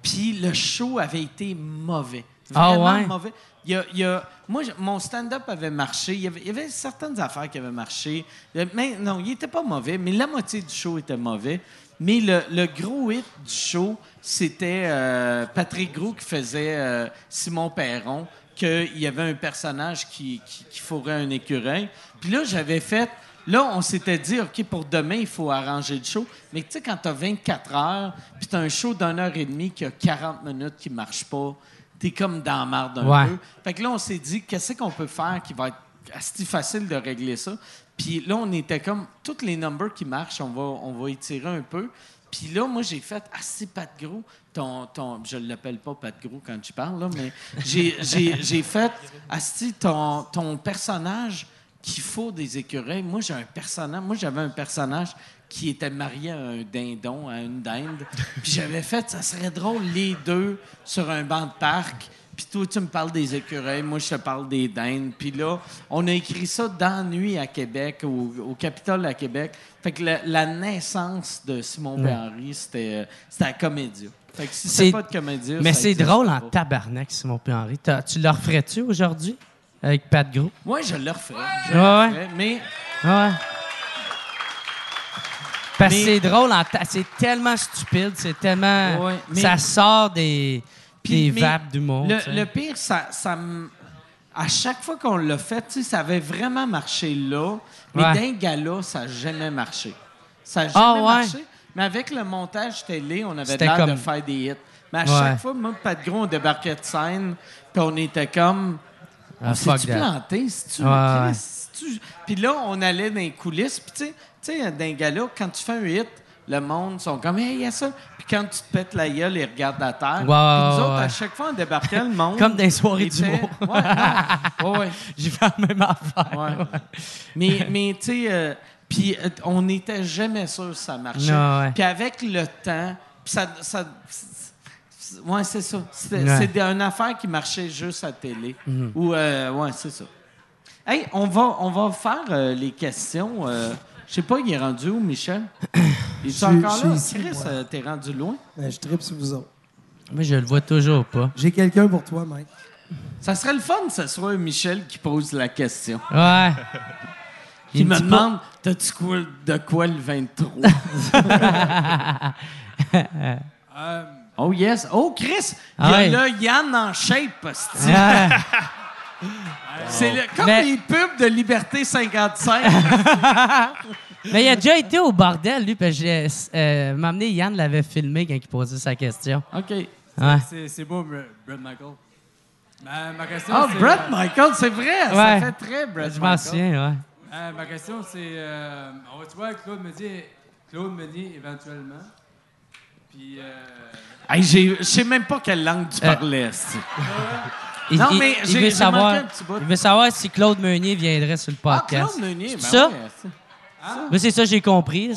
Puis le show avait été mauvais, Ah, vraiment ouais? mauvais. Il y a- il y a- moi, mon stand-up avait marché. Il y avait, il y avait certaines affaires qui avaient marché. Mais non, il était pas mauvais, mais la moitié du show était mauvais. Mais le, le gros hit du show, c'était euh, Patrick Gros qui faisait euh, Simon Perron, qu'il y avait un personnage qui, qui, qui fourrait un écureuil. Puis là, j'avais fait... Là, on s'était dit, OK, pour demain, il faut arranger le show. Mais tu sais, quand tu as 24 heures, puis tu as un show d'une heure et demie qui a 40 minutes qui marche pas, t'es comme dans la marde un Ouais. peu. Fait que là, on s'est dit, qu'est-ce qu'on peut faire qui va être assez facile de régler ça? Puis là, on était comme, tous les numbers qui marchent, on va, on va étirer un peu. Puis là, moi, j'ai fait, assez Pat Gros, ton, ton, je ne l'appelle pas Pat Gros quand je parle, là, mais j'ai, fait, Asti, ton, ton personnage qui faut des écureuils. Moi, j'ai un personnage, moi, j'avais un personnage qui était marié à un dindon, à une dinde. Puis j'avais fait, ça serait drôle, les deux sur un banc de parc. Puis toi, tu me parles des écureuils, moi, je te parle des dindes. Puis là, on a écrit ça dans Nuit à Québec, au, au Capitole à Québec. Fait que la, la naissance de Simon Henry, c'était euh, c'était à Comédia. Fait que si C'est- pas de Comédia, Mais c'est drôle en pas. tabarnak, Simon. Henry. Tu le referais-tu aujourd'hui avec Pat Gros? Moi, je le referais. Je Ouais, le ouais. referais, mais Ouais. Parce que Mais- c'est drôle, en ta- c'est tellement stupide, c'est tellement. Ouais, mais- Ça sort des, Puis, des vapes d'humour. Le, tu le pire, ça, ça à chaque fois qu'on l'a fait, tu sais, ça avait vraiment marché là, mais Ouais. d'un gala, ça n'a jamais marché. Ça n'a jamais Ah, ouais? marché. Mais avec le montage télé, on avait l'air de faire des hits. Mais à Ouais. chaque fois, moi, Pat Gros, on débarquait de scène, puis on était comme. Ah, planté? C'est-tu- ouais. Chris, c'est-tu- Puis là, on allait dans les coulisses. Puis tu sais- tu sais, dans les galas, quand tu fais un hit, le monde sont comme, hey, il y a ça. Puis quand tu te pètes la gueule, ils regardent à terre. Puis nous autres, ouais. à chaque fois, on débarquait, le monde. Comme dans les soirées était- d'humour. Ouais. Ouais, ouais. J'ai fait la même affaire. Ouais. Mais, mais tu sais, euh, puis euh, on n'était jamais sûr si ça marchait. Non. Puis avec le temps, puis ça, ça c'est- ouais, c'est ça. Mhm. C'est une affaire qui marchait juste à la télé. Ou, euh, ouais, c'est ça. Hey, on va, on va faire euh, les questions. euh, je sais pas, il est rendu où, Michel? Il est encore là? ici, Chris, euh, t'es rendu loin? Ben, je tripe sur vous autres. Moi, je le vois toujours pas. J'ai quelqu'un pour toi, Mike. Ça serait le fun que ce soit Michel qui pose la question. Ouais. Qui Il me demande, t'as-tu quoi, de quoi le 23? oh yes. Oh Chris, il y a Ah ouais. là Yann en shape, hostie. C'est le- comme Mais- les pubs de Liberté 55. Mais il a déjà été au bordel, lui, parce que j'ai- euh, m'a amené Yann l'avait filmé quand il posait sa question. OK. Ouais. C'est, beau, Brett Michael. Ma, ma question, Ah, c'est... Brett Michael, c'est vrai. Ça Ouais. fait très Brett Je m'en souviens, ouais. Euh, ma question, c'est... Euh, on va-tu voir Claude Meunier, Claude Meunier éventuellement? Puis... Euh, Hey, je sais même pas quelle langue tu Euh, parlais. Il, Non, il- mais il j'ai- veut savoir, un petit bout. il veut savoir si Claude Meunier viendrait sur le Ah, podcast. Claude Meunier, ben C'est ça? ouais, c'est- Mais c'est ça, j'ai compris.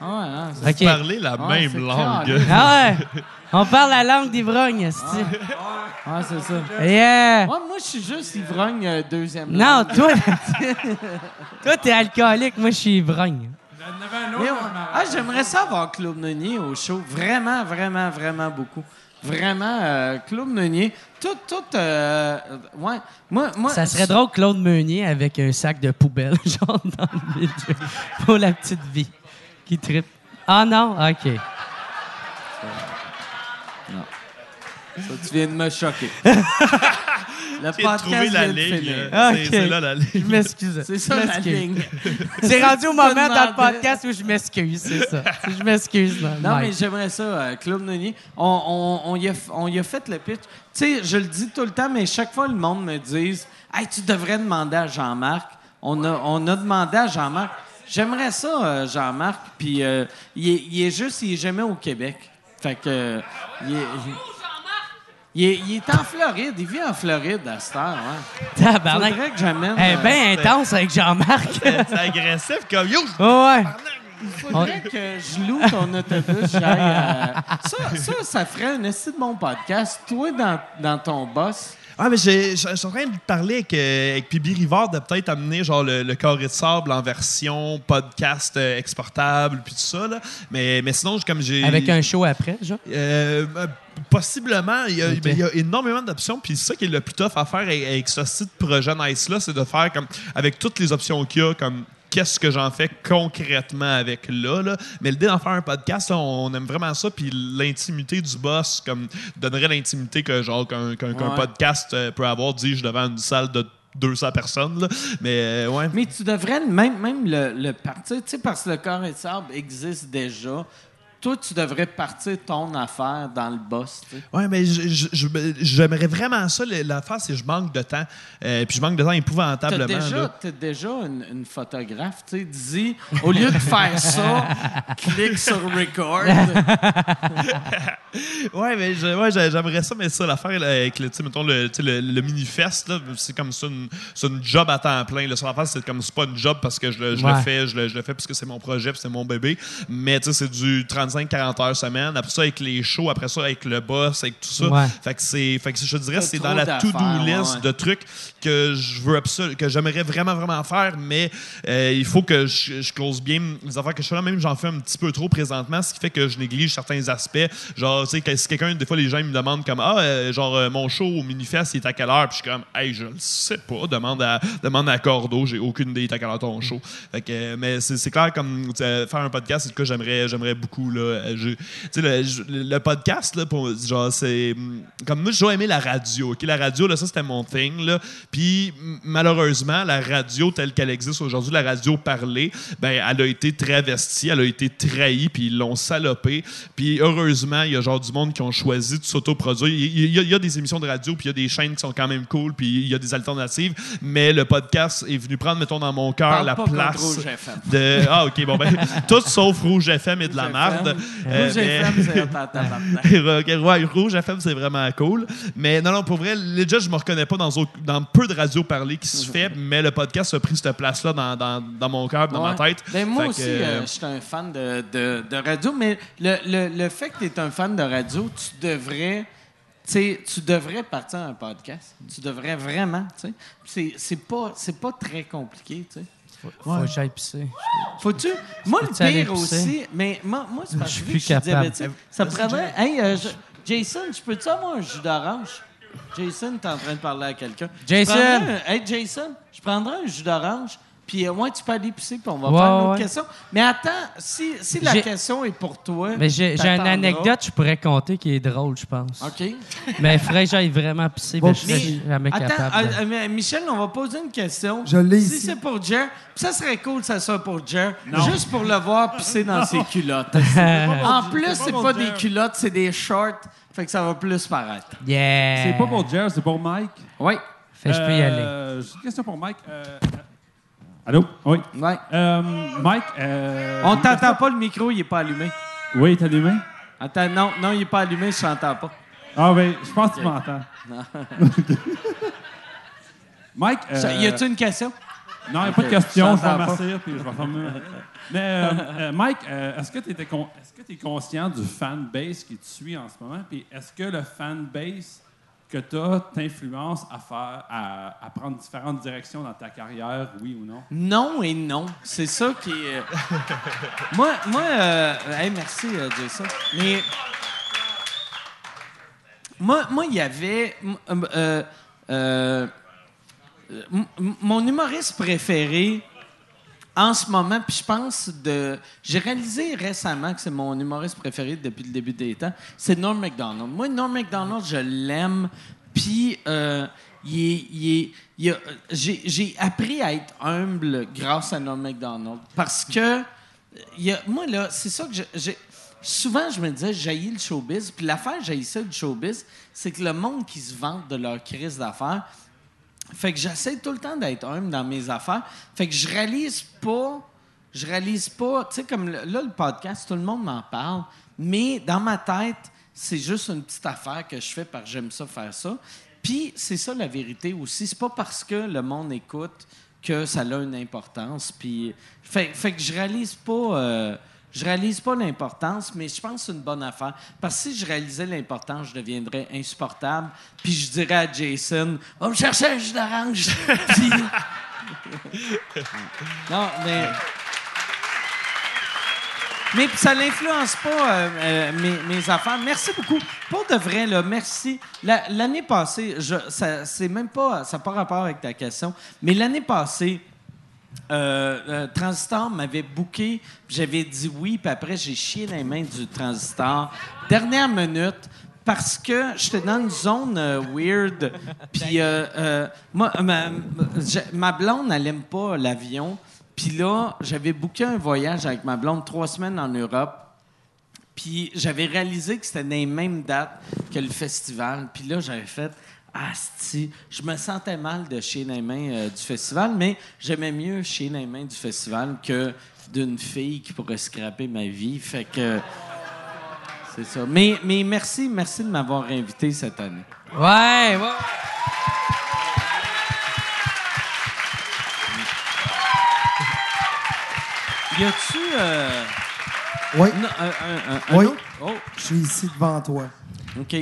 Ah, ouais, hein, c'est- OK. Parler la Ouais, même c'est langue. clair. Ah ouais! On parle la langue d'ivrogne. Ouais, c'est ça. Yeah! Moi, moi je suis juste ivrogne euh, deuxième Non, langue. toi, toi, t'es alcoolique, moi, je suis ivrogne. j'en avais un Mais autre. on- mais- ah, j'aimerais ça avoir Claude Meunier au show. Vraiment, vraiment, vraiment beaucoup. Vraiment, euh, Claude Meunier. Tout, tout. euh, ouais. Moi, moi, Ça serait drôle, Claude Meunier avec un sac de poubelle, genre dans le milieu, pour la petite vie, qui tripe. Ah non? OK. Ça, tu viens de me choquer. Le J'ai trouvé podcast la vient de ligne. finir. là. Ok. C'est là la ligne. Je m'excuse. C'est ça Je la m'excuse. ligne. C'est rendu au moment dans le podcast où je m'excuse, c'est ça. Je m'excuse. là, Non, Mike. mais j'aimerais ça, euh, Claude Meunier. On, on, on, y a, f- on y a fait le pitch. Tu sais, je le dis tout le temps, mais chaque fois, le monde me dit Hey, tu devrais demander à Jean-Marc. On a, on a demandé à Jean-Marc. J'aimerais ça, euh, Jean-Marc. Puis, euh, il, est, il est juste, il est jamais au Québec. Fait que. euh, il, est, il, est, il est en Floride. Il vit en Floride à cette heure. Ouais. Tabarnak. Faudrait que j'amène. Elle est euh, bien intense avec Jean-Marc. C'est agressif comme yo. Oh, ouais. faudrait que je loue ton autobus. j'aille à- Ça, ça, ça ferait un assez de bon podcast. Toi, dans, dans ton boss. Ah, mais je suis en train de parler avec, euh, avec Pibi Rivard de peut-être amener genre le, le carré de sable en version podcast euh, exportable puis tout ça. Là. Mais, mais sinon, comme j'ai. Avec un show après, déjà. Euh, possiblement, il y, a, Ok. il y a énormément d'options. Puis c'est ça qui est le plus tough à faire avec, avec ce site projet Nice-là, c'est de faire comme avec toutes les options qu'il y a, comme qu'est-ce que j'en fais concrètement avec là. là. Mais l'idée d'en faire un podcast, là, on aime vraiment ça. Puis l'intimité du boss comme donnerait l'intimité que genre qu'un podcast euh, peut avoir, dis-je, devant une salle de 200 personnes. là. Mais euh, ouais. Mais tu devrais même, même le, le partir, tu sais, parce que le corps et sable existe déjà. Toi, tu devrais partir ton affaire dans le boss. tu sais. Ouais, mais j'aimerais vraiment ça. le- L'affaire, c'est que je manque de temps. Euh, puis je manque de temps épouvantablement. déjà, là. t'as déjà une, une photographe, tu sais, dis, au lieu de faire ça, clique sur record. Ouais, mais ouais, j'aimerais ça, mais ça, l'affaire avec le, mettons, le, le, le manifeste, là, c'est comme ça, c'est une job à temps plein. Là. Sur l'affaire, c'est comme c'est pas une job parce que je, le- le fais, je le, je le fais parce que c'est mon projet, puis c'est mon bébé. Mais tu sais, c'est du 35-40 heures semaine. Après ça, avec les shows, après ça, avec le boss, avec tout ça. Ouais. Fait que c'est, fait que je te dirais, c'est dans la to-do list ouais. de trucs que je veux que j'aimerais vraiment, vraiment faire, mais euh, il faut que je, je close bien les affaires que je fais là. Même, j'en fais un petit peu trop présentement, ce qui fait que je néglige certains aspects. Genre, tu sais, si quelqu'un, des fois, les gens me demandent comme, ah, euh, genre, euh, mon show au Minifest, il est à quelle heure? Puis je suis comme, hey, je le sais pas. Demande à, demande à Cordo, j'ai aucune idée, il est à quelle heure ton show. Mais c'est clair, comme, faire un podcast, c'est ce que j'aimerais, j'aimerais beaucoup, là. Je- le, le podcast, là, pour, genre, c'est. Comme moi, j'ai aimé la radio, OK? La radio, là, ça, c'était mon thing, là. Puis, malheureusement, la radio telle qu'elle existe aujourd'hui, la radio parlée, ben, elle a été travestie, elle a été trahie, puis ils l'ont salopée. Puis, heureusement, il y a genre du monde qui ont choisi de s'autoproduire. Il y, a- il y a des émissions de radio, puis il y a des chaînes qui sont quand même cool, puis il y a des alternatives. Mais le podcast est venu prendre, mettons, dans mon cœur, la place Rouge FM. de. Ah, OK, bon, ben, tout sauf Rouge FM et de la merde. Euh, Rouge mais- FM, c'est Rouge FM, c'est vraiment cool. Mais non, non, pour vrai, déjà, je me reconnais pas dans, dans peu de radio parlées qui se fait, mais le podcast a pris cette place-là dans, dans, dans mon cœur, dans Ouais. ma tête. Ben, moi Fait aussi, euh, euh, je suis un fan de, de- de radio, mais le, le- le fait que tu es un fan de radio, tu devrais. tu sais, tu devrais partir un podcast. Tu devrais vraiment, tu. C'est- C'est pas, c'est pas très compliqué, tu sais. Faut que j'aille pisser. Faut-tu? Moi, le pire aussi, mais moi, moi c'est parce Je suis que je suis capable. diabétique, ça me prendrait. Hey, euh, je- Jason, je peux-tu avoir un jus d'orange? Jason, t'es en train de parler à quelqu'un. Jason! un- Hey, Jason, je prendrais un jus d'orange, puis euh, ouais, tu peux aller pisser, puis on va Ouais, faire une autre ouais. question. Mais attends, si, si la J'ai- question est pour toi. Mais j'ai j'ai une anecdote que je pourrais compter qui est drôle, je pense. OK. Mais il faudrait que j'aille vraiment pisser, mais je jamais Attends, capable. euh, euh, mais Michel, on va poser une question. Je l'ai Si ici. c'est pour Jer, puis ça serait cool que ça soit pour Jer, juste pour le voir pisser dans ses culottes. en plus, c'est pas c'est pas des culottes, c'est des shorts, fait que ça va plus paraître. Yeah! C'est pas pour Jer, c'est pour Mike? Oui. Fait que je peux y aller. J'ai une question pour Mike. Allô? Oui. Ouais. Euh, Mike. euh, On t'entend pas, le micro, il est pas allumé. Oui, t'as allumé? Attends, non, non, il est pas allumé, je t'entends pas. Ah, oui, je pense que tu m'entends. Mike. Euh, Y a-tu une question? Non, il n'y a pas de question. Je vais m'asseoir puis je vais fermer. Mais, euh, Mike, est-ce que tu es conscient du fanbase qui te suit en ce moment? Puis est-ce que le fanbase que tu as t'influence à faire, à, à prendre différentes directions dans ta carrière, oui ou non? Non et non. C'est ça qui est. euh, moi, moi euh, hey, merci, euh, Jason. Mais. Moi, moi, il y avait. euh, euh, mon humoriste préféré en ce moment, puis je pense de. J'ai réalisé récemment que c'est mon humoriste préféré depuis le début des temps. C'est Norm MacDonald. Moi, Norm MacDonald, je l'aime Puis, euh, j'ai appris à être humble grâce à Norm MacDonald. Parce que, moi, là, c'est ça que j'ai. Souvent, je me disais, j'ai le showbiz. Puis l'affaire, j'ai ça du showbiz, c'est que le monde qui se vante de leur crise d'affaires, fait que j'essaie tout le temps d'être humble dans mes affaires. Fait que je réalise pas, je réalise pas, tu sais, comme là, le podcast, tout le monde m'en parle, mais dans ma tête, c'est juste une petite affaire que je fais parce que j'aime ça faire ça. Puis c'est ça la vérité aussi. C'est pas parce que le monde écoute que ça a une importance. Puis fait, fait que je réalise pas. euh, je réalise pas l'importance, mais je pense que c'est une bonne affaire. Parce que si je réalisais l'importance, je deviendrais insupportable. Puis je dirais à Jason, va me chercher un jus d'orange. Non, mais. Mais ça n'influence pas euh, euh, mes, affaires. Merci beaucoup. Pour de vrai, là, merci. La- L'année passée, ça c'est même pas, ça n'a pas rapport avec ta question, mais l'année passée, euh, euh, Transistor m'avait booké, j'avais dit oui, puis après j'ai chié les mains du Transistor. Dernière minute, parce que j'étais dans une zone euh, weird, puis euh, moi, ma, blonde, elle aime pas l'avion, puis là, j'avais booké un voyage avec ma blonde trois semaines en Europe. Puis j'avais réalisé que c'était les mêmes dates que le festival. Puis là, j'avais fait Asti, je me sentais mal de dans les mains euh, du festival, mais j'aimais mieux dans les mains du festival que d'une fille qui pourrait scraper ma vie. Fait que c'est ça. Mais, mais merci, merci de m'avoir invité cette année. Ouais, ouais. Y a-tu euh, Oui. non, un, un- un- un Oui. autre? Oh, Je suis ici devant toi. OK.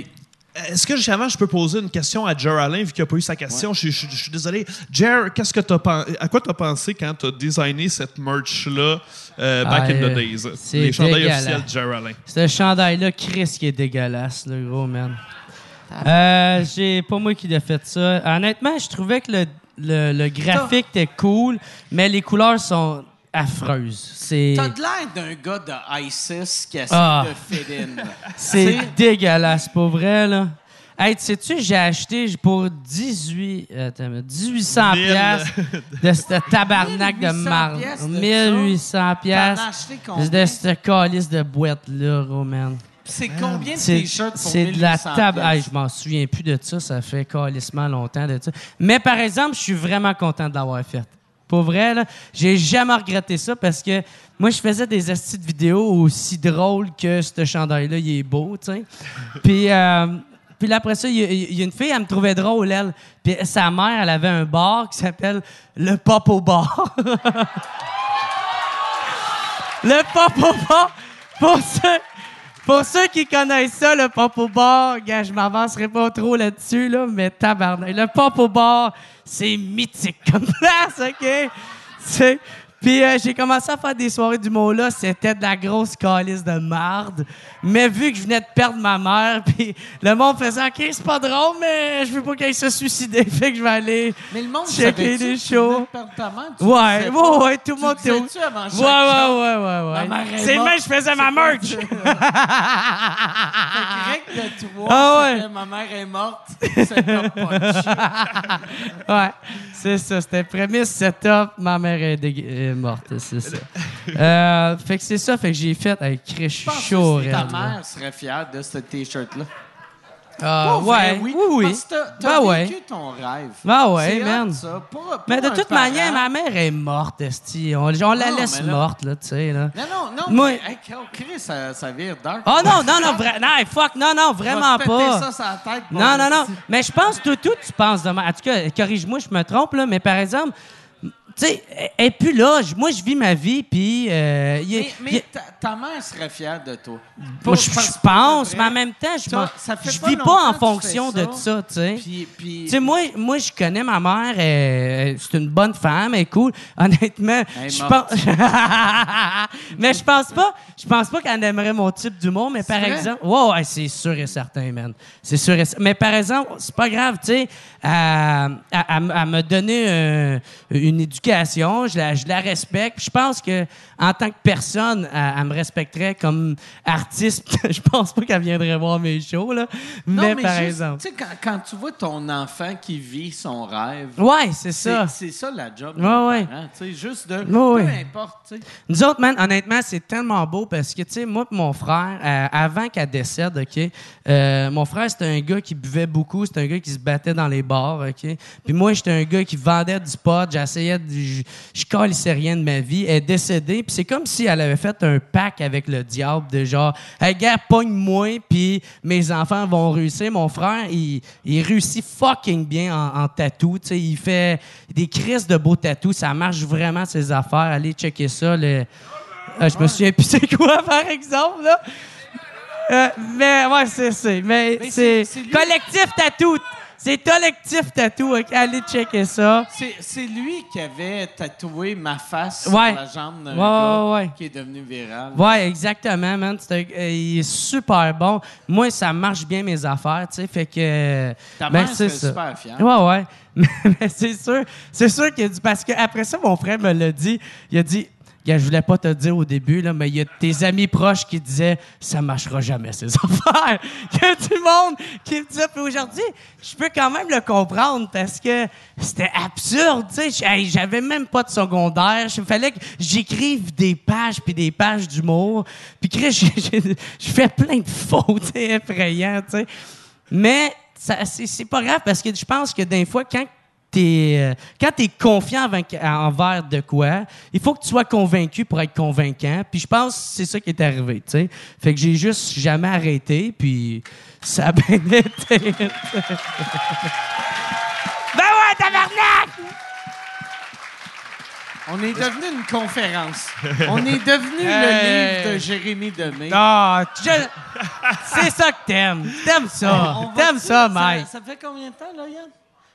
Est-ce que justement je peux poser une question à Jer Alain vu qu'il n'a pas eu sa question? Je, je- je suis désolé. Jer, qu'est-ce que t'as pen- à quoi tu as pensé quand tu as designé cette merch-là euh, back Ah, in the euh, days? c'est Les chandails officiels de Jer Alain. Ce chandail-là, Chris, qui est dégueulasse, le gros, man. Euh, j'ai pas moi qui l'ai fait ça. Honnêtement, je trouvais que le, le, le graphique était cool, mais les couleurs sont affreuses. C'est T'as de l'air d'un gars de ISIS qui essaie Ah. de fit in. c'est C'est- dégueulasse, pour vrai, là. Hey, tu sais-tu, j'ai acheté pour 18, attends, 1800 Mille. piastres de ce tabarnak de 1800 marde. piastres de ça? 1800 T'en as piastres acheté combien? de ce calice de boîte-là, gros, man. C'est combien de C'est t-shirts pour c'est de la 1800 table. pièces? Hey, je m'en souviens plus de ça. Ça fait calissement longtemps de ça. Mais par exemple, je suis vraiment content de l'avoir fait. Pour vrai, là, j'ai jamais regretté ça parce que moi, je faisais des astuces de vidéos aussi drôles que ce chandail-là, il est beau, tu sais. Puis, euh, puis là, après ça, il y, a- il y a une fille, elle me trouvait drôle, elle. Puis sa mère, elle avait un bar qui s'appelle le Pop au bar. le Pop au bar, pour ceux, pour ceux qui connaissent ça, le pop au bar, je m'avancerai pas trop là-dessus, là, mais tabarnak. Le pop au bar, c'est mythique comme place, OK? C'est- Puis euh, j'ai commencé à faire des soirées d'humour là, c'était de la grosse calice de marde. Mais vu que je venais de perdre ma mère, puis le monde faisait OK, c'est pas drôle, mais je veux pas qu'elle se suicide, fait que je vais aller Mais le monde checker venais shows. Tu Ouais, ouais, pas? ouais, tout le monde était Ouais, ouais, ouais, ouais, ouais. C'est le même que je faisais ma merch. Que Rick de toi, Ah ouais. ma mère est morte. C'est ouais, c'est ça. C'était prémisse, setup, ma mère est, dég- est morte, c'est ça. Euh, fait que c'est ça, fait que j'ai fait avec Chris, Je pense chaud, que ta mère serait fière de ce T-shirt-là. Ah, Pas vrai, ouais, oui. oui. Parce que t'as- t'as Ben ouais. vécu ton rêve. Ben ouais, C'est hot, man. ça. Pour- pour Mais de un toute parent- manière, ma mère est morte, esti. On, on la Non, laisse mais là- morte, là, tu sais, là. Non, non, non. Moi- mais, hey, Chris, ça, ça vire dark. Oh non, non, non, vra- non, hey, fuck, non, non, vraiment te péter pas. ça sur la tête, non, non, non. Mais je pense, tout, tout, tu penses de même. En tout cas, corrige-moi, je me trompe, là, mais par exemple, tu sais, elle est plus là. Moi, je vis ma vie, puis. euh, a- Mais, a- ta, ta mère serait fière de toi. Moi, je, pense, mais en même temps, je pas vis pas en fonction de ça, tu sais. Puis, puis, Tu sais, moi, moi, je connais ma mère, elle- c'est une bonne femme, elle est cool. Honnêtement, Elle je pense. mais je pense pas, je pense pas qu'elle aimerait mon type d'humour, mais par vrai? exemple, ouais, c'est sûr et certain, man. C'est sûr et certain. Mais par exemple, c'est pas grave, tu sais, elle m'a donné euh, une une éducation, je la, je la respecte. Puis Je pense que en tant que personne, elle, elle me respecterait comme artiste. je pense pas qu'elle viendrait voir mes shows, là. Non, mais, mais par juste, exemple. Tu sais, quand, quand tu vois ton enfant qui vit son rêve. Ouais, c'est ça. C'est ça la job. Ouais, ouais. tu sais, juste de. Ouais, peu ouais. importe. Nous autres, man, honnêtement, c'est tellement beau parce que, tu sais, moi et mon frère, euh, avant qu'elle décède, OK, euh, mon frère, c'était un gars qui buvait beaucoup, c'était un gars qui se battait dans les bars, OK? Puis moi, j'étais un gars qui vendait du pot, j'essayais de... Je, je calissais rien de ma vie. Elle est décédée, puis c'est comme si elle avait fait un pacte avec le diable de genre, « Hey, gars, pogne-moi, puis mes enfants vont réussir. » Mon frère, il, il réussit fucking bien en, en tatou, tu sais, il fait des crises de beaux tatous, ça marche vraiment, ses affaires. Allez checker ça, le... Ah, je me souviens plus c'est quoi, par exemple, là. Euh, mais ouais, c'est c'est. Mais, Mais c'est collectif tatou. C'est collectif tatou. ok, Allez checker ça. C'est c'est lui qui avait tatoué ma face Ouais. sur la jambe d'un Ouais, gars ouais, ouais. qui est devenu viral. Ouais, exactement, man. C'est un- euh, il est super bon. Moi, ça marche bien mes affaires, tu sais. Fait que. Ta ben, mère c'est serait super fière. Ouais, ouais. Mais, mais c'est sûr, c'est sûr qu'il a dit parce que après ça, mon frère me l'a dit. Il a dit. Je voulais pas te dire au début, là, mais il y a tes amis proches qui disaient ça marchera jamais ces affaires. Il y a du monde qui me disait. Puis aujourd'hui, je peux quand même le comprendre parce que c'était absurde. J'avais même pas de secondaire. Il fallait que j'écrive des pages puis des pages d'humour. Puis j'ai- je fais plein de fautes effrayantes. Mais c'est pas grave parce que je pense que des fois, quand t'es euh, quand t'es confiant envers de quoi, il faut que tu sois convaincu pour être convaincant. Puis je pense que c'est ça qui est arrivé, tu sais. Fait que j'ai juste jamais arrêté, puis ça a bien été. ben ouais, tabarnak! On est devenu une conférence. On est devenu Hey. le livre de Jérémy Demé. Ah, je- c'est ça que t'aimes. T'aimes ça. T'aimes ça, Mike. Ça, fait combien de temps, là, Yann?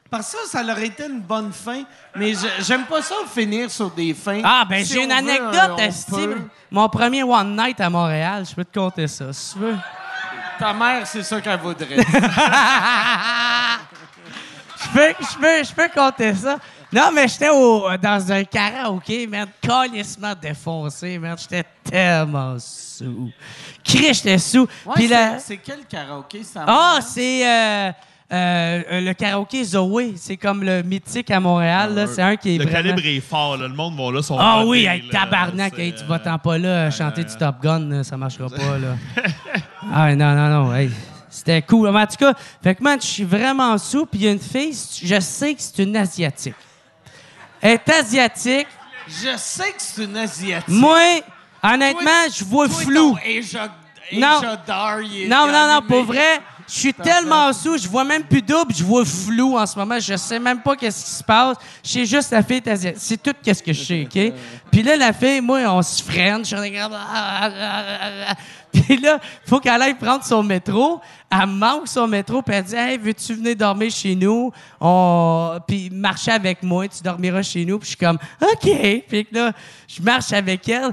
Parce que ça, ça aurait été une bonne fin, mais j'aime pas ça finir sur des fins. Ah, ben Si j'ai une veut, anecdote, peut. Mon premier One Night à Montréal, je peux te conter ça, si tu veux. Ta mère, c'est ça qu'elle voudrait. Je peux, je peux, je peux compter ça. Non, mais j'étais dans un karaoké, man, calissement défoncé, man. J'étais tellement sous. Chris, j'étais sous. Ouais, Puis c'est- là... c'est quel karaoké? ça Ah, c'est euh, euh, euh, le karaoké Zoé. C'est comme le mythique à Montréal. là. C'est un qui est Le vraiment... calibre est fort, là. Le monde va là, sont Ah oui, hey, tabarnak, hey, tu euh, vas t'en pas là, chanter du Top Gun, là, ça marchera pas, là. ah non, non, non, hey, c'était cool. Mais en tout cas, fait que, man, je suis vraiment sous, puis il y a une fille, je sais que c'est une Asiatique. Elle est Asiatique. Je sais que c'est une Asiatique. Moi, honnêtement, je vois Toi, flou. Non. Dar, il est Non, non, non, allumé. pour vrai, je suis tellement sous, je vois même plus double, je vois flou en ce moment. Je sais même pas qu'est-ce qui se passe. Je sais juste la fille asiatique. C'est tout qu'est-ce que je sais, OK? Puis là, la fille, moi, on se freine. Je suis regarde. Puis là, faut qu'elle aille prendre son métro. Elle manque son métro, puis elle dit Hey, veux-tu venir dormir chez nous? On... Puis marcher avec moi, tu dormiras chez nous. Puis je suis comme OK. Puis là, je marche avec elle.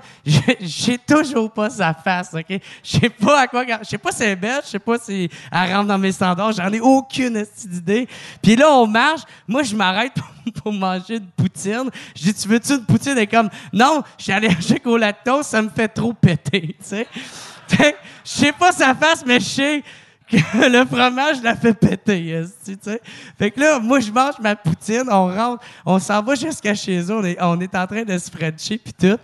J'ai toujours pas sa face, OK? Je sais pas à quoi. Je sais pas si elle est belle, je sais pas si elle rentre dans mes standards. J'en ai aucune d'idée. Puis là, on marche. Moi, je m'arrête pour, pour manger une poutine. Je dis Tu veux-tu une poutine? Elle est comme Non, je suis allergique au lactose, ça me fait trop péter, tu sais. Je sais pas sa face, mais je sais que le fromage la fait péter, tu. Fait que là, moi, je mange ma poutine, on rentre, on s'en va jusqu'à chez eux, on est, on est en train de se frencher puis tout.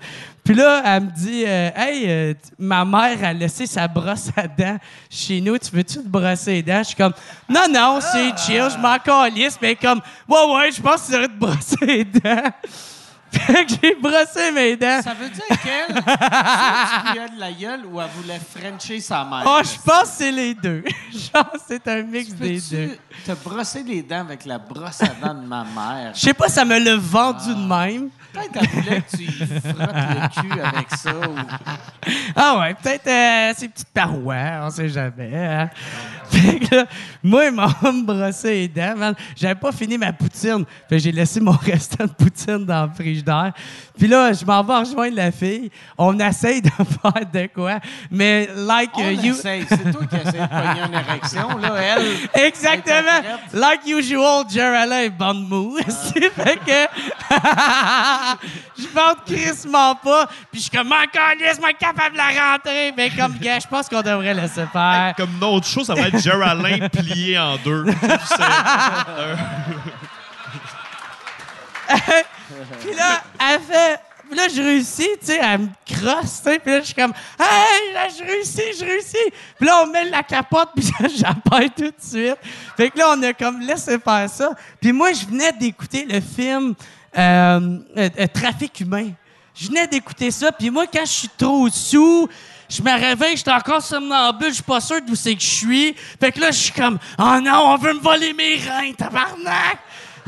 Puis là, elle me dit, euh, hey, euh, ma mère a laissé sa brosse à dents chez nous, tu veux-tu te brosser les dents? Je suis comme, non, non, c'est chill, je m'en calisse, mais comme, ouais, ouais, je pense que tu devrais te brosser les dents. Fait que j'ai brossé mes dents. Ça veut dire qu'elle, une petite de la gueule ou elle voulait frencher sa mère? Oh, je pense que c'est les deux. Genre, c'est un mix des Peux-tu deux. te brosser les dents avec la brosse à dents de ma mère? Je sais pas, ça me l'a vendu de même. Peut-être qu'elle voulait que tu y frottes le cul avec ça. Ou... Ah ouais, peut-être euh, ces petites parois, on sait jamais. hein. Fait que là, moi, ils m'ont me brossé les dents. J'avais pas fini ma poutine. Fait que j'ai laissé mon restant de poutine dans le frigidaire. Frigidaire. Puis là, je m'en vais rejoindre la fille. On essaye de faire de quoi, mais like On uh, you... C'est toi qui essaies de pogner une érection, là. Elle. Exactement. Like usual, Jerry est bonne mou. C'est fait que je porte crissement pas. Puis je suis comme, encore lisse, moi capable de la rentrer. Mais comme gars, je pense qu'on devrait laisser faire. Comme notre show, ça va être Geraldine plié en deux. Puis là, elle fait. Puis là, je réussis, tu sais, elle me crosse, tu sais. Puis là, je suis comme, hey, là, je réussis, je réussis. Puis là, on met la capote, puis j'appelle tout de suite. Fait que là, on a comme laissé faire ça. Puis moi, je venais d'écouter le film euh, euh, euh, Trafic humain. Je venais d'écouter ça, puis moi, quand je suis trop sous, je me réveille, j'étais encore somnambule, je suis pas sûr d'où c'est que je suis. Fait que là, je suis comme, oh non, on veut me voler mes reins, tabarnak!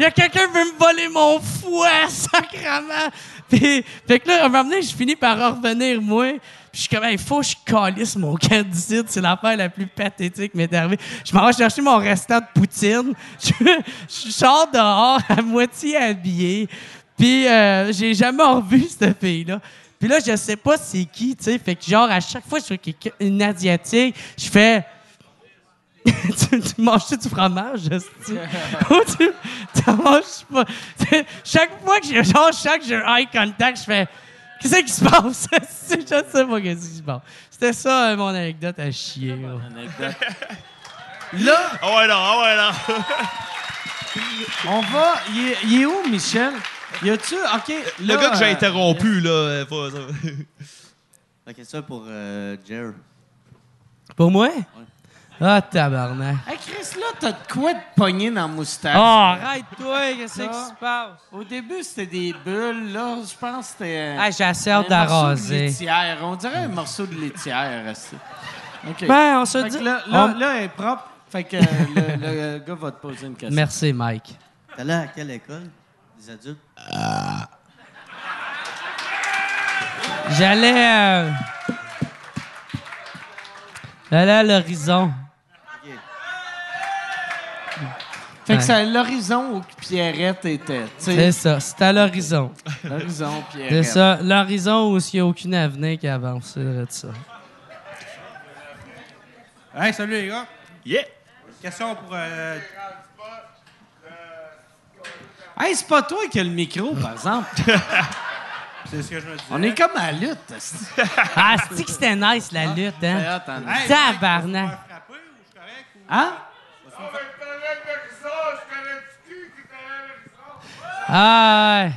Il y a quelqu'un qui veut me voler mon foie, sacrement! Puis, fait que là, à un moment donné, je finis par revenir, moi. Puis je suis comme, il faut que je calisse mon candidate. C'est l'affaire la plus pathétique qui m'est arrivée. Je m'en vais chercher mon restant de poutine. Je, sors dehors à moitié habillé. Puis euh, j'ai jamais revu cette fille-là. Puis là, je sais pas c'est qui, tu sais. Fait que genre, à chaque fois que je vois une Asiatique, je fais... tu, tu manges-tu du fromage? Ou tu, tu manges pas? Chaque fois que j'ai genre, chaque j'ai un eye contact, je fais Qu'est-ce qui se passe? je sais pas qu'est-ce qui se passe. C'était ça, euh, mon anecdote à chier. là. Là, Ah ouais, non, ah ouais, non. on va. Il est, il est où, Michel? Y a-tu. OK. Le là, gars que j'ai euh, interrompu, là, euh, pas- ça- Ok, ça pour euh, Jer. Pour moi? Ah, tabarnak. Hey, Chris, là, t'as de quoi de pogner dans la moustache? Oh, arrête-toi, qu'est-ce Ça. qui se passe? Au début, c'était des bulles. Là, je pense que c'était. Ah, d'arraser. laitière. On dirait un morceau de laitière. OK. Ben, on se Fait dit- Là, là, on- là, elle est propre. Fait que le, le gars va te poser une question. Merci, Mike. T'allais à quelle école? Des adultes? J'allais. euh, J'allais à l'horizon. Fait que c'est l'horizon où Pierrette était. C'est ça, c'est à l'horizon. L'horizon, C'est Pierrette. ça, l'horizon où il n'y a aucune avenir qui avance. C'est vrai de ça. Hey, salut les gars. Yeah! Question pour. euh, Hey, c'est pas toi qui as le micro, par exemple. c'est ce que je me disais. On est comme à la lutte. Ah, c'est que c'était nice, la lutte, hein? hein. Hey, Tabarnak. Hein? Ah, ouais.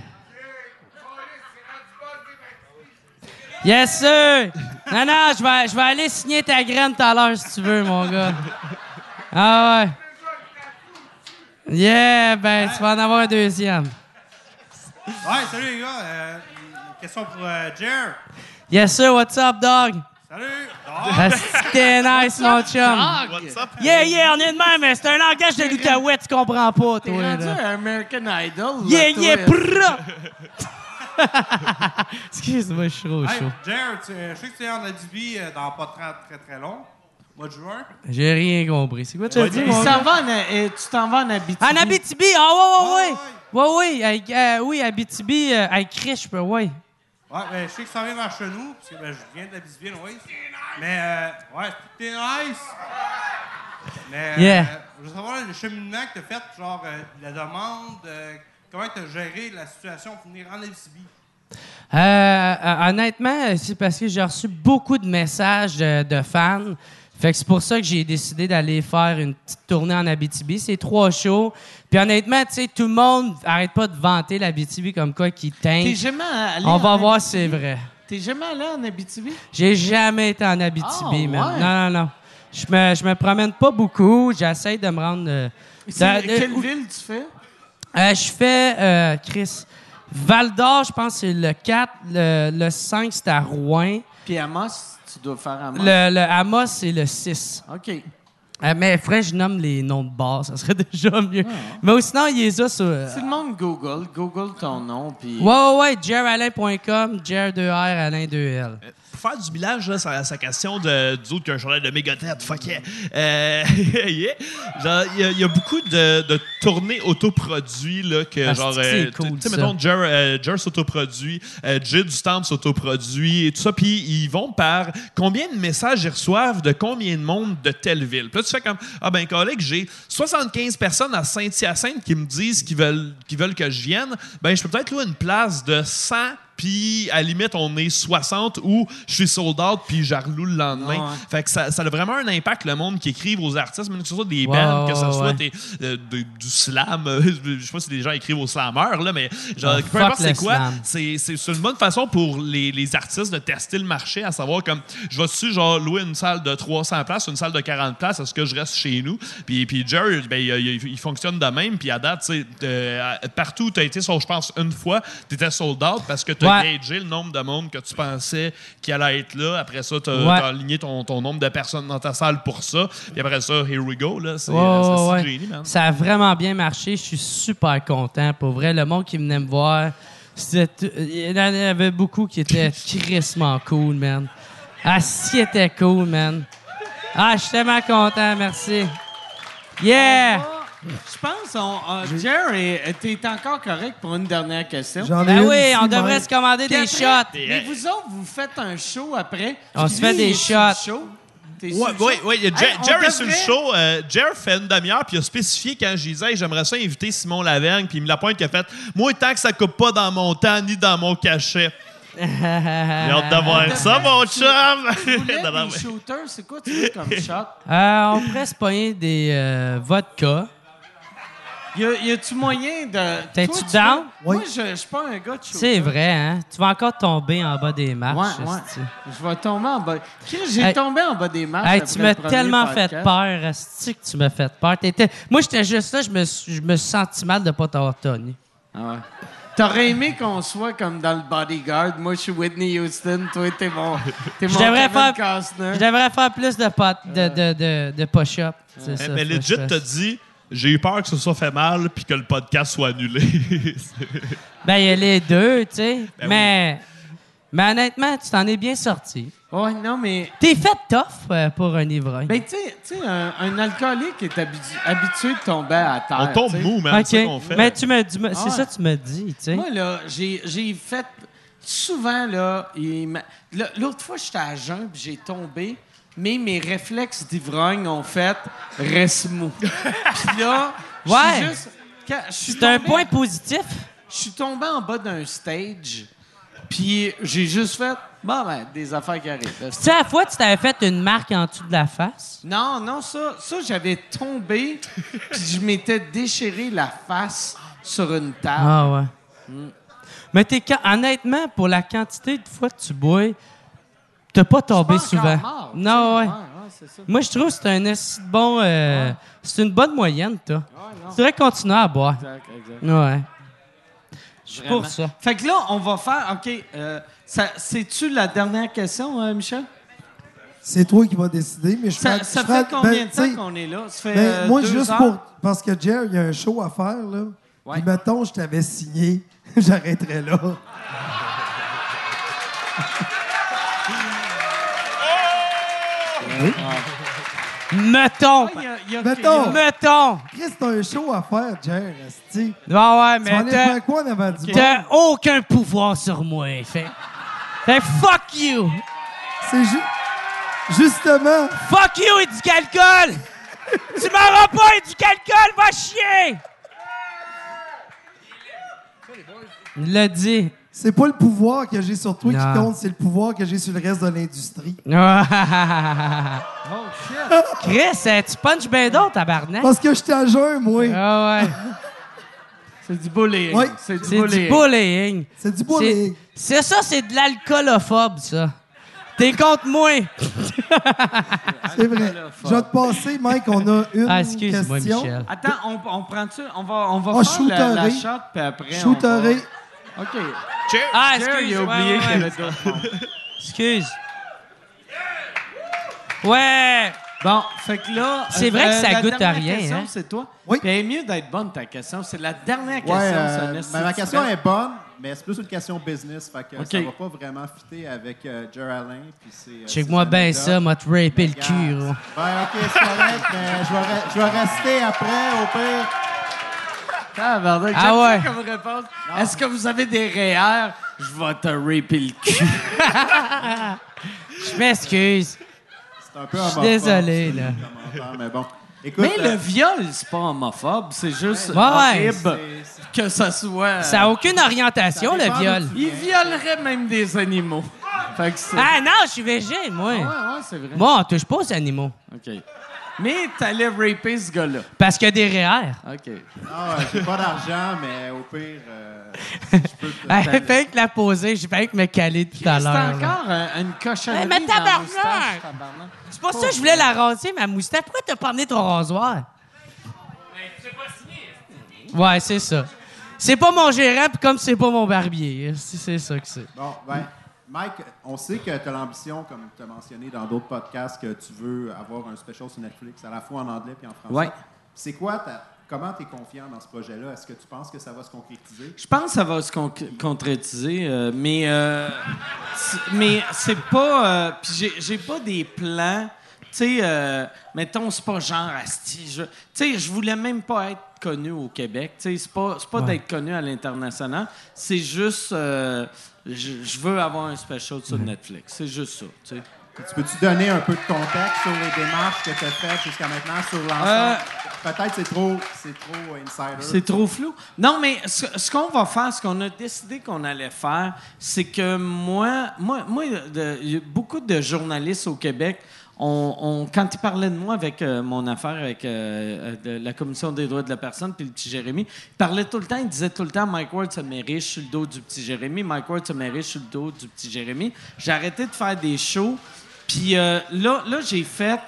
Yes, sir! Non, non, je vais, je vais aller signer ta graine tout à l'heure si tu veux, mon gars. Ah, ouais. Yeah, ben, tu vas en avoir un deuxième. Ouais, salut les gars. Euh, question pour euh, Jer. Yes, sir, what's up, dog? Salut. Ah, C'était nice, mon chum. What's up? Yeah, yeah, on est de même, mais c'est un langage de l'Outaouais, tu comprends pas, T'es toi. rendu là. à American Idol. là, Yeah, toi, yeah, prrra! Excuse-moi, je suis trop chaud. Tu- je sais que tu es en Abitibi euh, dans pas très très très long. Mois de juin. J'ai rien compris. C'est quoi tu as dit, euh, tu t'en vas en Abitibi. En Abitibi, ah ouais, ouais, ouais. Ouais, ouais, avec, euh, oui, Abitibi, peux, ouais. Ouais, ben, je sais que ça vient vers chez nous, parce que ben, je viens de l'Abitibi, oui. Mais, euh, ouais, t'es nice. Mais, Yeah. euh, je veux savoir le cheminement que t'as fait, genre, euh, la demande, euh, comment t'as géré la situation pour venir en Abitibi? Euh, euh, honnêtement, c'est parce que j'ai reçu beaucoup de messages de, de fans. Fait que c'est pour ça que j'ai décidé d'aller faire une petite tournée en Abitibi. C'est trois shows. Puis honnêtement, tu sais, tout le monde arrête pas de vanter l'Abitibi comme quoi qui teint. T'es jamais allé On va en voir si c'est vrai. T'es jamais allé en Abitibi? J'ai jamais été en Abitibi, man. ouais? Non, non, non. Je me, je me promène pas beaucoup. J'essaie de me rendre. euh, C'est- de- quelle ville tu fais? Euh, je fais, euh, Chris, Val d'Or, je pense que c'est le 4. Le, le 5, c'est à Rouen. Puis Amos, tu dois faire Amos. Le, le Amos, c'est le 6. OK. Euh, mais frère, je nomme les noms de bars, ça serait déjà mieux. Mais sinon, il est ça sur. euh, Si le monde Google, Google ton nom, puis... Ouais, ouais, ouais, jeralain.com, jer 2 r alain 2 l faire du village, là, sa, sa question de, du autre qu'un chandail de Megadeth, fuck yeah. Euh, yeah. Genre, il y, y a beaucoup de, de tournées autoproduits, là, que Ah, genre, euh, cool, tu sais, mettons, Jer, euh, Jer s'autoproduit, euh, Jid du Stamp s'autoproduit et tout ça, puis ils vont par combien de messages ils reçoivent de combien de monde de telle ville? Puis là, tu fais comme, ah ben, collègue, j'ai 75 personnes à Saint-Hyacinthe qui me disent qu'ils veulent, qu'ils veulent que je vienne, ben, je peux peut-être louer une place de 100 puis à la limite, on est 60 ou je suis sold out puis je reloue le lendemain. Ouais. Fait que ça, ça a vraiment un impact, le monde qui écrivent aux artistes, même que ce soit des Ouais, bands, que ce soit ouais. des- euh, de- du slam, euh, je sais pas si les gens écrivent au slammer, là, mais genre, Oh, peu importe c'est quoi, c'est une bonne façon pour les, les artistes de tester le marché, à savoir comme, je vais-tu genre louer une salle de 300 places, une salle de 40 places, est-ce que je reste chez nous? Puis, puis Jerry, ben, il, il- il fonctionne de même, puis à date, euh, partout où tu as été, je pense une fois, tu étais sold out parce que tu as Ouais. gagé le nombre de monde que tu pensais qui allait être là. Après ça, tu as, Ouais. aligné ton, ton nombre de personnes dans ta salle pour ça. Puis après ça, here we go. Là. C'est euh, c'est ouais, génie, man. Ça a vraiment bien marché. Je suis super content. Pour vrai, le monde qui venait me voir, il y en avait beaucoup qui étaient crissement cool, man. Ah, si, était cool, man. Ah, je suis tellement content, merci. Yeah! Je pense, on, euh, Jerry, t'es encore correct pour une dernière question. J'en ai Ben une oui, ici, on devrait Mike. se commander Puis des après- shots. Mais vous autres, vous faites un show après. On Puis se fait des il est sur le shots. show. T'es le ouais, show? Jer- sur le devrait- show. Euh, Jer fait une demi-heure, puis il a spécifié quand je disais, Hey, j'aimerais ça inviter Simon Lavergne, puis il me la pointe qui a fait Moi, tant que ça coupe pas dans mon temps ni dans mon cachet. J'ai hâte d'avoir ça, mon chum. Tu voulais Non, non, des mais- shooters, c'est quoi tu veux comme shot? Euh, on pourrait se pogner des euh, vodka. Y, a, y a-tu moyen de. T'es-tu down? veux- Moi, je je suis pas un gars de shooter. C'est vrai, hein? Tu vas encore tomber en bas des marches. Ouais, ouais. Je vais tomber en bas. J'ai Hey. tombé en bas des marches. Hey, après tu m'as tellement fait peur, Asti, que tu m'as fait peur. T'étais- Moi, j'étais juste là, je me, suis- je me suis senti mal de pas t'avoir tenu. Ah ouais. T'aurais aimé qu'on soit comme dans le bodyguard. Moi, je suis Whitney Houston. Toi, t'es mon, t'es Je mon Kevin faire, Costner. je devrais faire plus de, pot, de, de, de, de push-up. C'est Mais, ça, legit, t'as dit J'ai eu peur que ce soit fait mal, puis que le podcast soit annulé. Ben, il y a les deux, tu sais. Ben mais, mais honnêtement, tu t'en es bien sorti. Ouais, non, mais. T'es fait tough euh, pour un ivrogne. Ben, tu sais- tu sais, un, un alcoolique est habitu- habitué de tomber à terre. On tombe mou, man. OK. C'est ça qu'on fait. Mais tu me dis, Ah c'est ouais. ça que tu me dis, tu sais. Moi, là, j'ai j'ai fait. Souvent, là, l'autre fois, j'étais à jeun, puis j'ai tombé, mais mes réflexes d'ivrogne ont fait reste mou. puis là, je suis juste. C'est un point positif. Je suis tombé en bas d'un stage, puis j'ai juste fait. Bon, ben, des affaires qui arrivent. Tu sais, à la fois, tu t'avais fait une marque en dessous de la face? Non, non, ça, ça j'avais tombé, puis je m'étais déchiré la face sur une table. Ah ouais. Mais t'es, honnêtement, pour la quantité de fois que tu bois, t'as pas tombé souvent. mort, non, ouais. Ouais, ouais, c'est ça. Moi, je trouve que c'est un assez bon. euh, C'est une bonne moyenne, toi. tu devrais continuer à boire. Exact, exact. Ouais. Je suis pour ça. Fait que là, on va faire. OK. euh, C'est-tu la dernière question, euh, Michel? C'est toi qui vas décider, mais je Ça, ça je fait combien ben, de sais, temps qu'on est là? Ça fait ben, euh, moi, deux juste heures? pour. Parce que Jer, il y a un show à faire, là. Ouais. Puis, mettons, je t'avais signé, j'arrêterais là. Mettons. Ah, il y a- il y a- Mettons. Mettons. Chris, t'as un show à faire, Jer, esti. Ouais, ouais, Tu vas mais t'as, quoi en avant du bar? t'as aucun pouvoir sur moi. Fait, fait fuck you. C'est ju- Justement, Fuck you, et du calcul. tu m'auras pas, et du calcul, va chier. Il l'a dit. C'est pas le pouvoir que j'ai sur toi Non. qui compte, c'est le pouvoir que j'ai sur le reste de l'industrie. Oh, shit. Chris, euh, tu punches bien d'autres, tabarnak. Parce que j'étais à jeun, moi. Ah ouais. C'est du bullying. Ouais. C'est du C'est du bullying. C'est du bullying. C'est ça, c'est de l'alcoolophobe, ça. T'es contre moi. C'est vrai. Je vais te passer, Mike, on a une Ah, question. Michel. Attends, on, on prend-tu? On va, on va Ah, faire la, la shot, puis après. on Shooteré. va- OK. Ah, Jerry, excuse. il a ouais, oublié ouais, qu'il y ouais. avait d'autres mondes. Excuse. Ouais. Bon, fait que là. C'est vrai que ça la goûte à dernière rien, question, hein? c'est toi. Oui. Puis elle est mieux d'être bonne, ta question. C'est la dernière question. Ouais, euh, ben, ma question est bonne, mais c'est plus une question business. Fait que OK. ça va pas vraiment fitter avec euh, Jer Alain. puis c'est, euh, Check-moi bien ça, m'a te raper le cul. Ben, OK, c'est correct, mais je vais, re- je vais rester après, au pire. Tabarnak, Ah ouais. comme réponse. Est-ce que vous avez des REER? Je vais te raper le cul. Je m'excuse. C'est un peu Je suis homophobe, désolé, là. mais bon. Écoute, Mais euh, le viol, c'est pas homophobe. C'est juste Ouais, ouais. horrible que ça soit... Ça n'a aucune orientation, le viol. Il violerait même des animaux. Fait que c'est... Ah non, je suis végé, moi. Ouais, ouais, c'est vrai. Moi, on touche pas aux animaux. OK. Mais t'allais raper ce gars-là. Parce qu'il y a des REER. OK. Ah, ouais, j'ai pas d'argent, mais au pire, euh, je peux te- fait que la poser, j'ai fait que me caler tout à C'est l'heure. là. encore euh, une cochonnerie mais dans la tabarnak! moustache, tabarnak. C'est pour ça que je voulais la raser, ma moustache. Pourquoi t'as pas amené ton rasoir? Ouais, c'est ça. C'est pas mon gérant, puis comme c'est pas mon barbier. C'est c'est ça que c'est. Bon, ben, Mike, on sait que tu as l'ambition, comme tu as mentionné dans d'autres podcasts, que tu veux avoir un special sur Netflix, à la fois en anglais et en français. Ouais. C'est quoi ta. Comment tu es confiant dans ce projet-là? Est-ce que tu penses que ça va se concrétiser? Je pense que ça va se con- concrétiser, euh, mais euh, c'est- mais c'est pas. euh, Puis j'ai- pas des plans. Tu sais, euh, mettons, c'est pas genre asti. je- Tu sais, je voulais même pas être connu au Québec. Tu sais, c'est pas, c'est pas Ouais. d'être connu à l'international. C'est juste. Je je veux avoir un special sur Netflix. C'est juste ça. tu sais. Tu peux-tu donner un peu de contexte sur les démarches que tu as faites jusqu'à maintenant sur l'ensemble? Euh, Peut-être c'est trop, c'est trop insider. C'est trop flou. Non, mais ce, ce qu'on va faire, ce qu'on a décidé qu'on allait faire, c'est que moi, moi, de- beaucoup de journalistes au Québec, quand ils parlaient de moi avec euh, mon affaire avec euh, euh, la Commission des droits de la personne puis le petit Jérémy, ils parlaient tout le temps, ils disaient tout le temps Mike Ward se met riche sur le dos du petit Jérémy, Mike Ward se met riche sur le dos du petit Jérémy. J'ai arrêté de faire des shows, puis là, là j'ai fait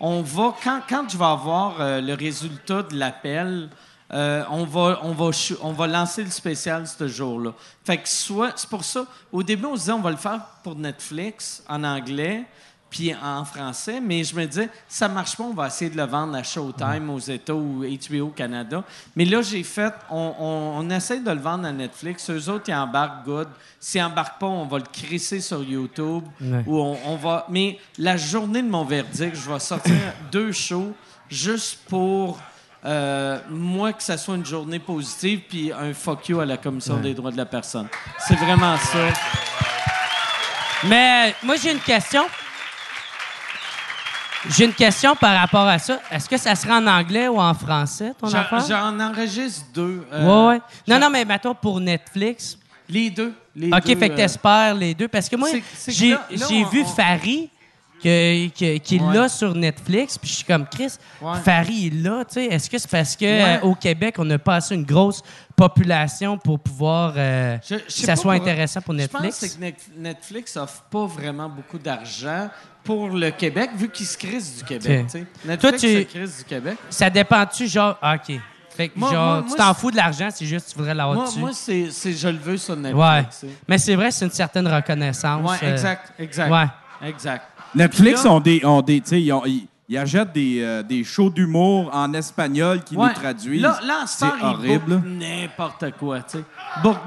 on va, quand, je vais avoir le résultat de l'appel, on, va, on, va, on va lancer le spécial ce jour-là. Fait que soit, c'est pour ça, au début, on disait on va le faire pour Netflix en anglais puis en français, mais je me disais, ça marche pas, on va essayer de le vendre à Showtime aux États ou HBO Canada. Mais là, j'ai fait, on, on, on essaie de le vendre à Netflix. Eux autres, ils embarquent good. S'ils embarquent pas, on va le crisser sur YouTube. Ouais. Ou on, on va. Mais la journée de mon verdict, je vais sortir deux shows juste pour euh, moi que ça soit une journée positive puis un fuck you à la Commission des droits de la personne. C'est vraiment ça. Mais moi, j'ai une question. J'ai une question par rapport à ça. Est-ce que ça serait en anglais ou en français, ton J'en- affaire? J'en enregistre deux. euh, ouais, ouais. Non, non, mais mettons pour Netflix. Les deux. Les OK, deux, fait que euh, t'espères les deux. Parce que moi, j'ai vu on- Farid qui est Ouais. là sur Netflix, puis je suis comme Chris, Ouais. Farid est là, tu sais. Est-ce que c'est parce que Ouais. euh, au Québec, on n'a pas assez une grosse population pour pouvoir euh, Je- je que ça soit pour- intéressant pour Je pense Netflix? que c'est que Net- Netflix offre pas vraiment beaucoup d'argent pour le Québec, vu qu'ils se crissent du Québec. Ok. tu sais. Netflix Toi, tu- se crisse du Québec. Ça dépend-tu, genre, ah, OK. Fait que, Moi- genre, moi- tu t'en fous de l'argent, c'est juste que tu voudrais l'avoir Moi, dessus. moi c'est, c'est- je le veux sur Netflix. ouais. tu sais. Mais c'est vrai, c'est une certaine reconnaissance. Ouais, euh, exact, exact. Ouais. Exact. Netflix ont des, ont des, tu sais, ils, ont- ils- ils achètent des, euh, des shows d'humour en espagnol qui Ouais. nous traduisent. Là, là c'est horrible. n'importe quoi, tu sais.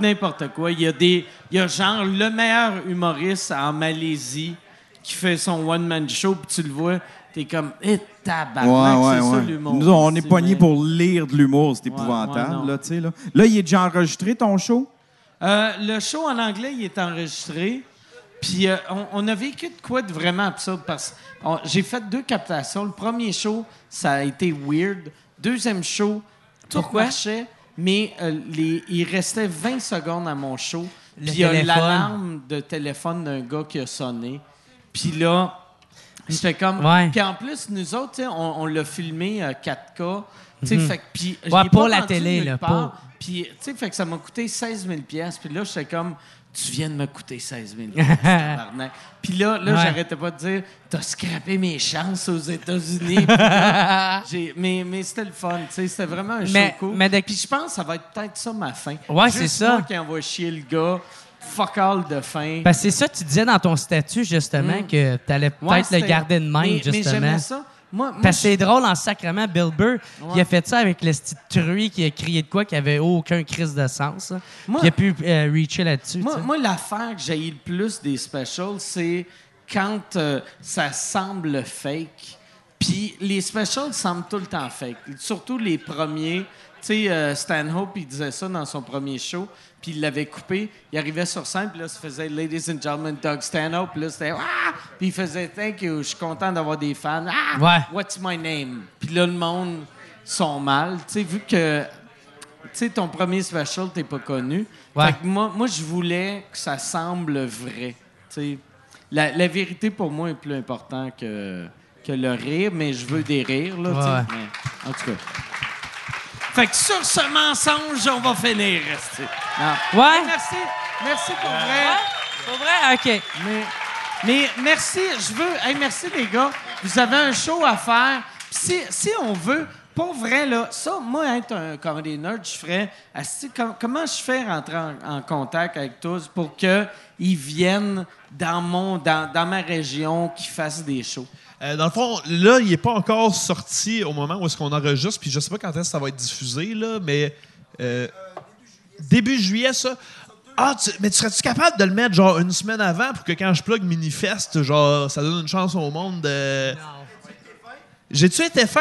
N'importe quoi. Il y a des... Il y a genre le meilleur humoriste en Malaisie qui fait son one-man show, puis tu le vois, t'es comme, eh, tabarnak, c'est ça l'humour. Nous, on est pognés pour lire de l'humour, c'est Ouais, ouais, épouvantable. là, tu sais, là. là, il est déjà enregistré, ton show? Euh, le show en anglais, il est enregistré. Puis euh, on, on a vécu de quoi de vraiment absurde parce que j'ai fait deux captations. Le premier show, ça a été weird. Deuxième show, tout Pourquoi? marchait, mais euh, les, il restait 20 secondes à mon show. Puis il y a l'alarme de téléphone d'un gars qui a sonné. Puis là, j'étais comme. Ouais. Puis en plus, nous autres, on, on l'a filmé euh, 4K. Tu sais, Mhm. fait puis Ouais, pas la télé, là, pour- Puis, tu sais, fait que ça m'a coûté 16 000 Puis là, j'étais comme, tu viens de me coûter 16 000 tabarnak. Puis là, là Ouais. j'arrêtais pas de dire, t'as scrappé mes chances aux États-Unis. Mais mais c'était le fun, tu sais, c'était vraiment un show Mais- cool. mais Puis je pense que ça va être peut-être ça ma fin. Ouais, c'est ça. qui envoie chier le gars, fuck all de fin. Parce que c'est ça, tu disais dans ton statut, justement, Mm. que tu allais peut-être Ouais, le garder de même, mais, Mais justement. j'aimais ça. moi, moi, Parce que c'est drôle en sacrement, Bill Burr, il a fait ça avec le style truie qui a crié de quoi qui avait aucun crise de sens. Moi- il a pu euh, reacher là-dessus. Moi, l'affaire que j'ai le plus des specials, c'est quand euh, ça semble fake. Puis les specials semblent tout le temps fake. Surtout les premiers. Tu sais, euh, Stanhope, il disait ça dans son premier show. Puis il l'avait coupé. Il arrivait sur scène, puis là, ça faisait Ladies and Gentlemen, Doug Stanhope. Puis là, c'était Ah! Puis il faisait Thank you, je suis content d'avoir des fans. Ah! Ouais. What's my name? Puis là, le monde sont mal. Tu sais, vu que tu sais, ton premier special, t'es pas connu. Ouais. Fait que moi, moi, je voulais que ça semble vrai. Tu sais, la, la vérité, pour moi, est plus important que, que le rire, mais je veux des rires, là. Ouais. Mais, en tout cas. Fait que sur ce mensonge, on va finir. Non. Ouais? Merci. Merci pour vrai. Pour vrai? OK. Mais, mais merci, je veux. hey, merci les gars. Vous avez un show à faire. Si, si on veut, pour vrai, là, ça, moi, être un comedy nerd, je ferais. com- comment je fais rentrer en, en contact avec tous pour qu'ils viennent dans, mon, dans, dans ma région, qu'ils fassent des shows? Euh, dans le fond, là, il n'est pas encore sorti au moment où est-ce qu'on enregistre, puis je sais pas quand est-ce que ça va être diffusé, là, mais euh, début juillet, ça. Ah, tu- mais tu serais-tu capable de le mettre genre une semaine avant pour que quand je plug Minifest, genre ça donne une chance au monde de. J'ai-tu été fin?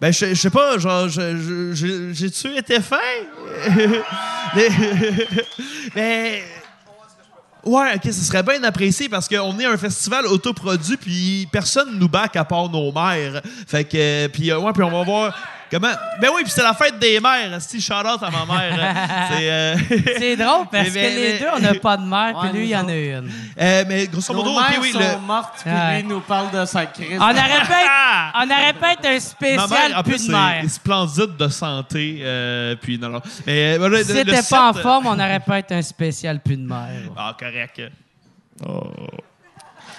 Ben, je, je sais pas, genre, j'ai-tu été fin? mais- Ouais, ok, ce serait bien apprécié parce qu'on est un festival autoproduit puis personne nous back à part nos mères. Fait que, euh, puis euh, ouais, puis on va voir comment? Ben oui, puis c'est la fête des mères. Si shout out à ma mère. c'est euh, C'est drôle parce Mais- que mais- les mais- deux, on n'a pas de mère, puis Ouais, lui, il y en a une. Euh, mais grosso Nos modo, mères ok, oui, sont le. mortes, puis Ouais. lui nous parle de sa crise. On aurait pu être, on aurait pu être un Ma spécial mère, en plus plus, de mère. splendide de santé. euh, puis non, non. Mais, voilà, Si t'étais pas en forme, on aurait pu être un spécial plus de mère. Ah, correct. Oh.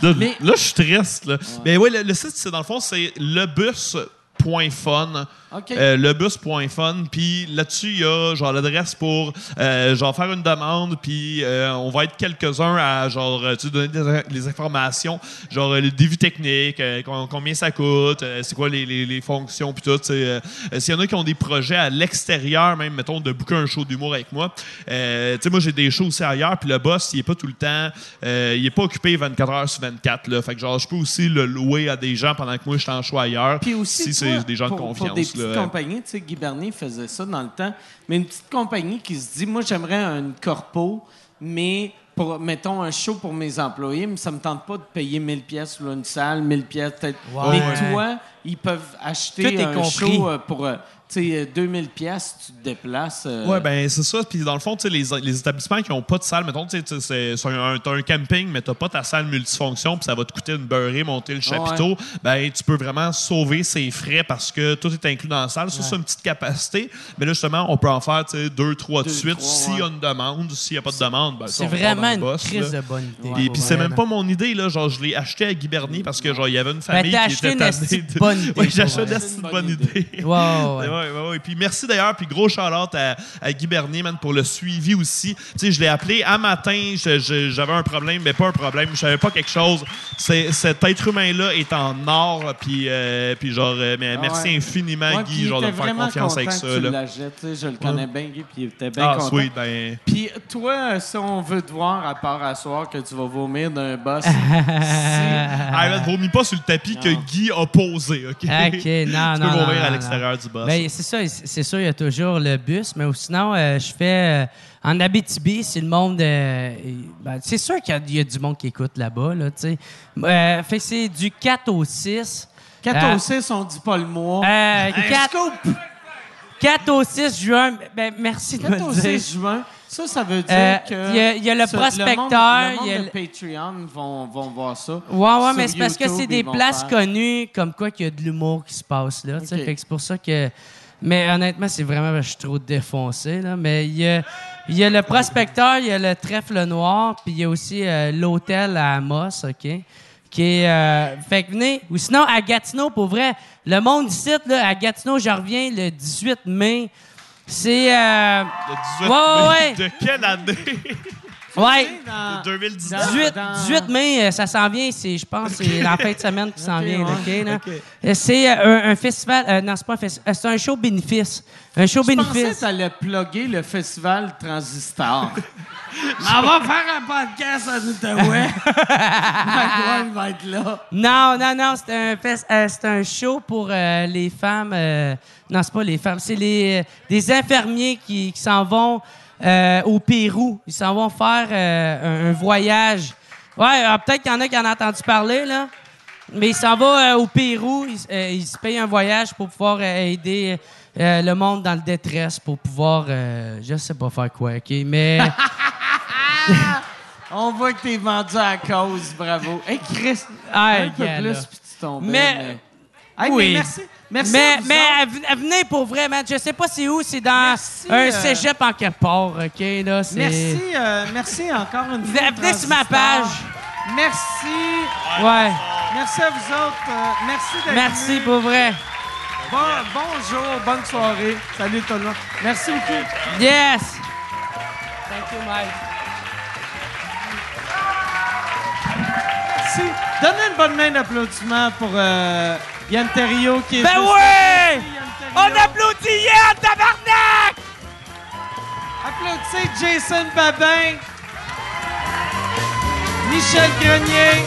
Là, là, je suis triste. Là. Mais oui, le, le site, c'est dans le fond, c'est lebus.fun. OK. Euh, lebus.fun. Puis là-dessus, il y a genre l'adresse pour euh, genre faire une demande. Puis euh, on va être quelques-uns à genre euh, tu donner des, les informations, genre le début technique, com- combien ça coûte, c'est quoi les, les- les fonctions, puis tout. S'il y en a qui ont des projets à l'extérieur, même mettons de booker un show d'humour avec moi. tu sais, moi j'ai des shows aussi ailleurs. Puis le boss, il est pas tout le temps, il est pas occupé 24 heures sur 24. Là. Fait que genre je peux aussi le louer à des gens pendant que moi je suis en show ailleurs. Puis aussi, si c'est des gens de confiance. des petites là. compagnies, tu sais, Guy Bernier faisait ça dans le temps, mais une petite compagnie qui se dit, moi, j'aimerais une corpo, mais pour, mettons, un show pour mes employés, mais ça me tente pas de payer 1000 pièces ou une salle, 1000 pièces peut-être. Ouais. Mais toi, ils peuvent acheter un compris. show euh, pour, euh, sais, euh, 2000 pièces, tu te déplaces. euh, Ouais, ben c'est ça. Puis dans le fond, tu sais, les, les établissements qui n'ont pas de salle, mettons, tu sais, un, camping, mais t'as pas ta salle multifonction, puis ça va te coûter une beurrée, monter le chapiteau. Ben, tu peux vraiment sauver ses frais parce que tout est inclus dans la salle. Ça, c'est une petite capacité. Mais là, justement, on peut en faire, tu sais, deux, trois de suite. S'il y a ouais. une demande, s'il n'y a pas de demande, ben, C'est vraiment une boss, crise là. de bonne idée. Puis, puis c'est même pas mon idée, là. Genre, je l'ai acheté à Guy Bernier parce que, genre, il y avait une famille Ben, t'as qui était une de- bonne idée, Ouais, j'ai acheté une bonne idée. Ouais, ouais. Ouais, ouais. Puis merci d'ailleurs, puis gros shout-out à, à Guy Bernier, man, pour le suivi aussi. Tu sais, je l'ai appelé à matin, j'avais un problème, mais pas un problème, je savais pas quelque chose. C'est, cet être humain-là est en or, puis, euh, puis genre, euh, mais Ah merci ouais. infiniment, Ouais, Guy, genre, de me faire confiance avec ça. tu là. l'achètes, tu sais, je le connais bien, Guy, puis il était bien Ah, content. sweet, ben. Puis toi, si on veut te voir, à part à soir que tu vas vomir d'un boss, Ah, man, vomis pas sur le tapis que Guy a posé, OK? OK, non, tu non, peux non, vomir non, à non. l'extérieur du boss. Ben, c'est ça, c'est sûr, il y a toujours le bus, mais sinon, euh, je fais. euh, en Abitibi, c'est le monde. euh, ben, c'est sûr qu'il y a- il y, a du monde qui écoute là-bas, là, tu sais. Fait c'est du 4 au 6. 4 Euh, au 6, on dit pas le mois. Euh, Un 4, scoop! 4 au 6 juin. Ben, merci de 4 me au le dire. 6 juin, ça, ça veut dire Euh, que... il y a- il y a le ce- prospecteur, monde, le monde il y a de le- Patreon vont, vont voir ça. Ouais, ouais, mais c'est parce que c'est des places faire- connues comme quoi qu'il y a de l'humour qui se passe là. Fait que c'est pour ça que. Mais honnêtement, c'est vraiment je suis trop défoncé. Là. Mais il y a, il y a le prospecteur, il y a le trèfle noir, puis il y a aussi euh, l'hôtel à Amos, OK? Qui est. euh, fait que venez. Ou sinon, à Gatineau, pour vrai, le monde ici, là, à Gatineau, je reviens le 18 mai. C'est. euh, Le 18 Ouais, ouais, mai ouais. De quelle année? Ouais. Dans- 2019. dans- 18, dans- 18 mai, euh, ça s'en vient. C'est, je pense c'est la fin de semaine qui s'en Ok, vient. ouais. Euh, C'est euh, un, un festival. euh, non, c'est pas un festival. c'est un show bénéfice. Un show Je pensais bénéfice. que t'allais plugger le festival Transistor. On va faire un podcast en Outaouais. Ward va être là. Non, non, non, c'est un, euh, c'est un show pour euh, les femmes. non, c'est pas les femmes, c'est les, des infirmiers qui, qui s'en vont euh, au Pérou. Ils s'en vont faire euh, un, un voyage. Ouais, euh, peut-être qu'il y en a qui en ont entendu parler, là. Mais ils s'en vont euh, au Pérou. Ils, se payent un voyage pour pouvoir aider le monde dans le détresse, pour pouvoir, je sais pas faire quoi, OK? Mais. On voit que t'es vendu à la cause, bravo. Hey, Chris, Ah, un peu plus, puis tu tombes. Mais- Hey, mais oui. merci. Merci mais à vous mais venez pour vrai, man. Je sais pas c'est où. C'est dans Merci, un euh, cégep en quelque part, OK? Là. Merci, euh, merci encore une fois. Venez- sur ma page. Merci. Ouais. Merci à vous autres. euh, merci d'être Merci venus. pour vrai. Bon, bonjour, bonne soirée. Salut tout le monde. Merci beaucoup. Yes! Thank you, Mike. Merci. Donnez une bonne main d'applaudissement pour euh, Yann Terriot qui est Ben ouais! Merci, Yann On applaudit hier, tabarnak! Applaudissez Jason Babin, Michel Grenier,